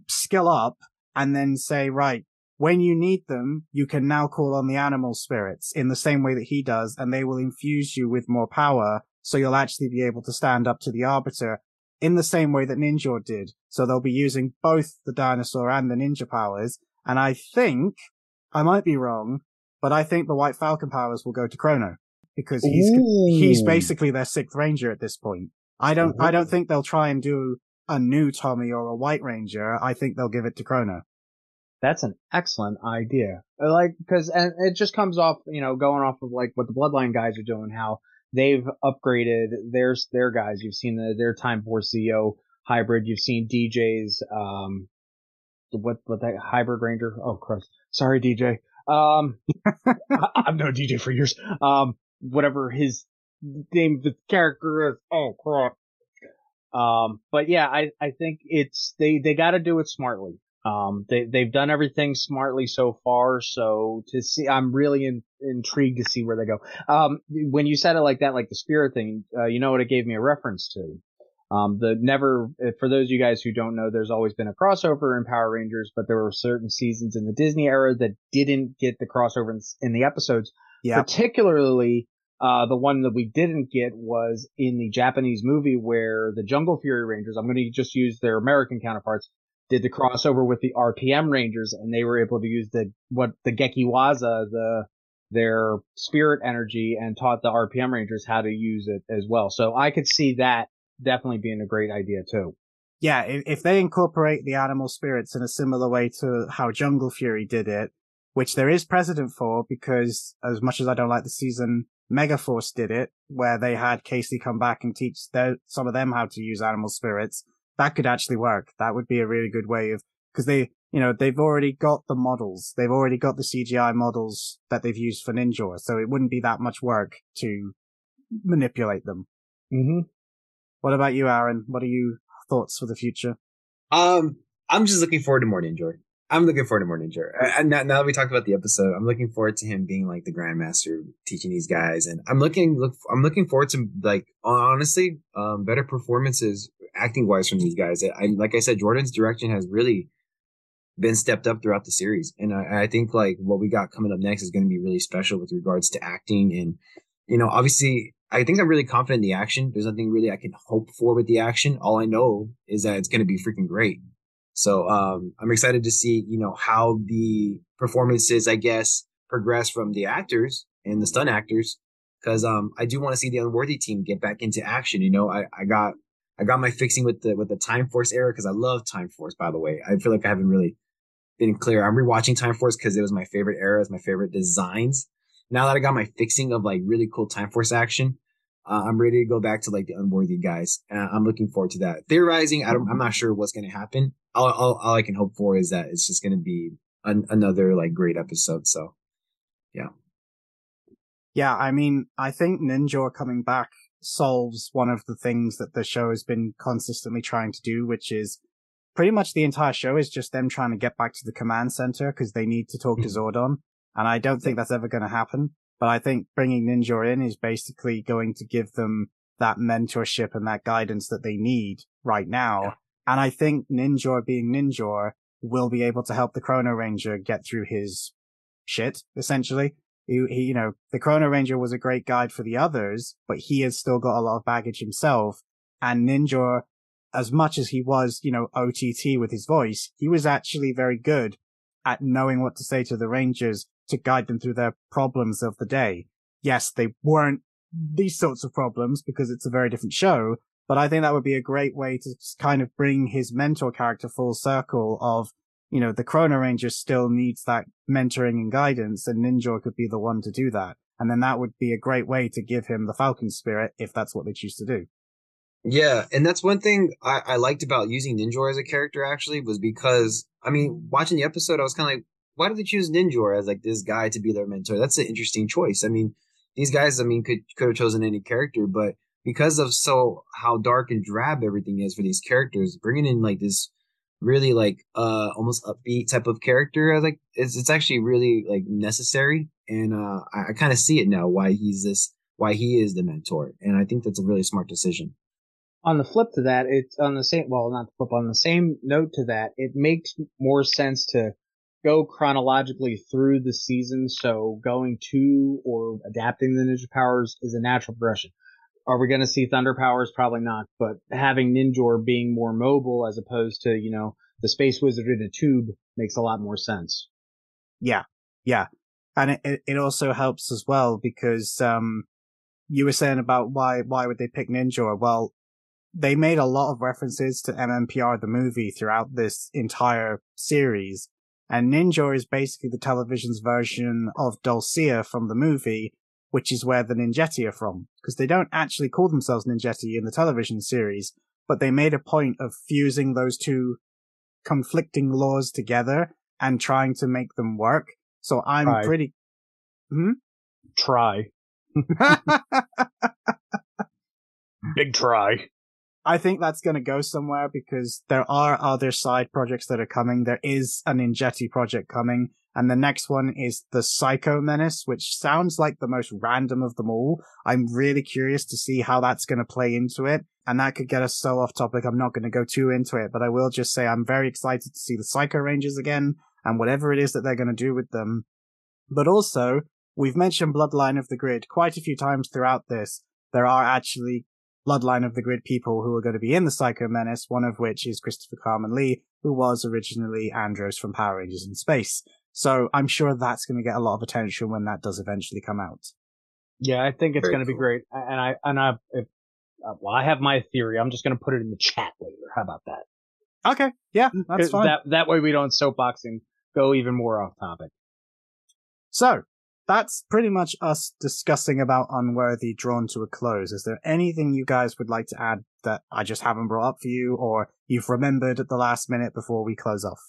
skill up, and then say, right, when you need them, you can now call on the animal spirits in the same way that he does, and they will infuse you with more power. So you'll actually be able to stand up to the arbiter in the same way that Ninjor did. So they'll be using both the dinosaur and the ninja powers. And I think, I might be wrong, but I think the White Falcon powers will go to Chrono because he's, Ooh. he's basically their sixth ranger at this point. I don't, Ooh. I don't think they'll try and do a new Tommy or a White Ranger. I think they'll give it to Chrono. That's an excellent idea. Like, cause, and it just comes off, you know, going off of like what the Bloodline guys are doing, how they've upgraded their, their guys. You've seen the, their Time Force Zeo hybrid. You've seen DJ's, um, what, what that hybrid ranger? Oh, Christ. Sorry, DJ. Um, [laughs] I, have known DJ for years. Um, whatever his name, the character is. Oh, crap. Um, but yeah, I, I think it's, they, they gotta do it smartly. Um, they, they've done everything smartly so far. So to see, I'm really in, intrigued to see where they go. Um, when you said it like that, like the spirit thing, uh, you know what it gave me a reference to? Um, the never, uh, for those of you guys who don't know, there's always been a crossover in Power Rangers, but there were certain seasons in the Disney era that didn't get the crossover in, in the episodes. Yeah. Particularly, uh, the one that we didn't get was in the Japanese movie where the Jungle Fury Rangers, I'm going to just use their American counterparts, did the crossover with the RPM Rangers, and they were able to use the what the Gekiwaza, the their spirit energy, and taught the RPM Rangers how to use it as well. So I could see that definitely being a great idea too. Yeah, if, they incorporate the animal spirits in a similar way to how Jungle Fury did it, which there is precedent for, because as much as I don't like the season, Megaforce did it, where they had Casey come back and teach their, some of them how to use animal spirits that could actually work. That would be a really good way of, cause they, you know, they've already got the models. They've already got the CGI models that they've used for Ninjor. So it wouldn't be that much work to manipulate them. Mm-hmm. What about you, Aaron? What are your thoughts for the future? Um, I'm just looking forward to more Ninjor. I'm looking forward to more Ninjor. And now, now that we talked about the episode, I'm looking forward to him being like the grandmaster, teaching these guys. And I'm looking look I'm looking forward to like honestly, um, better performances acting wise from these guys. I like I said, Jordan's direction has really been stepped up throughout the series, and I, I think like what we got coming up next is going to be really special with regards to acting and you know obviously I think I'm really confident in the action. There's nothing really I can hope for with the action. All I know is that it's going to be freaking great. So um, I'm excited to see, you know, how the performances, I guess, progress from the actors and the stunt actors, because um, I do want to see the unworthy team get back into action. You know, I, I got I got my fixing with the with the Time Force era because I love Time Force. By the way, I feel like I haven't really been clear. I'm rewatching Time Force because it was my favorite era, it's my favorite designs. Now that I got my fixing of like really cool Time Force action, uh, I'm ready to go back to like the unworthy guys. Uh, I'm looking forward to that. Theorizing, I don't, I'm not sure what's going to happen all, all, all I can hope for is that it's just going to be an, another like great episode. So, yeah. Yeah, I mean, I think Ninjor coming back solves one of the things that the show has been consistently trying to do, which is pretty much the entire show is just them trying to get back to the command center because they need to talk to mm-hmm. Zordon. And I don't think that's ever going to happen. But I think bringing Ninjor in is basically going to give them that mentorship and that guidance that they need right now. Yeah. And I think Ninjor being Ninjor will be able to help the Chrono Ranger get through his shit, essentially. He, he, you know, the Chrono Ranger was a great guide for the others, but he has still got a lot of baggage himself. And Ninjor, as much as he was, you know, OTT with his voice, he was actually very good at knowing what to say to the Rangers to guide them through their problems of the day. Yes, they weren't these sorts of problems because it's a very different show, but I think that would be a great way to kind of bring his mentor character full circle of, you know, the Chrono Ranger still needs that mentoring and guidance and Ninjor could be the one to do that. And then that would be a great way to give him the Falcon spirit if that's what they choose to do. Yeah, and that's one thing I, I liked about using Ninjor as a character actually was because I mean, watching the episode, I was kind of like, why did they choose Ninjor as like this guy to be their mentor? That's an interesting choice. I mean, these guys, I mean, could could have chosen any character, but because of so how dark and drab everything is for these characters, bringing in like this really like uh almost upbeat type of character, I like it's it's actually really like necessary, and uh I, I kind of see it now why he's this why he is the mentor, and I think that's a really smart decision. On the flip to that, it's on the same well, not the flip on the same note to that, it makes more sense to go chronologically through the season. So going to or adapting the ninja powers is a natural progression. Are we going to see Thunder powers? Probably not. But having Ninjor being more mobile as opposed to, you know, the Space Wizard in a tube makes a lot more sense. Yeah. Yeah. And it, it also helps as well because, um, you were saying about why, why would they pick Ninjor? Well, they made a lot of references to MMPR, the movie throughout this entire series. And Ninjor is basically the television's version of Dulcea from the movie, which is where the Ninjetti are from, because they don't actually call themselves Ninjetti in the television series, but they made a point of fusing those two conflicting laws together and trying to make them work. So I'm try. pretty. Hmm? Try. [laughs] Big try. I think that's going to go somewhere because there are other side projects that are coming. There is an Ninjetti project coming and the next one is the Psycho Menace, which sounds like the most random of them all. I'm really curious to see how that's going to play into it. And that could get us so off topic. I'm not going to go too into it, but I will just say I'm very excited to see the Psycho Rangers again and whatever it is that they're going to do with them. But also, we've mentioned Bloodline of the Grid quite a few times throughout this. There are actually Bloodline of the Grid people who are going to be in the Psycho Menace, one of which is Christopher Khayman Lee, who was originally Andros from Power Rangers in Space. So I'm sure that's going to get a lot of attention when that does eventually come out. Yeah, I think it's going to cool. be great. And I, and I, if, uh, well, I have my theory. I'm just going to put it in the chat later. How about that? Okay. Yeah, that's fine. That, that way we don't soapbox and go even more off topic. So that's pretty much us discussing about Unworthy drawn to a close. Is there anything you guys would like to add that I just haven't brought up for you or you've remembered at the last minute before we close off?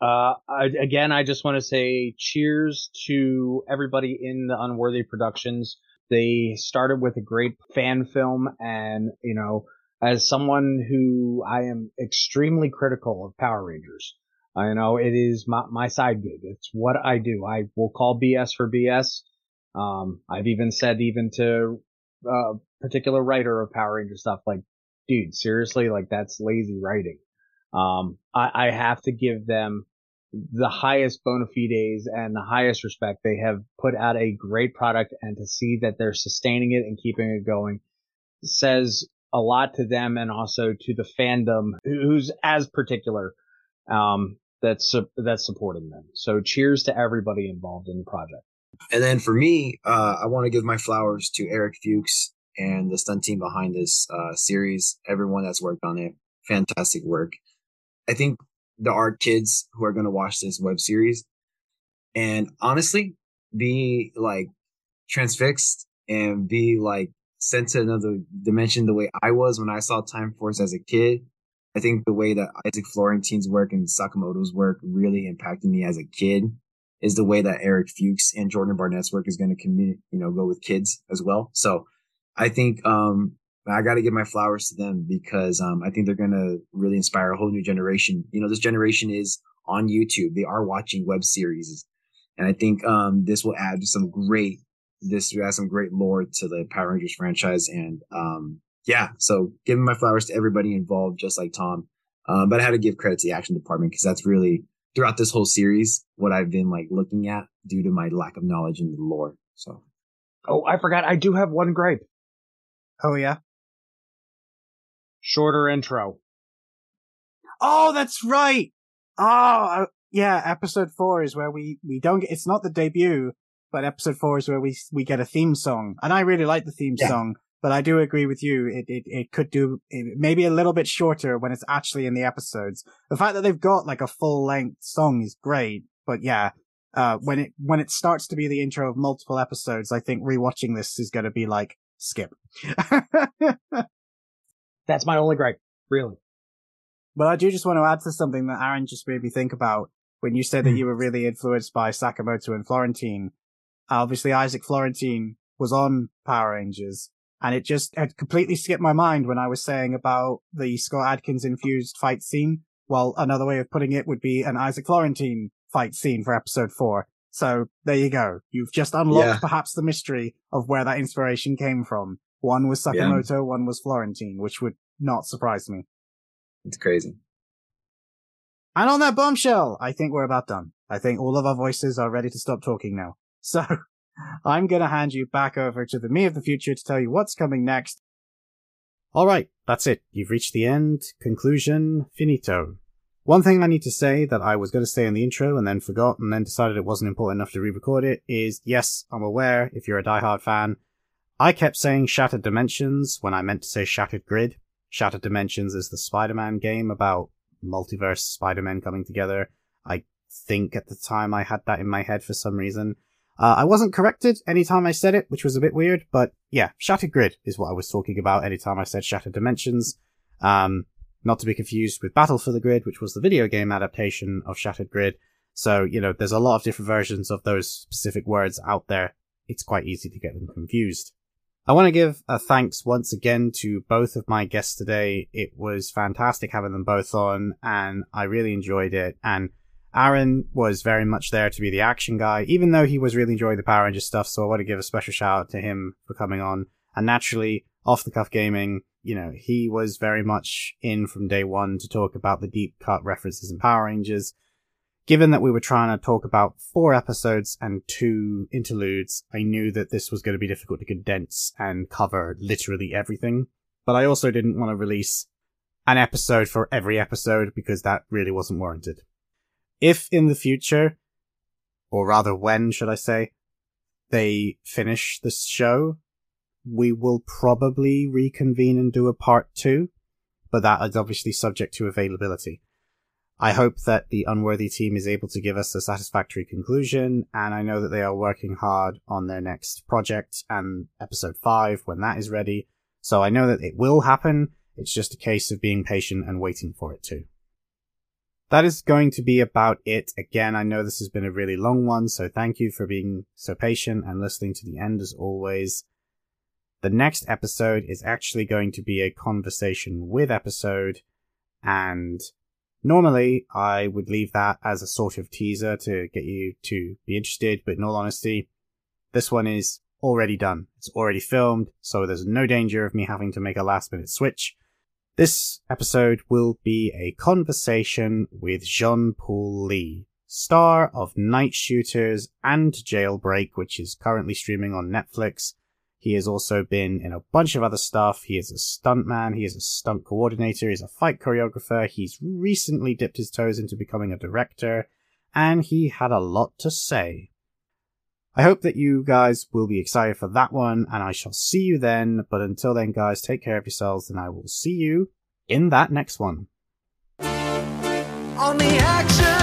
Uh, I, again, I just want to say cheers to everybody in the Unworthy Productions. They started with a great fan film and, you know, as someone who I am extremely critical of Power Rangers, I know it is my, my side gig. It's what I do. I will call BS for BS. Um, I've even said even to a particular writer of Power Ranger stuff, like, dude, seriously, like that's lazy writing. Um, I, I have to give them the highest bona fides and the highest respect. They have put out a great product and to see that they're sustaining it and keeping it going says a lot to them and also to the fandom who's as particular, um, that's, that's supporting them. So cheers to everybody involved in the project. And then for me, uh, I want to give my flowers to Eric Fuchs and the stunt team behind this uh, series, everyone that's worked on it. Fantastic work. I think there are kids who are going to watch this web series and honestly be like transfixed and be like sent to another dimension the way I was when I saw Time Force as a kid. I think the way that Isaac Florentine's work and Sakamoto's work really impacted me as a kid is the way that Eric Fuchs and Jordan Barnett's work is going to you know, go with kids as well. So I think, um, I got to give my flowers to them because, um, I think they're going to really inspire a whole new generation. You know, this generation is on YouTube. They are watching web series. And I think, um, this will add some great, this will add some great lore to the Power Rangers franchise. And, um, yeah, so giving my flowers to everybody involved, just like Tom. Um, but I had to give credit to the action department because that's really throughout this whole series what I've been like looking at due to my lack of knowledge in the lore. So. Oh, I forgot. I do have one gripe. Oh yeah. Shorter intro. Oh, that's right. Oh, uh, yeah. Episode four is where we we don't get. It's not the debut, but episode four is where we we get a theme song, and I really like the theme yeah. song. But I do agree with you. It it, it could do it, maybe a little bit shorter when it's actually in the episodes. The fact that they've got like a full length song is great. But yeah, uh, when it when it starts to be the intro of multiple episodes, I think rewatching this is going to be like skip. [laughs] That's my only gripe, really. But I do just want to add to something that Aaron just made me think about when you said that you were really influenced by Sakamoto and Florentine. Obviously, Isaac Florentine was on Power Rangers, and it just had completely skipped my mind when I was saying about the Scott Adkins infused fight scene. Well, another way of putting it would be an Isaac Florentine fight scene for episode four. So there you go. You've just unlocked yeah. perhaps the mystery of where that inspiration came from. One was Sakamoto, yeah. one was Florentine, which would not surprise me. It's crazy. And on that bombshell, I think we're about done. I think all of our voices are ready to stop talking now. So [laughs] I'm going to hand you back over to the me of the future to tell you what's coming next. All right, that's it. You've reached the end. Conclusion finito. One thing I need to say that I was going to say in the intro and then forgot and then decided it wasn't important enough to re-record it is yes, I'm aware if you're a die-hard fan, I kept saying Shattered Dimensions when I meant to say Shattered Grid. Shattered Dimensions is the Spider-Man game about multiverse Spider-Man coming together. I think at the time I had that in my head for some reason. Uh, I wasn't corrected anytime I said it, which was a bit weird, but yeah, Shattered Grid is what I was talking about anytime I said Shattered Dimensions. Um, not to be confused with Battle for the Grid, which was the video game adaptation of Shattered Grid. So, you know, there's a lot of different versions of those specific words out there. It's quite easy to get them confused. I want to give a thanks once again to both of my guests today. It was fantastic having them both on and I really enjoyed it. And Aaron was very much there to be the action guy, even though he was really enjoying the Power Rangers stuff. So I want to give a special shout out to him for coming on. And naturally, off the cuff gaming, you know, he was very much in from day one to talk about the deep cut references in Power Rangers. Given that we were trying to talk about four episodes and two interludes, I knew that this was going to be difficult to condense and cover literally everything. But I also didn't want to release an episode for every episode because that really wasn't warranted if in the future, or rather when should I say, they finish this show, we will probably reconvene and do a part two, but that is obviously subject to availability. I hope that the Unworthy team is able to give us a satisfactory conclusion, and I know that they are working hard on their next project and episode 5 when that is ready. So I know that it will happen. It's just a case of being patient and waiting for it to that is going to be about it. Again, I know this has been a really long one, so thank you for being so patient and listening to the end as always. The next episode is actually going to be a conversation with episode, and Normally, I would leave that as a sort of teaser to get you to be interested, but in all honesty, this one is already done. It's already filmed, so there's no danger of me having to make a last minute switch. This episode will be a conversation with Jean Paul Ly, star of Night Shooters and Jailbreak, which is currently streaming on Netflix. He has also been in a bunch of other stuff. He is a stuntman. He is a stunt coordinator. He's a fight choreographer. He's recently dipped his toes into becoming a director, and he had a lot to say. I hope that you guys will be excited for that one, and I shall see you then. But until then, guys, take care of yourselves, and I will see you in that next one. On the action